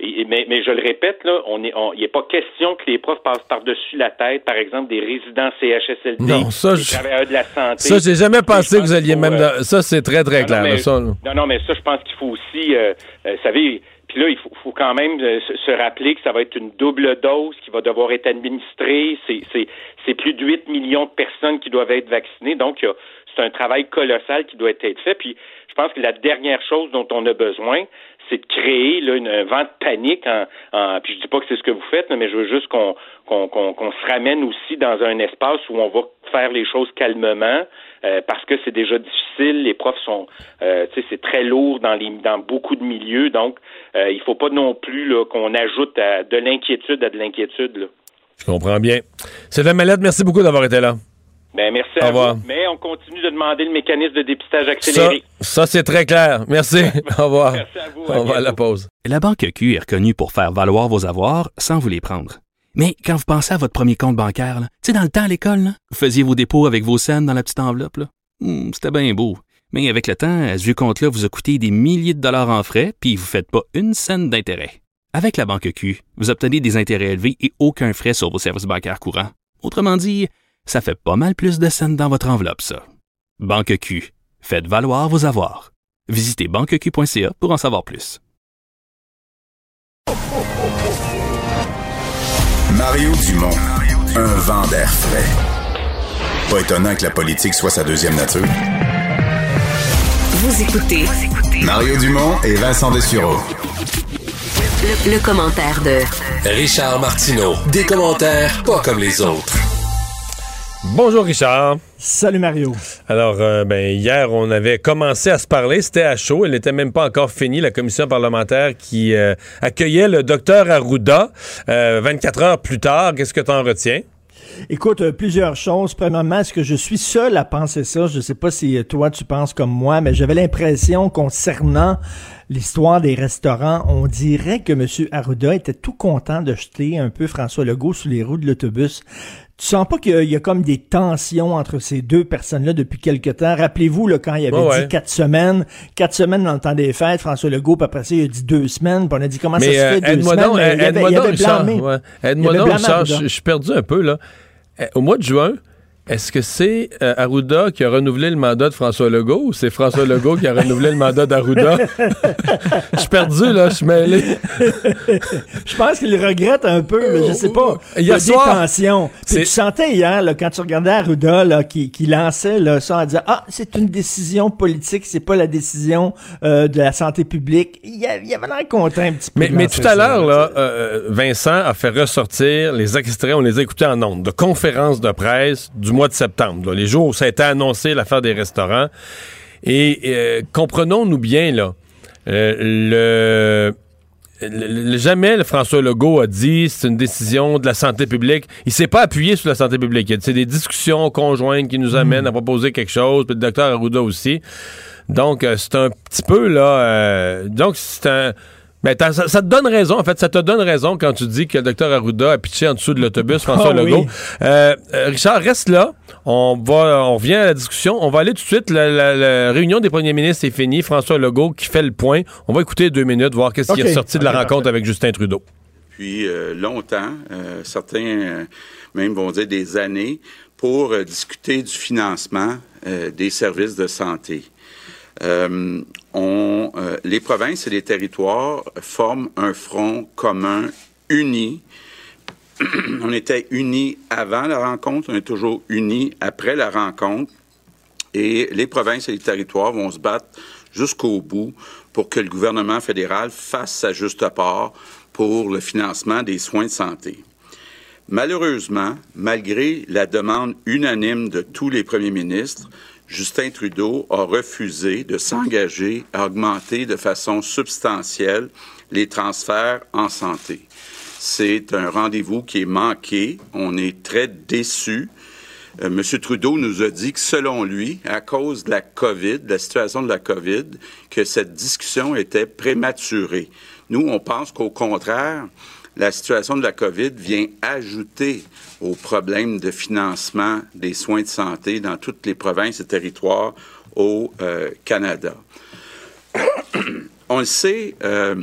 et- mais, mais je le répète, là, on est, on- il n'est pas question que les profs passent par-dessus la tête, par exemple, des résidents CHSLD, Non, ça, des je- travailleurs de la santé. Ça, j'ai jamais pensé Je que vous alliez même. euh, Ça, c'est très, très non, clair. non, mais, ça, non, non, mais ça, je pense qu'il faut aussi, euh, euh, vous savez, puis là, il faut, faut quand même euh, se, se rappeler que ça va être une double dose qui va devoir être administrée. C'est, c'est, c'est plus de 8 millions de personnes qui doivent être vaccinées. Donc, il y a- c'est un travail colossal qui doit être fait. Puis, je pense que la dernière chose dont on a besoin, c'est de créer une, un vent de panique. En, en- puis je dis pas que c'est ce que vous faites, mais je veux juste qu'on, se ramène aussi dans un espace où on va faire les choses calmement. euh, parce que c'est déjà difficile, les profs sont, euh, tu sais, c'est très lourd dans les, dans beaucoup de milieux, donc euh, il faut pas non plus qu'on ajoute à- de l'inquiétude à de l'inquiétude. Je comprends bien. Sylvain Mallette, merci beaucoup d'avoir été là. Ben merci Au à revoir. vous. Mais on continue de demander le mécanisme de dépistage accéléré. ça c'est très clair. Merci. Au revoir. Merci à vous, à On va à la pause. La Banque Q est reconnue pour faire valoir vos avoirs sans vous les prendre. Mais quand vous pensez à votre premier compte bancaire, là, tu sais, dans le temps à l'école, là, vous faisiez vos dépôts avec vos scènes dans la petite enveloppe. là. Hmm, C'était bien beau. Mais avec le temps, ce vieux compte-là vous a coûté des milliers de dollars en frais, puis vous ne faites pas une scène d'intérêt. Avec la Banque Q, vous obtenez des intérêts élevés et aucun frais sur vos services bancaires courants. Autrement dit, ça fait pas mal plus de scènes dans votre enveloppe, ça. Banque Q. Faites valoir vos avoirs. Visitez banqueq.ca pour en savoir plus. Mario Dumont, un vent d'air frais. Pas étonnant que la politique soit sa deuxième nature. Vous écoutez Mario Dumont et Vincent Dessureau. le, le commentaire de Richard Martineau. Des commentaires pas comme les autres. Bonjour Richard. Salut Mario. Alors, euh, ben, hier, on avait commencé à se parler. C'était à chaud. Elle n'était même pas encore finie, la commission parlementaire qui euh, accueillait le docteur Arruda. Euh, 24 heures plus tard, qu'est-ce que tu en retiens? Écoute, euh, plusieurs choses. Premièrement, est-ce que je suis seul à penser ça? Je sais pas si euh, toi tu penses comme moi, mais j'avais l'impression concernant l'histoire des restaurants, on dirait que M. Arruda était tout content de jeter un peu François Legault sous les roues de l'autobus. Tu sens pas qu'il y a- il y a comme des tensions entre ces deux personnes-là depuis quelque temps? Rappelez-vous, là, quand il avait Ouais, dit quatre semaines, quatre semaines dans le temps des fêtes, François Legault, puis après ça, il a dit deux semaines, puis on a dit comment ça se fait euh, deux aide-moi semaines? donc, mais il avait- aide-moi il avait blâmé. Ouais. Richard. Je suis perdu un peu, là. Euh, Au mois de juin, est-ce que c'est euh, Arruda qui a renouvelé le mandat de François Legault ou c'est François Legault qui a renouvelé le mandat d'Arruda? Je suis perdu, là. Je suis mêlé. Je pense qu'il regrette un peu, mais je sais pas. Il y a soir, des tensions. Puis tu sentais hier, là, quand tu regardais Arruda, là, qui, qui lançait là, ça en disant Ah, c'est une décision politique, c'est pas la décision euh, de la santé publique. Il y, avait l'air content un petit peu. Mais, tout à l'heure, là, euh, Vincent a fait ressortir les extraits, on les a écoutés en ondes, de conférences de presse du mois de septembre, là, les jours où ça a été annoncé l'affaire des restaurants. Et euh, comprenons-nous bien, là, euh, le, jamais le François Legault a dit c'est une décision de la santé publique. Il s'est pas appuyé sur la santé publique. C'est des discussions conjointes qui nous amènent à proposer quelque chose, puis le docteur Arruda aussi. Donc, euh, c'est un petit peu, là... euh, donc, c'est un... Mais t'as- ça, ça te donne raison, en fait, ça te donne raison quand tu dis que le docteur Arruda a pitché en dessous de l'autobus François Ah oui. Legault. Euh, euh, Richard, reste là. On va, on revient à la discussion. On va aller tout de suite. La, la- la réunion des premiers ministres est finie. François Legault qui fait le point. On va écouter deux minutes, voir qu'est-ce qui Ok. est ressorti de la rencontre parfait. avec Justin Trudeau. Puis euh, longtemps, euh, certains euh, même vont dire des années, pour euh, discuter du financement euh, des services de santé. Euh, euh, les provinces et les territoires forment un front commun uni. on était unis avant la rencontre, on est toujours unis après la rencontre. Et les provinces et les territoires vont se battre jusqu'au bout pour que le gouvernement fédéral fasse sa juste part pour le financement des soins de santé. Malheureusement, malgré la demande unanime de tous les premiers ministres, Justin Trudeau a refusé de s'engager à augmenter de façon substantielle les transferts en santé. C'est un rendez-vous qui est manqué. On est très déçus. Euh, M. Trudeau nous a dit que selon lui, à cause de la COVID, de la situation de la COVID, que cette discussion était prématurée. Nous, on pense qu'au contraire, la situation de la COVID vient ajouter au problème de financement des soins de santé dans toutes les provinces et territoires au euh, Canada. On le sait, euh,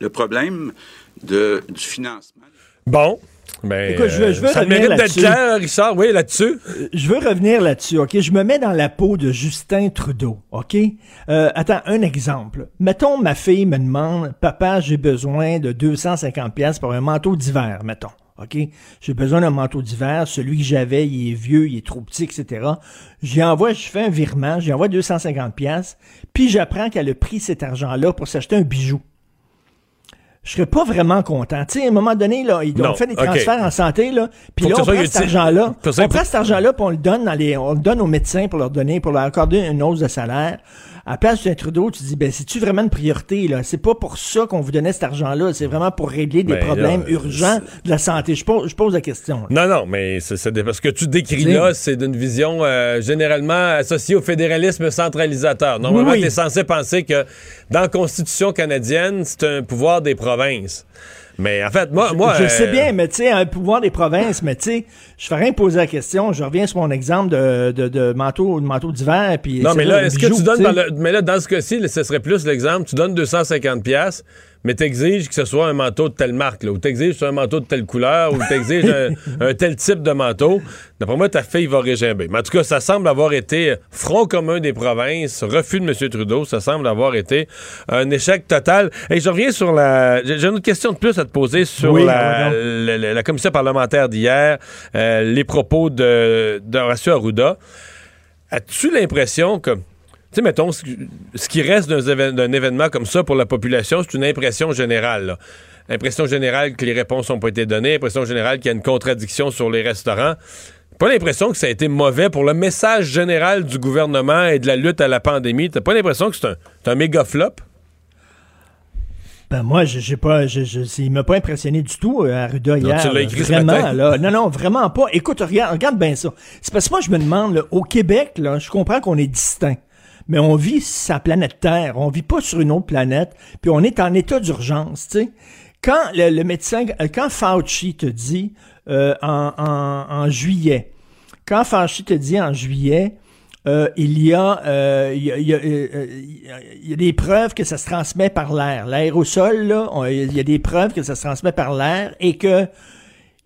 le problème du financement. Bon. Ben, Écoute, je veux- je veux euh, ça revenir mérite d'être là-dessus. clair, Richard, oui, là-dessus. Je veux revenir là-dessus, OK? Je me mets dans la peau de Justin Trudeau, OK? Euh, attends, un exemple. Mettons, ma fille me demande, papa, j'ai besoin de 250 pièces pour un manteau d'hiver, mettons. OK? J'ai besoin d'un manteau d'hiver. Celui que j'avais, il est vieux, il est trop petit, etc. J'y envoie, je fais un virement, j'y envoie 250 pièces, puis j'apprends qu'elle a pris cet argent-là pour s'acheter un bijou. Je serais pas vraiment content. Tu sais, à un moment donné, là, ils ont fait des transferts en santé, là, puis là, on prend cet argent-là, on prend cet argent-là, on le donne dans les, on le donne aux médecins pour leur donner, pour leur accorder une hausse de salaire. À la place de Trudeau, tu dis, ben, c'est-tu vraiment une priorité, là? C'est pas pour ça qu'on vous donnait cet argent-là. C'est vraiment pour régler des Ben, problèmes là, urgents de la santé. Je pose, je pose la question. là. Non, non, mais c'est, ce que tu décris là, c'est d'une vision euh, généralement associée au fédéralisme centralisateur. Normalement, Oui. tu es censé penser que dans la Constitution canadienne, c'est un pouvoir des provinces. Mais en fait, moi... moi je euh, sais bien, mais tu sais, un pouvoir des provinces, mais tu sais, je fais rien poser la question. Je reviens sur mon exemple de, de, de manteau, de manteau d'hiver, puis Non, mais là, est-ce que tu donnes dans le- Mais là, dans ce cas-ci, ce serait plus l'exemple. Tu donnes 250 pièces, mais t'exiges que ce soit un manteau de telle marque, là, ou t'exiges que ce soit un manteau de telle couleur, ou t'exiges un, un tel type de manteau. D'après moi, ta fille va régimber. Mais en tout cas, ça semble avoir été front commun des provinces, refus de M. Trudeau. Ça semble avoir été un échec total. Et je reviens sur la... J'ai une autre question de plus à te poser sur Oui, la, ah, la- la- la commission parlementaire d'hier, euh, les propos de, d'Horacio Arruda. As-tu l'impression que, sais, mettons, ce, qui reste d'un évén- d'un événement comme ça pour la population, c'est une impression générale. là. Impression générale que les réponses n'ont pas été données, impression générale qu'il y a une contradiction sur les restaurants. Pas l'impression que ça a été mauvais pour le message général du gouvernement et de la lutte à la pandémie. T'as pas l'impression que c'est un, un méga flop? Ben moi, j'ai pas, je, il m'a pas impressionné du tout, euh, Arruda, Non, hier. tu l'as ce vraiment, matin. là. Non, non, vraiment pas. Écoute, regarde, regarde bien ça. C'est parce que moi, je me demande, là, au Québec, là, je comprends qu'on est distinct. Mais on vit la planète Terre. On vit pas sur une autre planète. Puis on est en état d'urgence, tu sais. Quand le, médecin, euh, quand Fauci te dit euh, en, juillet, quand Fauci te dit en juillet, euh, il y a, il y a, des preuves que ça se transmet par l'air. L'aérosol, là, il y a des preuves que ça se transmet par l'air et que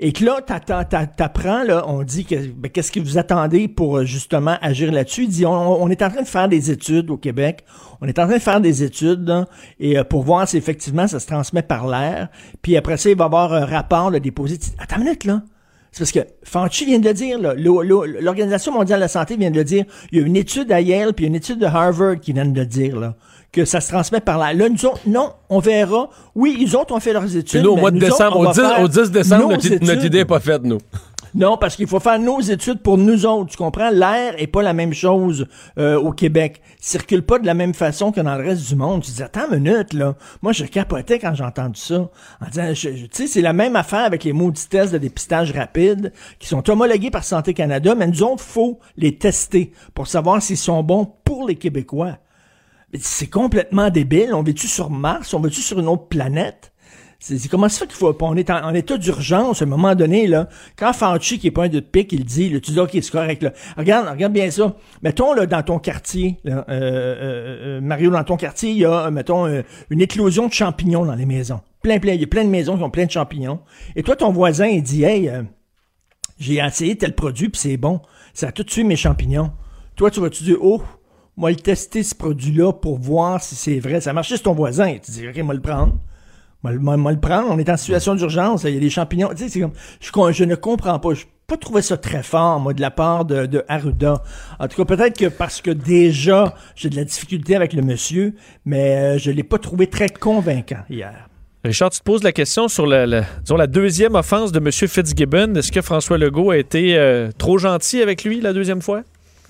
et que là, t'apprends, là, on dit que ben, qu'est-ce que vous attendez pour euh, justement agir là-dessus? Il dit on, est en train de faire des études au Québec. On est en train de faire des études là, et euh, pour voir si effectivement ça se transmet par l'air. Puis après ça, il va y avoir un rapport là, déposé. Attends une minute, là. C'est parce que Fauci vient de le dire, l'Organisation mondiale de la santé vient de le dire. Il y a une étude à Yale puis une étude de Harvard qui viennent de le dire, là, que ça se transmet par là. Là, nous autres, non, on verra. Oui, ils autres ont fait leurs études. Puis nous, au mois de autres, décembre, on au va 10, faire au 10 décembre, notre, idée n'est pas faite, nous. Non, parce qu'il faut faire nos études pour nous autres. Tu comprends? L'air est pas la même chose euh, au Québec. Il circule pas de la même façon que dans le reste du monde. Tu dis, attends une minute, là. Moi, je capotais quand j'ai entendu ça. En disant, tu sais, c'est la même affaire avec les maudits tests de dépistage rapide qui sont homologués par Santé Canada, mais nous autres, faut les tester pour savoir s'ils sont bons pour les Québécois. C'est complètement débile. On vit-tu sur Mars? On vit-tu sur une autre planète? C'est comment ça qu'il faut on est en, état d'urgence à un moment donné là. Quand Fauci qui est pas un de pique il dit là, tu dis ok c'est correct là. Regarde regarde bien ça. Mettons là dans ton quartier euh, euh, euh, Mario dans ton quartier il y a mettons une éclosion de champignons dans les maisons. Plein plein il y a plein de maisons qui ont plein de champignons. Et toi ton voisin il dit hey j'ai essayé tel produit puis c'est bon. Ça a tout tué mes champignons. Toi tu vas tu dire oh moi le tester ce produit là pour voir si c'est vrai ça marche sur ton voisin tu dis ok moi le prendre moi, le- prendre, on est en situation d'urgence, il y a des champignons. Tu c'est je, ne comprends pas. Je pas trouvé ça très fort, moi, de la part de, de. En tout cas, peut-être que parce que déjà, j'ai de la difficulté avec le monsieur, mais euh, je l'ai pas trouvé très convaincant hier. Richard, tu te poses la question sur la deuxième offense de M. Fitzgibbon. Est-ce que François Legault a été euh, trop gentil avec lui la deuxième fois?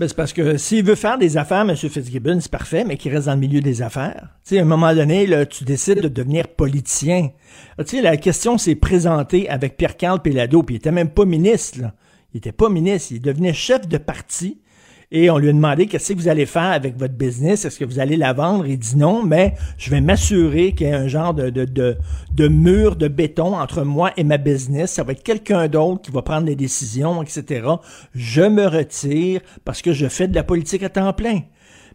Ben, c'est parce que s'il veut faire des affaires, M. Fitzgibbon, c'est parfait, mais qu'il reste dans le milieu des affaires. Tu sais, à un moment donné, tu décides de devenir politicien. Ah, Tu sais, la question s'est présentée avec Pierre-Carl Pellado, puis il était même pas ministre. Il était pas ministre, il devenait chef de parti. Et on lui a demandé qu'est-ce que vous allez faire avec votre business, est-ce que vous allez la vendre? Il dit non, mais je vais m'assurer qu'il y ait un genre de, de, de, de mur de béton entre moi et ma business. Ça va être quelqu'un d'autre qui va prendre les décisions, etc. Je me retire parce que je fais de la politique à temps plein.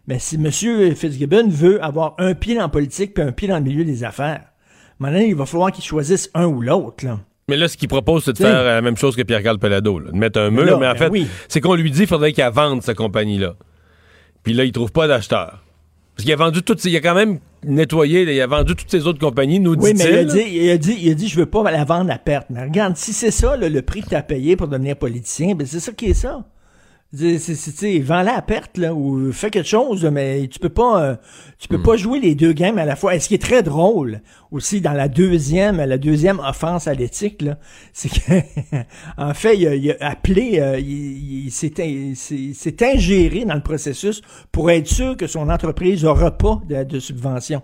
Mais si M. Fitzgibbon veut avoir un pied la politique puis un pied dans le milieu des affaires, donné, il va falloir qu'ils choisissent un ou l'autre, là. Mais là, ce qu'il propose, c'est de faire la même chose que Pierre-Carl Pelado, de mettre un mur. Là, mais en ben fait, oui. c'est qu'on lui dit qu'il faudrait qu'il vende cette compagnie-là. Puis là, il trouve pas d'acheteur. Parce qu'il a vendu toutes ces- Il a quand même nettoyé, il a vendu toutes ces autres compagnies, nous Oui, mais il a, dit-il. dit, il, a dit, il a dit, je veux pas la vendre à perte. Mais regarde, si c'est ça, là, le prix que tu as payé pour devenir politicien, ben c'est ça qui est ça. Vends-la à perte, là, ou fais quelque chose, mais tu peux pas, euh, tu peux pas jouer les deux games à la fois. Et ce qui est très drôle, aussi, dans la deuxième, la deuxième offense à l'éthique, là, c'est que, en fait, il a, il a appelé, euh, il, il s'est, in- s'est- s'est ingéré dans le processus pour être sûr que son entreprise aura pas de, de subvention.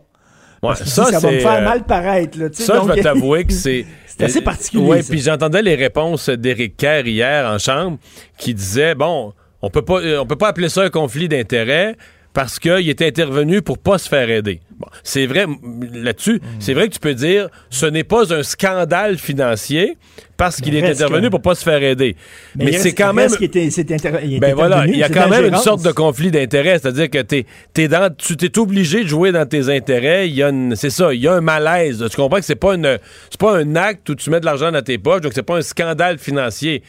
Ouais, ça, va me faire euh, mal paraître. Là, Ça, donc- je vais t'avouer que c'est. C'est assez particulier, Oui, puis j'entendais les réponses d'Éric Kerr hier en chambre qui disait bon, on peut pas, euh, on peut pas appeler ça un conflit d'intérêts parce qu'il est intervenu pour pas se faire aider. Bon, c'est vrai là-dessus, Hmm. c'est vrai que tu peux dire ce n'est pas un scandale financier parce qu'il est intervenu que- pour pas se faire aider. Mais, il c'est quand il même qu'il était- c'est inter- il ben voilà, il y a quand même une sorte de conflit d'intérêts, c'est-à-dire que t'es, t'es dans, tu t'es obligé de jouer dans tes intérêts. Il y a c'est ça, il y a un malaise. Tu comprends que c'est pas une, c'est pas un acte où tu mets de l'argent dans tes poches, donc c'est pas un scandale financier.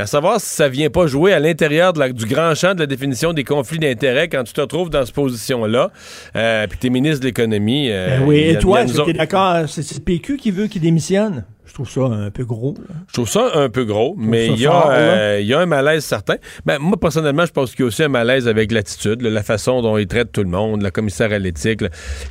Mais à savoir si ça vient pas jouer à l'intérieur du grand champ de la définition des conflits d'intérêts quand tu te retrouves dans cette position-là, euh, puis t'es ministre de l'économie. euh, Ben oui, et toi, est-ce que t'es autres- d'accord? C'est c'est le PQ qui veut qu'il démissionne? Je trouve ça un peu gros. là. Je trouve ça un peu gros, mais il y, a, euh, y a un malaise certain. Ben, moi, personnellement, je pense qu'il y a aussi un malaise avec l'attitude, la façon dont il traite tout le monde, la commissaire à l'éthique.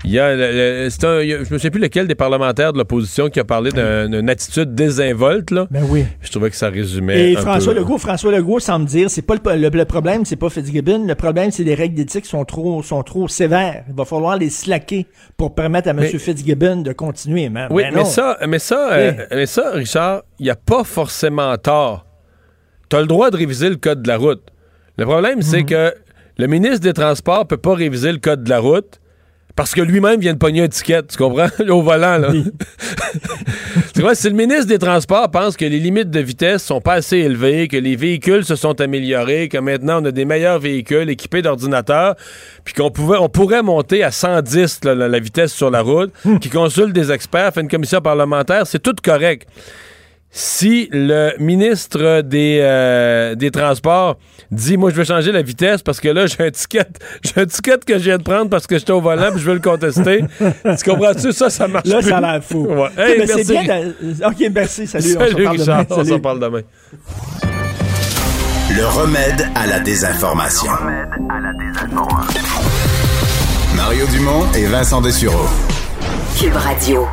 Il y a, le- le- c'est un, il y a- je me sais plus lequel des parlementaires de l'opposition qui a parlé d'un- d'une attitude désinvolte. Là. Ben oui. Je trouvais que ça résumait Et un François peu. Legault, François Legault semble dire, c'est pas le, le- problème, c'est pas Fitzgibbon, le problème, c'est les règles d'éthique sont trop, sont trop sévères. Il va falloir les slacker pour permettre à M. Mais- Fitzgibbon de continuer. Mais, Oui, ben mais ça, mais ça, euh, mais ça, Richard, il n'y a pas forcément tort. Tu as le droit de réviser le code de la route. Le problème, Mhm. c'est que le ministre des Transports peut pas réviser le code de la route parce que lui-même vient de pogner un ticket, tu comprends? Au volant, là. tu vois, si le ministre des Transports pense que les limites de vitesse sont pas assez élevées, que les véhicules se sont améliorés, que maintenant on a des meilleurs véhicules équipés d'ordinateurs, puis qu'on pouvait, on pourrait monter à 110 là, la, la vitesse sur la route, qui consulte des experts, fait une commission parlementaire, c'est tout correct si le ministre des, euh, des Transports dit moi je vais changer la vitesse parce que là j'ai un ticket j'ai un ticket que je viens de prendre parce que j'étais au volant puis je veux le contester tu comprends-tu? Ça ça marche Là, plus. ça a l'air fou. Ouais. Ok, Hey, ben, merci. bien de- OK, merci. Salut. on se Salut, reparle Richard, demain. on Salut. s'en parle demain Le remède à la désinformation. Mario Dumont et Vincent Dessureau. Cube Radio.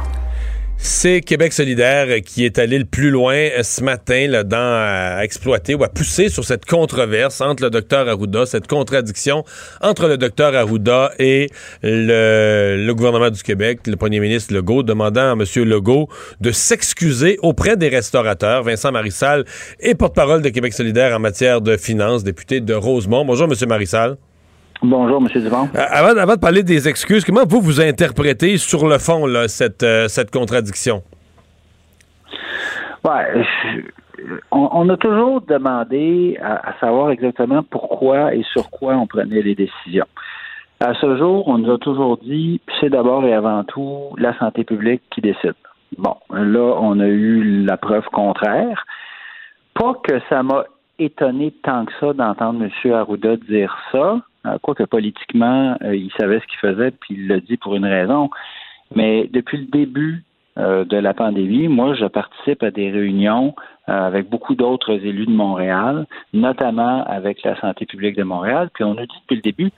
C'est Québec solidaire qui est allé le plus loin euh, ce matin là, dans à exploiter ou à pousser sur cette controverse entre le docteur Arruda, cette contradiction entre le docteur Arruda et le, le gouvernement du Québec, le premier ministre Legault, demandant à M. Legault de s'excuser auprès des restaurateurs. Vincent Marissal est porte-parole de Québec solidaire en matière de finances, député de Rosemont. Bonjour, M. Marissal. Bonjour, M. Dubon. Euh, Avant, avant de parler des excuses, comment vous vous interprétez sur le fond là, cette, euh, cette contradiction? Ouais, on, on a toujours demandé à, à savoir exactement pourquoi et sur quoi on prenait les décisions. À ce jour, on nous a toujours dit c'est d'abord et avant tout la santé publique qui décide. Bon, là, on a eu la preuve contraire. Pas que ça m'a étonné tant que ça d'entendre M. Arruda dire ça, quoique politiquement, euh, il savait ce qu'il faisait, puis il l'a dit pour une raison. Mais depuis le début euh, de la pandémie, moi, je participe à des réunions euh, avec beaucoup d'autres élus de Montréal, notamment avec la santé publique de Montréal. Puis on a dit depuis le début,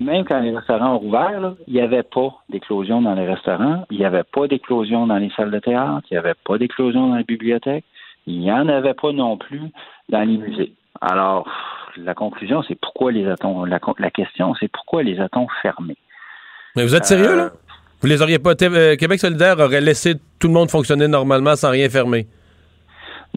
même quand les restaurants ont rouvert, il n'y avait pas d'éclosion dans les restaurants, il n'y avait pas d'éclosion dans les salles de théâtre, il n'y avait pas d'éclosion dans les bibliothèques, il n'y en avait pas non plus dans les musées. Alors, la conclusion, c'est pourquoi les a-t-on, la, question, c'est pourquoi les a-t-on fermés? Mais vous êtes sérieux, Euh, là? Vous les auriez pas. Euh, Québec solidaire aurait laissé tout le monde fonctionner normalement sans rien fermer.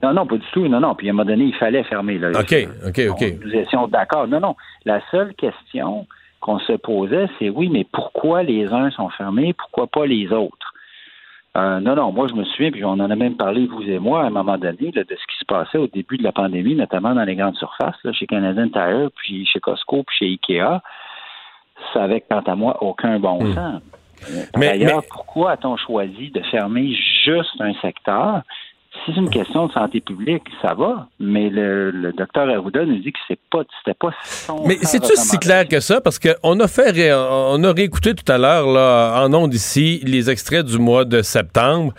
Non, non, pas du tout. Non, non. Puis à un moment donné, il fallait fermer. Là. OK, OK, OK. Nous étions d'accord. Non, non. La seule question qu'on se posait, c'est oui, mais pourquoi les uns sont fermés, pourquoi pas les autres? Euh, non, non, moi je me souviens, puis on en a même parlé, vous et moi, à un moment donné, là, de ce qui se passait au début de la pandémie, notamment dans les grandes surfaces, là, chez Canadian Tire, puis chez Costco, puis chez Ikea. Ça avait, quant à moi, aucun bon Hmm. sens. Par Mais- ailleurs, mais- pourquoi a-t-on choisi de fermer juste un secteur? Si c'est une question de santé publique, ça va. Mais le, le docteur Arruda nous dit que c'est pas, c'était pas son. Mais c'est-tu si clair que ça? Parce qu'on a fait, ré- on a réécouté tout à l'heure, là, en ondes ici, les extraits du mois de septembre,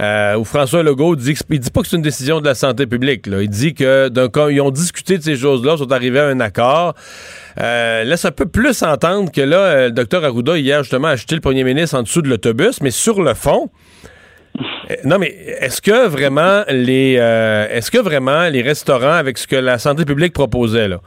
euh, où François Legault dit, il dit pas que c'est une décision de la santé publique, là. Il dit que, d'un cas, ils ont discuté de ces choses-là, sont arrivés à un accord. Euh, laisse un peu plus entendre que là, euh, le docteur Arruda, hier, justement, a acheté le premier ministre en dessous de l'autobus, mais sur le fond, non, mais est-ce que vraiment les euh, est-ce que vraiment les restaurants, avec ce que la santé publique proposait, là,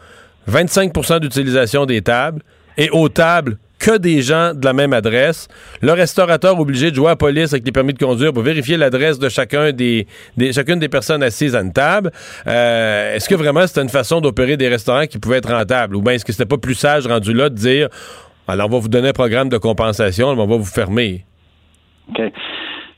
25% d'utilisation des tables et aux tables que des gens de la même adresse, le restaurateur obligé de jouer à la police avec les permis de conduire pour vérifier l'adresse de chacun des, chacune des personnes assises à une table. Euh, est-ce que vraiment c'était une façon d'opérer des restaurants qui pouvaient être rentables? Ou bien est-ce que c'était pas plus sage rendu là de dire alors on va vous donner un programme de compensation, mais on va vous fermer?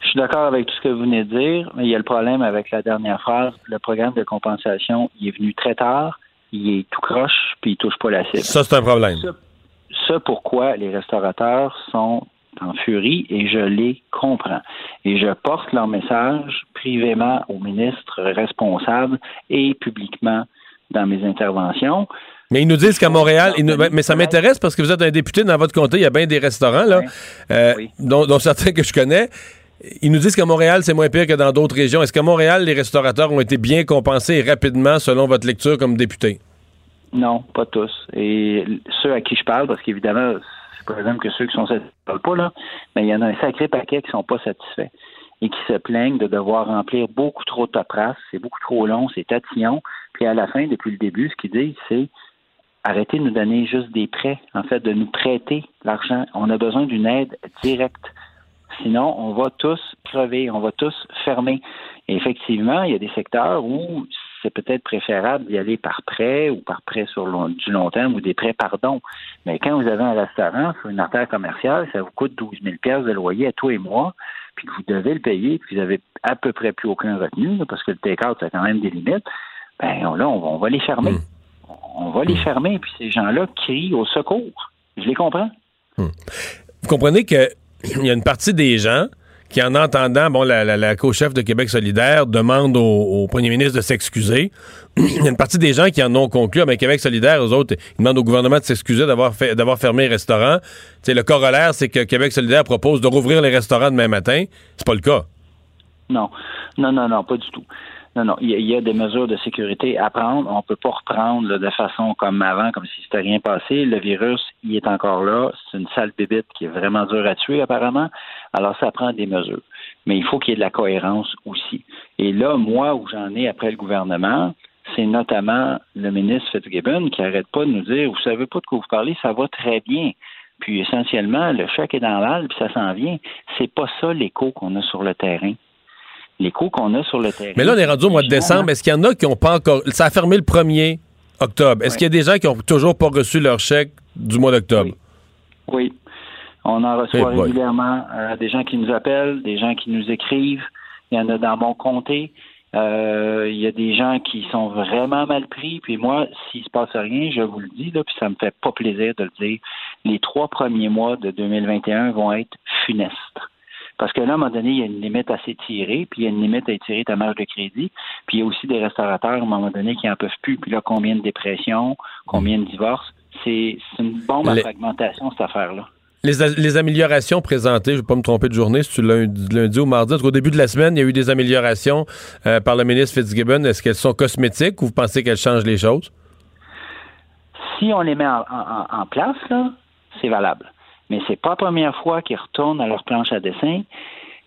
Je suis d'accord avec tout ce que vous venez de dire, mais il y a le problème avec la dernière phrase. Le programme de compensation, il est venu très tard, il est tout croche, puis il touche pas la cible. Ça, c'est un problème. Ça, ça, pourquoi les restaurateurs sont en furie et je les comprends. Et je porte leur message privément aux ministres responsables et publiquement dans mes interventions. Mais ils nous disent qu'à Montréal, ils nous- mais ça m'intéresse parce que vous êtes un député dans votre comté, il y a bien des restaurants, là, euh, dont, dont certains que je connais. Ils nous disent qu'à Montréal, c'est moins pire que dans d'autres régions. Est-ce qu'à Montréal, les restaurateurs ont été bien compensés rapidement selon votre lecture comme député? Non, pas tous. Et ceux à qui je parle, parce qu'évidemment, c'est pas exemple que ceux qui sont satisfaits pas, là, mais il y en a un sacré paquet qui sont pas satisfaits et qui se plaignent de devoir remplir beaucoup trop de paperasse, c'est beaucoup trop long, c'est tatillon. Puis à la fin, depuis le début, ce qu'ils disent, c'est arrêtez de nous donner juste des prêts, en fait, de nous prêter l'argent. On a besoin d'une aide directe. Sinon, on va tous crever, on va tous fermer. Et effectivement, il y a des secteurs où c'est peut-être préférable d'y aller par prêt ou par prêt sur long- du long terme ou des prêts par don. Mais quand vous avez un restaurant sur une artère commerciale, ça vous coûte 12 000 pièces de loyer à tous les mois, puis que vous devez le payer, puis vous avez à peu près plus aucun retenu, parce que le take-out, ça a quand même des limites, ben on- là, on va, on va les fermer. On va les fermer, puis ces gens-là crient au secours. Je les comprends. Vous comprenez que il y a une partie des gens qui, en entendant, bon, la, la, co-chef de Québec solidaire demande au, premier ministre de s'excuser. Il y a une partie des gens qui en ont conclu, ah, ben, Québec solidaire, eux autres, ils demandent au gouvernement de s'excuser d'avoir fait, d'avoir fermé les restaurants. Le corollaire, c'est que Québec solidaire propose de rouvrir les restaurants demain matin. C'est pas le cas. Non, non, non, non, pas du tout. Non, non, il y, a, des mesures de sécurité à prendre. On peut pas reprendre de façon comme avant, comme si c'était rien passé. Le virus, il est encore là. C'est une sale bébite qui est vraiment dure à tuer, apparemment. Alors, ça prend des mesures. Mais il faut qu'il y ait de la cohérence aussi. Et là, moi, où j'en ai après le gouvernement, c'est notamment le ministre Fitzgibbon qui arrête pas de nous dire, vous savez pas de quoi vous parlez, ça va très bien. Puis essentiellement, le chèque est dans l'âle, puis ça s'en vient. C'est pas ça l'écho qu'on a sur le terrain. L'écho qu'on a sur le terrain. Mais là, on est rendu au mois de décembre. Est-ce qu'il y en a qui n'ont pas encore. Ça a fermé le 1er octobre. Est-ce qu'il y a des gens qui n'ont toujours pas reçu leur chèque du mois d'octobre? Oui. On en reçoit régulièrement euh, des gens qui nous appellent, des gens qui nous écrivent. Il y en a dans mon comté. Euh, il y a des gens qui sont vraiment mal pris. Puis moi, s'il se passe rien, je vous le dis, là, puis ça me fait pas plaisir de le dire. Les trois premiers mois de 2021 vont être funestes. Parce que là, à un moment donné, il y a une limite à s'étirer, puis il y a une limite à étirer ta marge de crédit. Puis il y a aussi des restaurateurs, à un moment donné, qui en peuvent plus. Puis là, combien de dépressions, combien de divorces? C'est c'est une bombe à Les- fragmentation, cette affaire-là. Les, améliorations présentées, je ne vais pas me tromper de journée, si tu lundi, lundi ou mardi, au début de la semaine, il y a eu des améliorations euh, par le ministre Fitzgibbon. Est-ce qu'elles sont cosmétiques ou vous pensez qu'elles changent les choses? si on les met en, en- en place, c'est valable. Mais c'est pas la première fois qu'ils retournent à leur planche à dessin.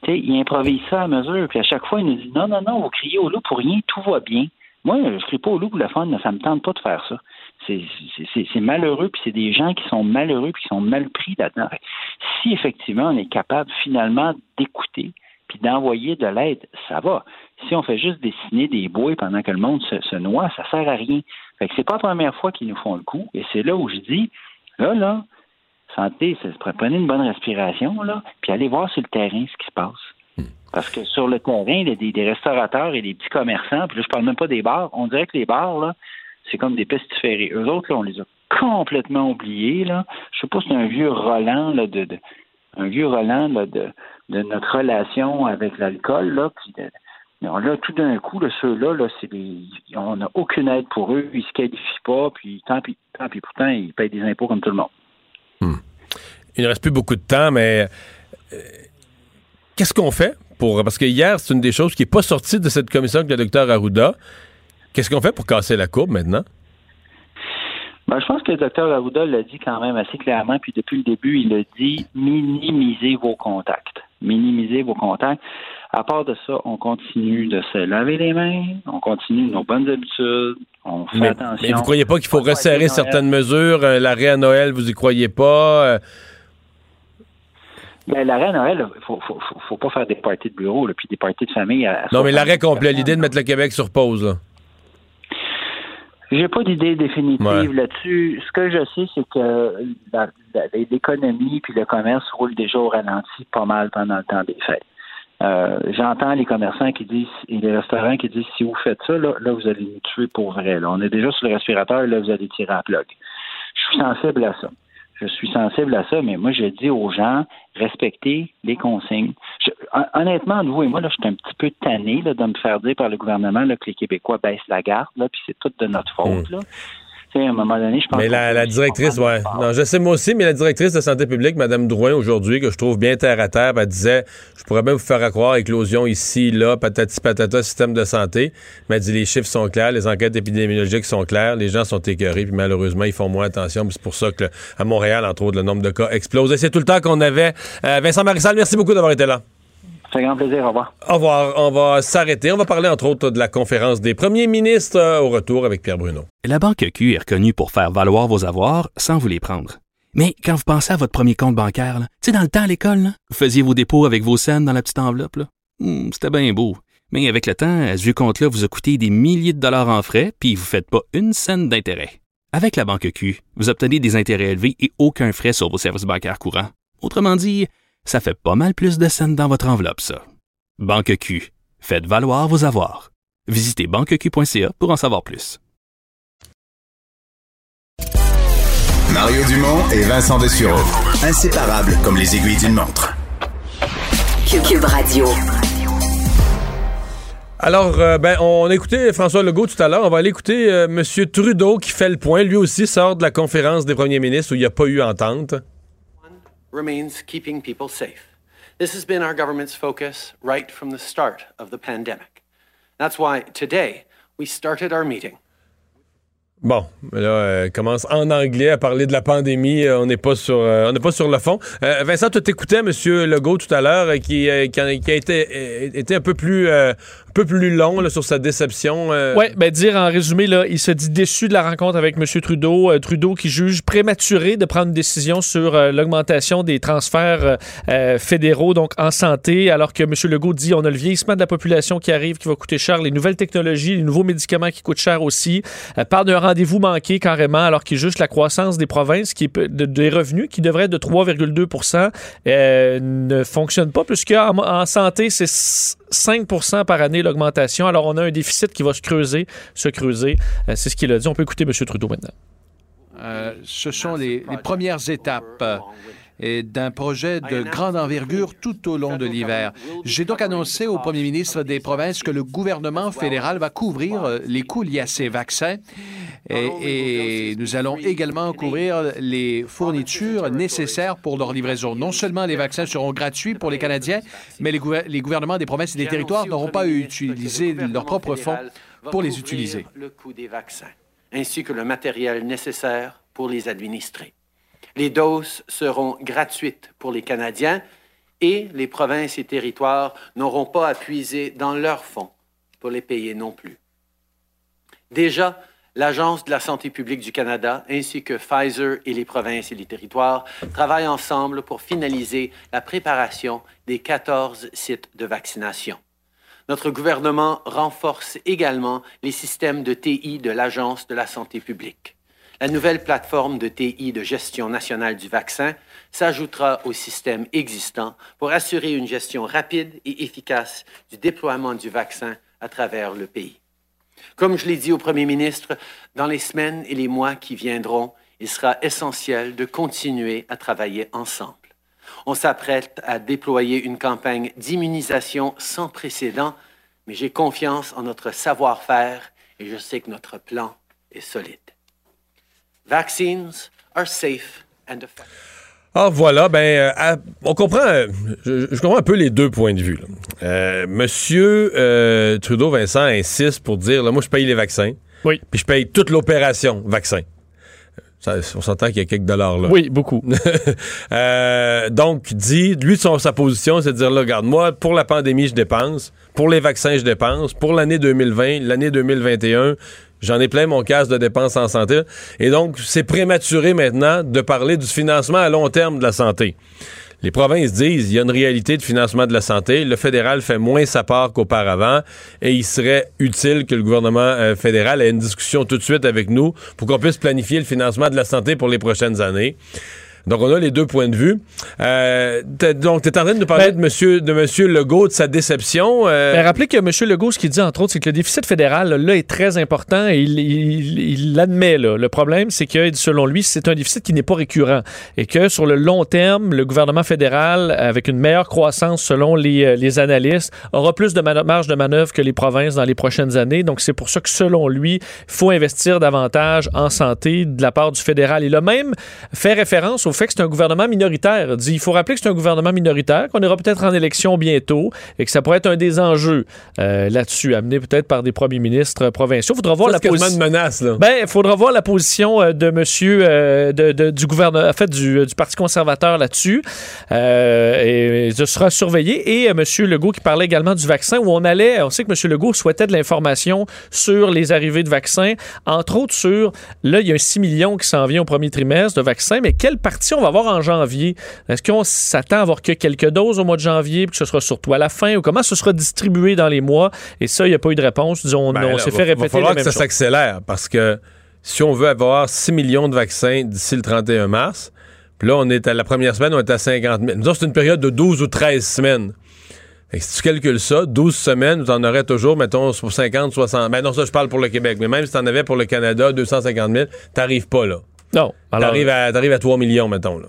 Tu sais, ils improvisent ça à mesure, puis à chaque fois, ils nous disent non, non, non, vous criez au loup pour rien, tout va bien. Moi, je crie pas au loup pour le fun, ça me tente pas de faire ça. C'est malheureux, puis c'est des gens qui sont malheureux, puis qui sont mal pris là-dedans. Si effectivement on est capable finalement d'écouter, puis d'envoyer de l'aide, ça va. Si on fait juste dessiner des bouées pendant que le monde se, se noie, ça sert à rien. Fait que c'est pas la première fois qu'ils nous font le coup, et c'est là où je dis, là, là, santé, c'est- prenez une bonne respiration, là, puis allez voir sur le terrain ce qui se passe. Parce que sur le terrain, il y a des, des restaurateurs et des petits commerçants, puis là, je parle même pas des bars. On dirait que les bars, là, c'est comme des pestiférés. Eux autres, là, on les a complètement oubliés, là. Je sais pas si c'est un vieux Roland, là, de, de un vieux Roland là, de, de notre relation avec l'alcool. Là, puis de- non, là, tout d'un coup, là, ceux-là, là, c'est des, on n'a aucune aide pour eux, ils se qualifient pas, puis tant pis, tant pis pourtant, ils payent des impôts comme tout le monde. Il ne reste plus beaucoup de temps, mais euh, qu'est-ce qu'on fait pour. Parce que hier, c'est une des choses qui n'est pas sortie de cette commission avec le docteur Arruda. Qu'est-ce qu'on fait pour casser la courbe maintenant? Ben, je pense que le docteur Arruda l'a dit quand même assez clairement, puis depuis le début, il a dit minimisez vos contacts. Minimisez vos contacts. À part de ça, on continue de se laver les mains, on continue nos bonnes habitudes, on fait Mais, attention. mais vous croyez pas qu'il faut resserrer certaines mesures? euh, L'arrêt à Noël, vous y croyez pas? euh, Ben, l'arrêt à Noël, il faut, faut, faut, faut pas faire des parties de bureau, là, puis des parties de famille. à- à non, mais 60 l'arrêt complet, l'idée de mettre le Québec sur pause, là. J'ai pas d'idée définitive Ouais. là-dessus. Ce que je sais, c'est que la- l'économie puis le commerce roulent déjà au ralenti pas mal pendant le temps des fêtes. Euh, J'entends les commerçants qui disent et les restaurants qui disent si vous faites ça, là, là vous allez nous tuer pour vrai. Là. On est déjà sur le respirateur, là vous allez tirer à plug. Je suis sensible à ça. Je suis sensible à ça, mais moi je dis aux gens respectez les consignes. Je- honnêtement, vous et moi, là, je suis un petit peu tanné là, de me faire dire par le gouvernement là, que les Québécois baissent la garde, là, puis c'est tout de notre faute. Là. Tu sais, à un moment donné, je pense. Mais la, la directrice, ouais. Non, je sais moi aussi, mais la directrice de santé publique, Mme Drouin, aujourd'hui, que je trouve bien terre à terre, elle disait Je pourrais même vous faire à croire éclosion ici, là, patati patata, système de santé. Mais elle dit les chiffres sont clairs, les enquêtes épidémiologiques sont claires, les gens sont écœurés, puis malheureusement, ils font moins attention. C'est pour ça que à Montréal, entre autres, le nombre de cas explose. Et c'est tout le temps qu'on avait. Euh, Vincent Marissal, merci beaucoup d'avoir été là. Ça fait grand plaisir. Au revoir. Au revoir. On va s'arrêter. On va parler, entre autres, de la conférence des premiers ministres euh, au retour avec Pierre Bruno. La Banque Q est reconnue pour faire valoir vos avoirs sans vous les prendre. Mais quand vous pensez à votre premier compte bancaire, tu sais, dans le temps à l'école, là, vous faisiez vos dépôts avec vos scènes dans la petite enveloppe. là. Hmm, C'était bien beau. Mais avec le temps, à ce compte-là vous a coûté des milliers de dollars en frais, puis vous ne faites pas une scène d'intérêt. Avec la Banque Q, vous obtenez des intérêts élevés et aucun frais sur vos services bancaires courants. Autrement dit, ça fait pas mal plus de scènes dans votre enveloppe, ça. Banque Q. Faites valoir vos avoirs. Visitez banqueq.ca pour en savoir plus. Mario Dumont et Vincent Dessureau. Inséparables comme les aiguilles d'une montre. Cube Radio. Alors, euh, ben, on a écouté François Legault tout à l'heure. On va aller écouter euh, M. Trudeau qui fait le point. Lui aussi sort de la conférence des premiers ministres où il n'y a pas eu entente. Remains keeping people safe. This has been our government's focus right from the start of the pandemic. That's why today we started our meeting. Bon, là, euh, commence en anglais à parler de la pandémie. Euh, on n'est pas sur, euh, on n'est pas sur le fond. Vincent, tu t'écoutais M. Legault tout à l'heure, qui, a, été, été un peu plus, un peu plus long là, sur sa déception. euh. Oui, ben dire en résumé, là, il se dit déçu de la rencontre avec M. Trudeau. Euh, Trudeau qui juge prématuré de prendre une décision sur euh, l'augmentation des transferts fédéraux donc en santé, alors que M. Legault dit on a le vieillissement de la population qui arrive, qui va coûter cher, les nouvelles technologies, les nouveaux médicaments qui coûtent cher aussi. Parle d'un rendez-vous manqué carrément, alors qu'il juge la croissance des provinces, qui des revenus, qui devrait être de 3,2% euh, ne fonctionne pas, puisque en, en santé, c'est 5% par année l'augmentation. Alors, on a un déficit qui va se creuser, se creuser. Euh, c'est ce qu'il a dit. On peut écouter M. Trudeau maintenant. Euh, ce sont les, premières étapes euh, d'un projet de grande envergure tout au long de l'hiver. J'ai donc annoncé au premier ministre des provinces que le gouvernement fédéral va couvrir les coûts liés à ces vaccins et, et nous allons également couvrir les fournitures nécessaires pour leur livraison. Non seulement les vaccins seront gratuits pour les Canadiens, mais les, gouver- les gouvernements des provinces et des territoires n'auront pas à utiliser leurs propres fonds pour les utiliser. Le coût des vaccins, ainsi que le matériel nécessaire pour les administrer. Les doses seront gratuites pour les Canadiens et les provinces et territoires n'auront pas à puiser dans leurs fonds pour les payer non plus. Déjà, l'Agence de la santé publique du Canada ainsi que Pfizer et les provinces et les territoires travaillent ensemble pour finaliser la préparation des 14 sites de vaccination. Notre gouvernement renforce également les systèmes de TI de l'Agence de la santé publique. La nouvelle plateforme de TI de gestion nationale du vaccin s'ajoutera au système existant pour assurer une gestion rapide et efficace du déploiement du vaccin à travers le pays. Comme je l'ai dit au Premier ministre, dans les semaines et les mois qui viendront, il sera essentiel de continuer à travailler ensemble. On s'apprête à déployer une campagne d'immunisation sans précédent, mais j'ai confiance en notre savoir-faire et je sais que notre plan est solide. Vaccines are safe and effective. Ah voilà, ben euh, à- on comprend, euh, je, je comprends un peu les deux points de vue. là. Euh, Monsieur Trudeau Vincent insiste pour dire, là, moi je paye les vaccins, oui, puis je paye toute l'opération vaccin. Ça, on s'entend qu'il y a quelques dollars là. Oui, beaucoup. Donc, dit, lui, son, sa position, c'est de dire, là, regarde, moi, pour la pandémie, je dépense. Pour les vaccins, je dépense. Pour l'année 2020, l'année 2021, j'en ai plein mon casse de dépenses en santé. Et donc, c'est prématuré maintenant de parler du financement à long terme de la santé. Les provinces disent il y a une réalité de financement de la santé. Le fédéral fait moins sa part qu'auparavant et il serait utile que le gouvernement euh, fédéral ait une discussion tout de suite avec nous pour qu'on puisse planifier le financement de la santé pour les prochaines années. Donc, on a les deux points de vue. Euh, donc, tu es en train de nous parler de, monsieur, de monsieur Legault, de sa déception. euh, Ben, rappelez que M. Legault, ce qu'il dit, entre autres, c'est que le déficit fédéral, là, est très important et il l'admet. là. Le problème, c'est que, selon lui, c'est un déficit qui n'est pas récurrent et que, sur le long terme, le gouvernement fédéral, avec une meilleure croissance selon les, euh, les analystes, aura plus de marge de manœuvre que les provinces dans les prochaines années. Donc, c'est pour ça que, selon lui, il faut investir davantage en santé de la part du fédéral. Il a même fait référence au fait que c'est un gouvernement minoritaire. Il faut rappeler que c'est un gouvernement minoritaire, qu'on ira peut-être en élection bientôt et que ça pourrait être un des enjeux euh, là-dessus, amené peut-être par des premiers ministres provinciaux. Il faudra voir ça, la position. menace, là. Ben, il faudra voir la position euh, de monsieur euh, de, de- du gouvernement, en fait, du, du Parti conservateur là-dessus. Euh, et ce sera surveillé. Et euh, monsieur Legault qui parlait également du vaccin, où on allait, on sait que monsieur Legault souhaitait de l'information sur les arrivées de vaccins, entre autres sur, là, il y a un 6 millions qui s'en vient au premier trimestre de vaccins, mais quelle partie on va avoir en janvier? Est-ce qu'on s'attend à avoir que quelques doses au mois de janvier, puis que ce sera surtout à la fin, ou comment ce sera distribué dans les mois? Et ça, il n'y a pas eu de réponse. Disons, Ben on s'est va- fait va répéter falloir la que même ça s'accélère parce que si on veut avoir 6 millions de vaccins d'ici le 31 mars, puis là, on est à la première semaine, on est à 50 000. Nous c'est une période de 12 ou 13 semaines. Fait que si tu calcules ça, 12 semaines, tu en aurais toujours, mettons, pour 50, 60. Ben non, ça, je parle pour le Québec. Mais même si tu en avais pour le Canada, 250 000, t'arrives pas là. Non. alors- T'arrives à, t'arrives à 3 millions, mettons. Là.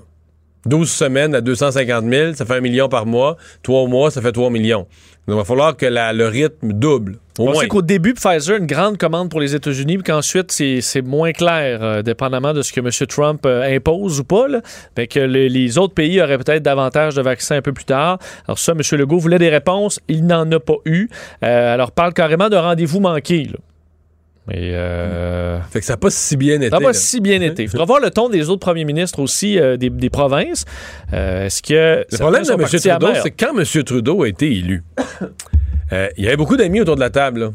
12 semaines à 250 000, ça fait un million par mois. 3 mois, ça fait 3 millions. Donc, il va falloir que la- le rythme double. Au On moins. sait qu'au début, Pfizer, une grande commande pour les États-Unis, puis qu'ensuite, c'est c'est moins clair, euh, dépendamment de ce que M. Trump euh, impose ou pas. Là. Fait que le- les autres pays auraient peut-être davantage de vaccins un peu plus tard. Alors ça, M. Legault voulait des réponses. Il n'en a pas eu. Euh, alors, parle carrément de rendez-vous manqué. Là. Euh, Fait que ça n'a pas si bien été. ça n'a pas si bien été. Il faudra voir le ton des autres premiers ministres aussi euh, des, des provinces. Euh, Est-ce que Le problème de M. Trudeau, c'est que quand M. Trudeau a été élu, il y avait beaucoup d'amis autour de la table. là.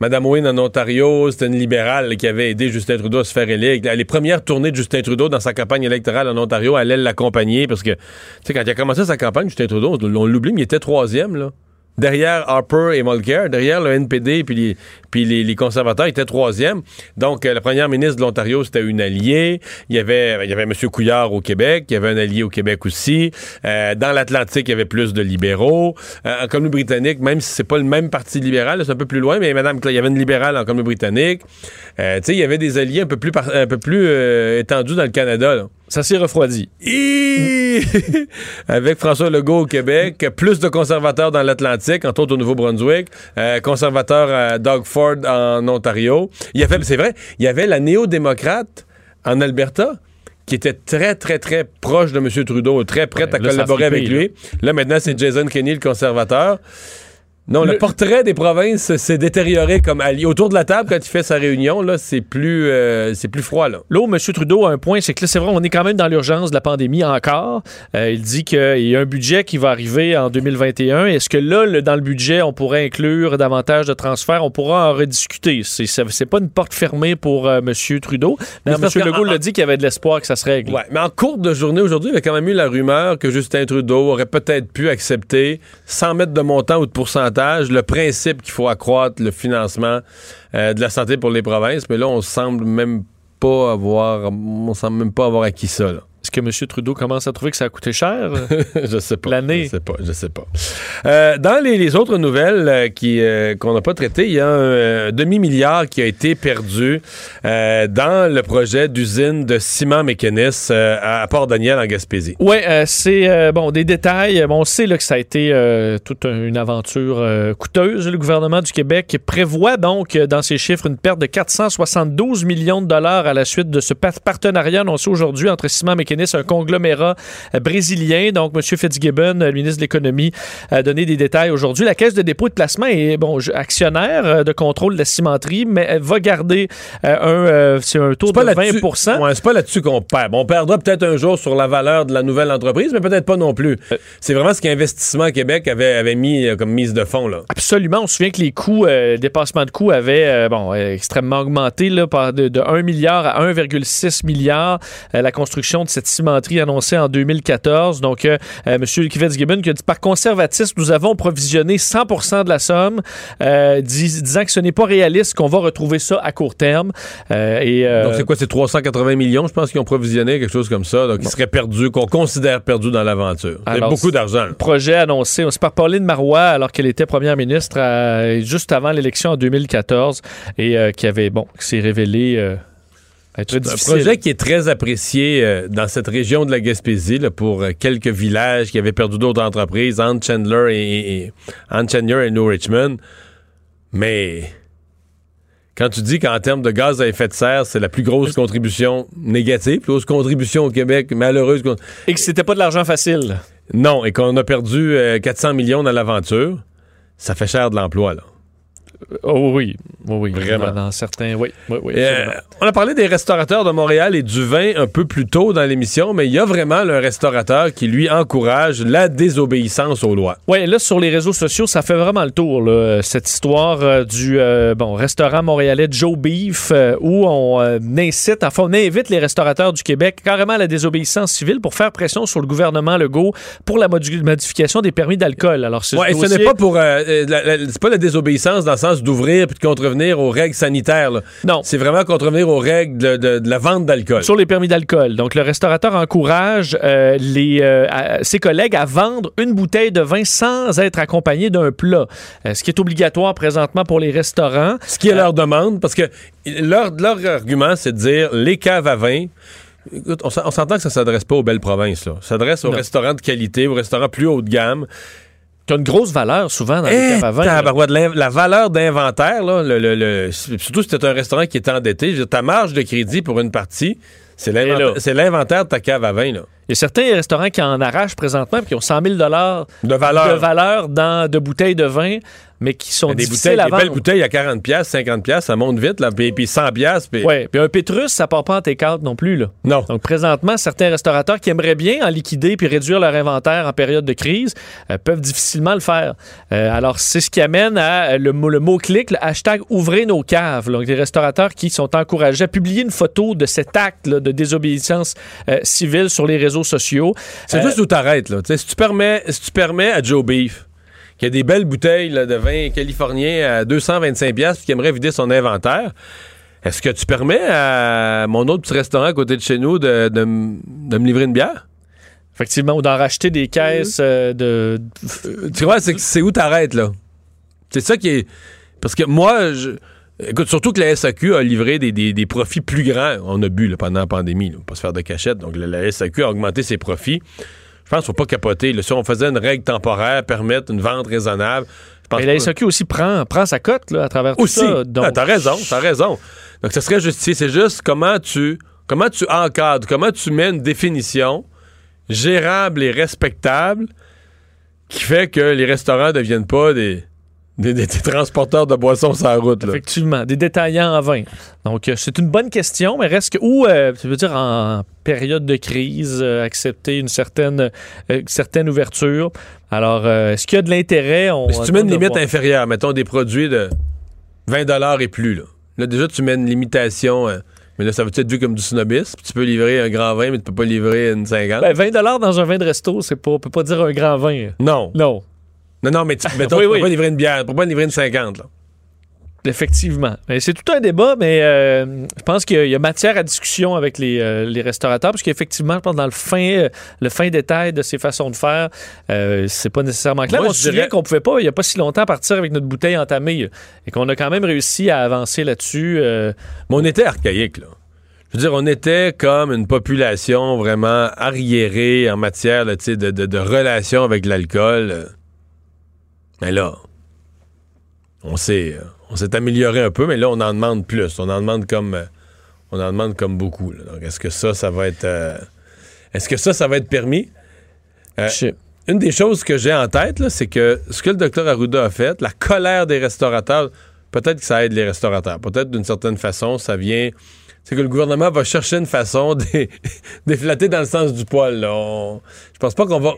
Madame Wynne en Ontario, c'était une libérale qui avait aidé Justin Trudeau à se faire élire. Les premières tournées de Justin Trudeau dans sa campagne électorale en Ontario, elle allait l'accompagner parce que, tu sais, quand il a commencé sa campagne, Justin Trudeau, on l'oublie, mais il était troisième, là. Derrière Harper et Mulcair, derrière le NPD puis les, les, conservateurs, était troisième. Donc, euh, la première ministre de l'Ontario, c'était une alliée. Il y avait, il y M. Couillard au Québec. Il y avait un allié au Québec aussi. Euh, dans l'Atlantique, il y avait plus de libéraux. Euh, en Colombie-Britannique, même si c'est pas le même parti libéral, c'est un peu plus loin, mais Madame, il y avait une libérale en Colombie-Britannique. Euh, tu sais, il y avait des alliés un peu plus, par- un peu plus euh, étendus dans le Canada. là. Ça s'est refroidi. Avec François Legault au Québec, plus de conservateurs dans l'Atlantique, entre autres au Nouveau-Brunswick, euh, conservateur à Doug Ford en Ontario. Il y avait, c'est vrai, il y avait la néo-démocrate en Alberta qui était très, très, très proche de M. Trudeau, très prête à là, collaborer avec lui. Là, maintenant, c'est Jason Kenney, le conservateur. Non, le, Le- portrait des provinces s'est détérioré comme allié. Autour de la table, quand il fait sa réunion, là, c'est plus, euh, c'est plus froid, là. Là où M. Trudeau a un point, c'est que là, c'est vrai, on est quand même dans l'urgence de la pandémie encore. Euh, il dit qu'il y a un budget qui va arriver en 2021. Est-ce que là, le- dans le budget, on pourrait inclure davantage de transferts? On pourra en rediscuter. C'est, c'est, pas une porte fermée pour euh, M. Trudeau. M. Legault en- l'a dit qu'il y avait de l'espoir que ça se règle. Ouais, mais en cours de journée aujourd'hui, il y a quand même eu la rumeur que Justin Trudeau aurait peut-être pu accepter, sans mettre de montant ou de pourcentage, le principe qu'il faut accroître le financement euh, de la santé pour les provinces. Mais là, on semble pas avoir, on semble même pas avoir acquis ça. Est-ce que M. Trudeau commence à trouver que ça a coûté cher? je sais pas. L'année. Je sais pas. Je sais pas. Euh, dans les, les autres nouvelles euh, qui euh, qu'on n'a pas traitées, il y a un demi-milliard qui a été perdu dans le projet d'usine de ciment mécanisme euh, à Port-Daniel en Gaspésie. Oui, c'est bon des détails. Bon, on sait là, que ça a été toute un- une aventure coûteuse. Le gouvernement du Québec prévoit donc dans ses chiffres une perte de 472 millions de dollars à la suite de ce pa- partenariat annoncé aujourd'hui entre Ciment Un conglomérat euh, brésilien. Donc, M. Fitzgibbon, euh, le ministre de l'Économie, a donné des détails aujourd'hui. La Caisse de dépôt et de placement est bon actionnaire euh, de contrôle de la cimenterie, mais elle va garder euh, un, euh, c'est un taux de pas 20 là-dessus- Ouais, c'est pas là-dessus qu'on perd. Bon, on perdra peut-être un jour sur la valeur de la nouvelle entreprise, mais peut-être pas non plus. C'est vraiment ce qu'Investissement Québec avait, avait mis euh, comme mise de fonds. Là. Absolument. On se souvient que les coûts, euh, dépassement de coûts avaient euh, bon, euh, extrêmement augmenté là, par de, de 1 milliard à 1,6 milliard. euh, la construction de cette cimenterie annoncée en 2014. Donc, euh, euh, M. Fitzgibbon qui a dit par conservatisme, nous avons provisionné 100% de la somme, euh, dis- disant que ce n'est pas réaliste qu'on va retrouver ça à court terme. Euh, et, Donc, c'est quoi? C'est 380 millions, je pense, qu'ils ont provisionné, quelque chose comme ça. Donc, ils seraient perdus, qu'on considère perdus dans l'aventure. C'est beaucoup d'argent. projet annoncé. C'est par Pauline Marois, alors qu'elle était première ministre juste avant l'élection en 2014 et qui avait, bon, qui s'est révélé être Un difficile. projet qui est très apprécié euh, dans cette région de la Gaspésie là, pour euh, quelques villages qui avaient perdu d'autres entreprises, entre Chandler et, et- entre Chandler et New Richmond. Mais quand tu dis qu'en termes de gaz à effet de serre, c'est la plus grosse contribution négative, plus grosse contribution au Québec, malheureuse. Et que c'était pas de l'argent facile. Non, et qu'on a perdu euh, 400 millions dans l'aventure, ça fait cher de l'emploi, là. Oh oui, oui, oui. Vraiment. Dans, dans certains, oui, oui, oui. Euh, on a parlé des restaurateurs de Montréal et du vin un peu plus tôt dans l'émission, mais il y a vraiment là, un restaurateur qui, lui, encourage la désobéissance aux lois. Oui, là, sur les réseaux sociaux, ça fait vraiment le tour, là, cette histoire euh, du euh, bon, restaurant montréalais Joe Beef, où on incite, enfin, on invite les restaurateurs du Québec carrément à la désobéissance civile pour faire pression sur le gouvernement Legault pour la modification des permis d'alcool. Alors, ce Ouais, et ce dossier- n'est pas pour c'est pas la désobéissance dans le sens d'ouvrir puis de contrevenir aux règles sanitaires. là. Non. C'est vraiment contrevenir aux règles de, de- de la vente d'alcool. Sur les permis d'alcool. Donc, le restaurateur encourage euh, les, euh, à- ses collègues à vendre une bouteille de vin sans être accompagné d'un plat, Euh, ce qui est obligatoire présentement pour les restaurants. Ce qui est leur demande, parce que leur, leur argument, c'est de dire les caves à vin. Écoute, on s'en- on s'entend que ça s'adresse pas aux belles provinces. là. Ça s'adresse aux Non. restaurants de qualité, aux restaurants plus haut de gamme. Qui ont une grosse valeur souvent dans les Eh, caves l'in- la valeur d'inventaire, là, le, le- le- surtout si c'est un restaurant qui est endetté, ta marge de crédit pour une partie, c'est là. l'inventaire c'est l'inventaire de ta cave à vin. Là. Il y a certains restaurants qui en arrachent présentement et qui ont 100 000 De valeur. de valeur dans de bouteilles de vin, mais qui sont des difficiles à des belles vendre. bouteilles à 40 pièces, 50 pièces, ça monte vite là, puis, puis 100 pièces, puis Ouais, puis un Pétrus, ça part pas en take-out non plus. Là. non. Donc présentement, certains restaurateurs qui aimeraient bien en liquider puis réduire leur inventaire en période de crise euh, peuvent difficilement le faire. Euh, alors c'est ce qui amène à euh, le, mot- le mot-clic, le hashtag ouvrez nos caves. Donc des restaurateurs qui sont encouragés à publier une photo de cet acte là, de désobéissance euh, civile sur les réseaux sociaux. C'est juste où t'arrêtes, là. Tu sais, si tu permets, si tu permets à Joe Beef, qui a des belles bouteilles là, de vin californien à 225 pièces, qui aimerait vider son inventaire, est-ce que tu permets à mon autre petit restaurant à côté de chez nous de, de m- de me livrer une bière? Effectivement, ou d'en racheter des caisses euh, de... Euh, Tu vois, c'est où t'arrêtes, là? C'est ça qui est... Parce que moi, je... Écoute, surtout que la SAQ a livré des, des- des profits plus grands. On a bu là, pendant la pandémie, là, pas se faire de cachette. Donc, la, la SAQ a augmenté ses profits. Je pense qu'il ne faut pas capoter. là. Si on faisait une règle temporaire, permettre une vente raisonnable, je pense Mais la SAQ aussi prend, prend sa cote là, à travers tout aussi. ça. Donc, Ah, t'as raison, t'as raison. Donc, ce serait justifié. C'est juste comment tu, comment tu encadres, comment tu mets une définition gérable et respectable qui fait que les restaurants ne deviennent pas des, des, des- des transporteurs de boissons sur la route. là. Effectivement, des détaillants en vin. Donc, euh, c'est une bonne question, mais reste que, où, euh, tu veux dire, en période de crise, euh, accepter une certaine, euh, une certaine ouverture. Alors, est-ce qu'il y a de l'intérêt? On si tu mets une limite voir. inférieure, mettons des produits de 20 et plus, là. Là, déjà, tu mets une limitation. mais là, ça va être vu comme du snobisme. Tu peux livrer un grand vin, mais tu peux pas livrer une 50. Ben, 20 dans un vin de resto, c'est pas, on peut pas dire un grand vin. non. Non. Non, non, mais tu, mettons, Oui, tu peux oui. pas livrer une bière, tu peux pas livrer une 50, là. Effectivement. C'est tout un débat, mais euh, je pense qu'il y a- il y a matière à discussion avec les, euh, les restaurateurs, parce qu'effectivement, je pense dans le fin, euh, le fin détail de ces façons de faire, c'est pas nécessairement clair. Moi, on se souvient qu'on pouvait pas, il y a pas si longtemps, partir avec notre bouteille entamée et qu'on a quand même réussi à avancer là-dessus. Mais on était archaïque, là. Je veux dire, on était comme une population vraiment arriérée en matière là, de, de, de relations avec l'alcool. Mais là, on s'est, euh, on s'est amélioré un peu, mais là, on en demande plus. On en demande comme, euh, on en demande comme beaucoup. là. Donc, est-ce que ça, ça va être, euh, est-ce que ça, ça va être permis? Euh, une des choses que j'ai en tête, là, c'est que ce que le docteur Arruda a fait, la colère des restaurateurs, peut-être que ça aide les restaurateurs. Peut-être d'une certaine façon, ça vient. C'est que le gouvernement va chercher une façon de les flatter dans le sens du poil. là. On- Je pense pas qu'on va.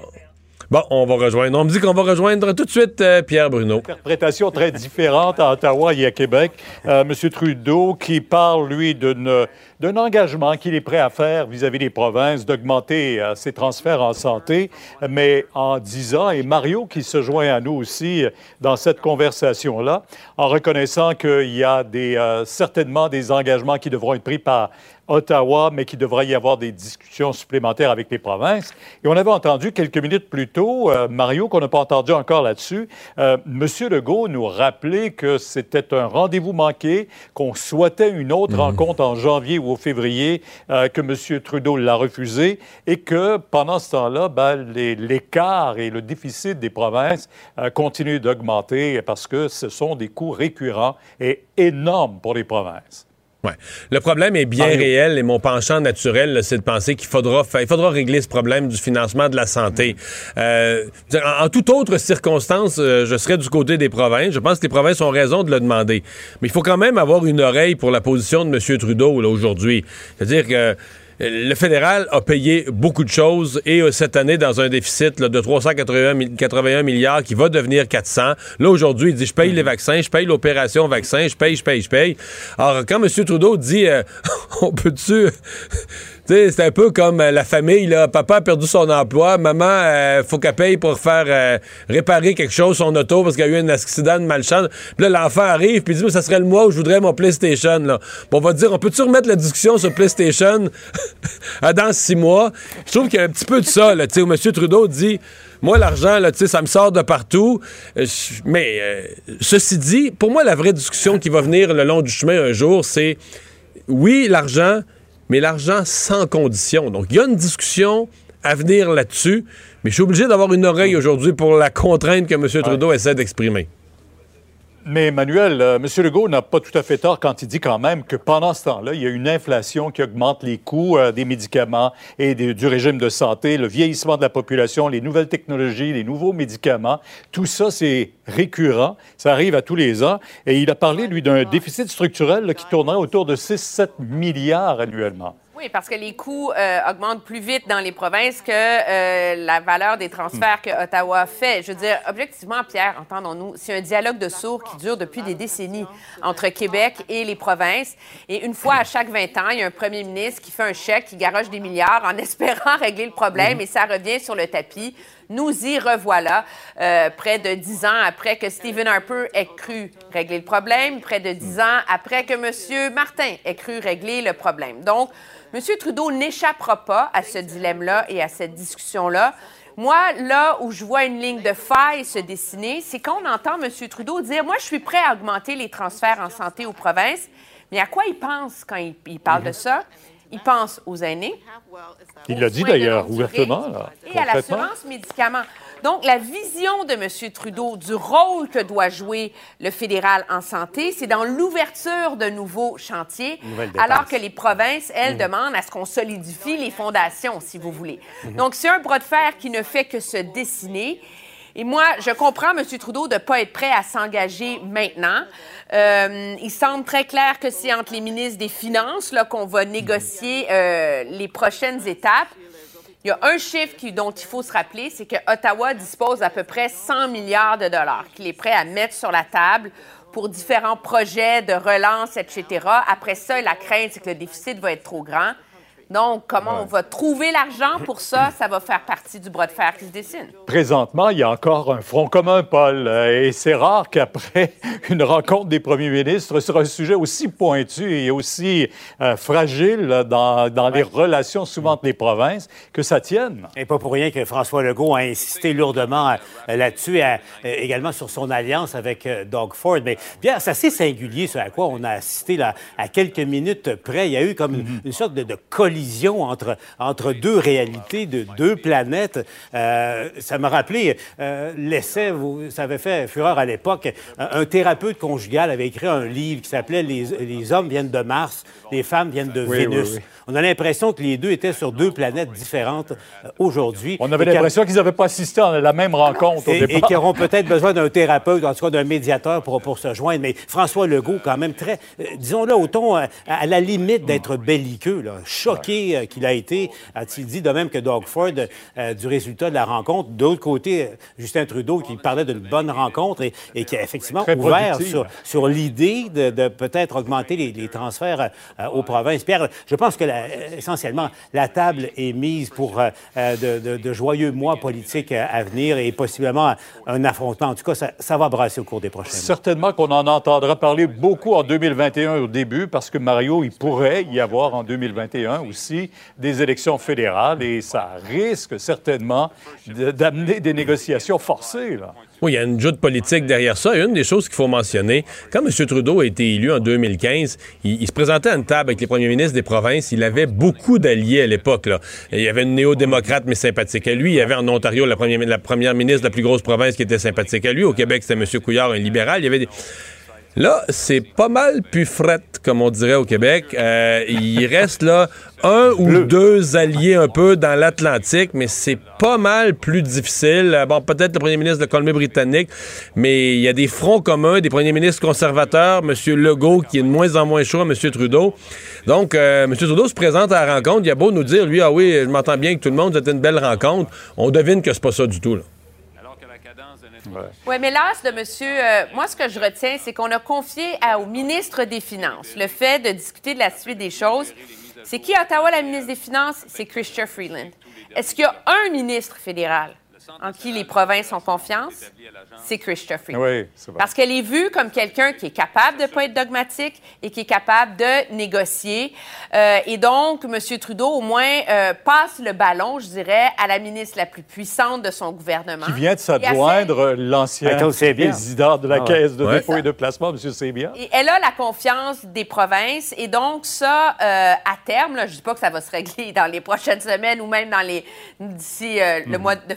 Bon, on va rejoindre. On me dit qu'on va rejoindre tout de suite euh, Pierre Bruno. interprétation très différente à Ottawa et à Québec. Euh, Monsieur Trudeau qui parle, lui, d'un engagement qu'il est prêt à faire vis-à-vis des provinces, d'augmenter euh, ses transferts en santé, mais en disant, et Mario qui se joint à nous aussi euh, dans cette conversation-là, en reconnaissant qu'il y a des, euh, certainement des engagements qui devront être pris par Ottawa, mais qu'il devrait y avoir des discussions supplémentaires avec les provinces. Et on avait entendu quelques minutes plus tôt, euh, Mario, qu'on n'a pas entendu encore là-dessus, euh, M. Legault nous rappelait que c'était un rendez-vous manqué, qu'on souhaitait une autre rencontre en janvier ou au février, euh, que M. Trudeau l'a refusé, et que pendant ce temps-là, ben, l'écart et le déficit des provinces continuent d'augmenter parce que ce sont des coûts récurrents et énormes pour les provinces. Ouais. Le problème est bien Mario. réel et mon penchant naturel, c'est de penser qu'il faudra, fa- il faudra régler ce problème du financement de la santé. Euh, en, en toute autre circonstance, euh, je serais du côté des provinces. Je pense que les provinces ont raison de le demander. Mais il faut quand même avoir une oreille pour la position de M. Trudeau aujourd'hui. C'est-à-dire que le fédéral a payé beaucoup de choses et euh, cette année dans un déficit là, de 381 mi- 81 milliards qui va devenir 400. Là, aujourd'hui, il dit je paye les vaccins, je paye l'opération vaccin, je paye, je paye, je paye. Alors, quand M. Trudeau dit euh, on peut-tu. C'est un peu comme euh, la famille, là. Papa a perdu son emploi, maman, euh, faut qu'elle paye pour faire euh, réparer quelque chose, son auto, parce qu'il y a eu un accident de malchance. Puis là, l'enfant arrive, puis dit, ça serait le mois où je voudrais mon PlayStation, là. Puis on va dire, on peut-tu remettre la discussion sur PlayStation dans six mois? Je trouve qu'il y a un petit peu de ça, là, tu sais, où M. Trudeau dit, moi, l'argent, là, tu sais, ça me sort de partout. Euh, Mais, ceci dit, pour moi, la vraie discussion qui va venir le long du chemin un jour, c'est, oui, l'argent, mais l'argent sans condition. Donc, il y a une discussion à venir là-dessus, mais je suis obligé d'avoir une oreille aujourd'hui pour la contrainte que M. Trudeau essaie d'exprimer. Mais Emmanuel, euh, M. Legault n'a pas tout à fait tort quand il dit quand même que pendant ce temps-là, il y a une inflation qui augmente les coûts euh, des médicaments et des- du régime de santé, le vieillissement de la population, les nouvelles technologies, les nouveaux médicaments. Tout ça, c'est récurrent. Ça arrive à tous les ans. Et il a parlé, lui, d'un déficit structurel là, qui tournerait autour de 6-7 milliards annuellement. Oui, parce que les coûts euh, augmentent plus vite dans les provinces que euh, la valeur des transferts que Ottawa fait. Je veux dire, objectivement, Pierre, entendons-nous, c'est un dialogue de sourds qui dure depuis des décennies entre Québec et les provinces. Et une fois à chaque 20 ans, il y a un premier ministre qui fait un chèque, qui garoche des milliards en espérant régler le problème et ça revient sur le tapis. Nous y revoilà, euh, près de dix ans après que Stephen Harper ait cru régler le problème, près de dix ans après que M. Martin ait cru régler le problème. Donc, M. Trudeau n'échappera pas à ce dilemme-là et à cette discussion-là. Moi, là où je vois une ligne de faille se dessiner, c'est quand on entend M. Trudeau dire Moi, je suis prêt à augmenter les transferts en santé aux provinces. Mais à quoi il pense quand il, il parle de ça? Il pense aux aînés, Il l'a dit d'ailleurs ouvertement. là, et à l'assurance médicaments. Donc, la vision de M. Trudeau du rôle que doit jouer le fédéral en santé, c'est dans l'ouverture de nouveaux chantiers, alors que les provinces, elles, Mhm. demandent à ce qu'on solidifie les fondations, si vous voulez. Donc, c'est un bras de fer qui ne fait que se dessiner. Et moi, je comprends M. Trudeau de ne pas être prêt à s'engager maintenant. Euh, il semble très clair que c'est entre les ministres des Finances qu'on va négocier euh, les prochaines étapes. Il y a un chiffre dont il faut se rappeler, c'est que Ottawa dispose d'à peu près 100 milliards de dollars qu'il est prêt à mettre sur la table pour différents projets de relance, etc. Après ça, la crainte, c'est que le déficit va être trop grand. Donc, comment on va trouver l'argent pour ça, ça va faire partie du bras de fer qui se dessine. Présentement, il y a encore un front commun, Paul, euh, et c'est rare qu'après une rencontre des premiers ministres sur un sujet aussi pointu et aussi euh, fragile dans, dans les relations souvent entre les provinces, que ça tienne. Et pas pour rien que François Legault a insisté lourdement euh, là-dessus, également sur son alliance avec Doug Ford. Mais Pierre, c'est assez singulier ce à quoi on a assisté là, à quelques minutes près. Il y a eu comme une, une sorte de, de collision entre, entre deux réalités, de deux planètes. Euh, ça m'a rappelé euh, l'essai, ça avait fait fureur à l'époque. Un, un thérapeute conjugal avait écrit un livre qui s'appelait les, les hommes viennent de Mars, les femmes viennent de Oui, Vénus. oui, oui. On a l'impression que les deux étaient sur deux planètes différentes euh, aujourd'hui. On avait l'impression qu'ils n'avaient pas assisté à la même rencontre au et, et départ. qui auront peut-être besoin d'un thérapeute, en tout cas d'un médiateur pour, pour se joindre. Mais François Legault, quand même très, euh, disons-le, au ton, euh, à la limite d'être belliqueux, là, choqué euh, qu'il a été, a-t-il dit, de même que Doug Ford, euh, du résultat de la rencontre. D'autre côté, euh, Justin Trudeau qui parlait d'une bonne rencontre et, et qui a effectivement Très ouvert productive. sur, sur l'idée de, de peut-être augmenter les, les transferts euh, aux provinces. Pierre, je pense que la- essentiellement, la table est mise pour euh, de, de- de joyeux mois politiques à venir et possiblement un affrontement. En tout cas, ça, ça va brasser au cours des prochains mois. Certainement qu'on en entendra parler beaucoup en 2021 au début, parce que Mario, il pourrait y avoir en 2021 aussi des élections fédérales et ça risque certainement d'amener des négociations forcées. Là. Oui, il y a une joute politique derrière ça. Une des choses qu'il faut mentionner, quand M. Trudeau a été élu en 2015, il, se présentait à une table avec les premiers ministres des provinces. Il avait beaucoup d'alliés à l'époque. Il y avait une néo-démocrate, mais sympathique à lui. Il y avait en Ontario la première, la première ministre de la plus grosse province qui était sympathique à lui. Au Québec, c'était M. Couillard, un libéral. Il y avait des... Là, c'est pas mal plus fret, comme on dirait au Québec. Euh, il reste là un ou deux alliés un peu dans l'Atlantique, mais c'est pas mal plus difficile. Euh, Bon, peut-être le premier ministre de Colombie-Britannique, mais il y a des fronts communs, des premiers ministres conservateurs, M. Legault qui est de moins en moins chaud à M. Trudeau. Donc, euh, M. Trudeau se présente à la rencontre. Il a beau nous dire, lui, ah oui, je m'entends bien avec tout le monde, c'était une belle rencontre. On devine que c'est pas ça du tout. Là. Oui, mais l'as de monsieur, euh, moi, ce que je retiens, c'est qu'on a confié à- au ministre des Finances le fait de discuter de la suite des choses. C'est qui à Ottawa, la ministre des Finances? C'est Chrystia Freeland. Est-ce qu'il y a un ministre fédéral? En qui les provinces ont confiance? C'est Chrystia Freeland. Oui, c'est vrai. Parce qu'elle est vue comme quelqu'un qui est capable de ne pas être dogmatique et qui est capable de négocier. Euh, et donc, M. Trudeau, au moins, euh, passe le ballon, je dirais, à la ministre la plus puissante de son gouvernement. Qui vient de s'adjoindre l'ancien président de la Ah ouais. Caisse de Ouais. dépôt et de placement, M. Sebia. Et elle a la confiance des provinces. Et donc, ça, euh, à terme, là, je ne dis pas que ça va se régler dans les prochaines semaines ou même dans les d'ici euh, le mois de,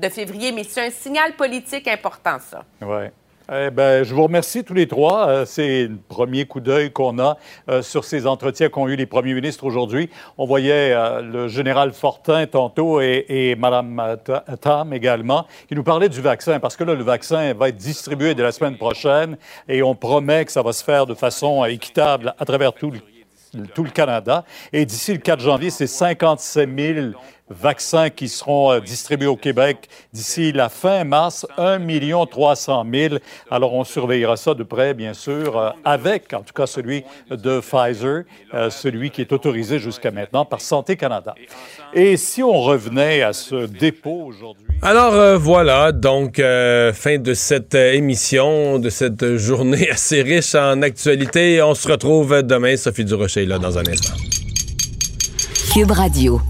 de février, mais c'est un signal politique important, ça. Oui. Eh ben, je vous remercie tous les trois. Euh, c'est le premier coup d'œil qu'on a euh, sur ces entretiens qu'ont eu les premiers ministres aujourd'hui. On voyait euh, le général Fortin tantôt et, Mme Ta- Tam également, qui nous parlaient du vaccin, parce que là, le vaccin va être distribué dès la semaine prochaine et on promet que ça va se faire de façon équitable à travers tout le, tout le Canada. Et d'ici le 4 janvier, c'est 57 000 vaccins qui seront euh, distribués au Québec d'ici la fin mars, 1 300 000. Alors, on surveillera ça de près, bien sûr, euh, avec, en tout cas, celui de Pfizer, euh, celui qui est autorisé jusqu'à maintenant par Santé Canada. Et si on revenait à ce dépôt aujourd'hui, Alors euh, voilà, donc euh, fin de cette émission, de cette journée assez riche en actualité. On se retrouve demain. Sophie Durocher est là dans un instant. Cube Radio.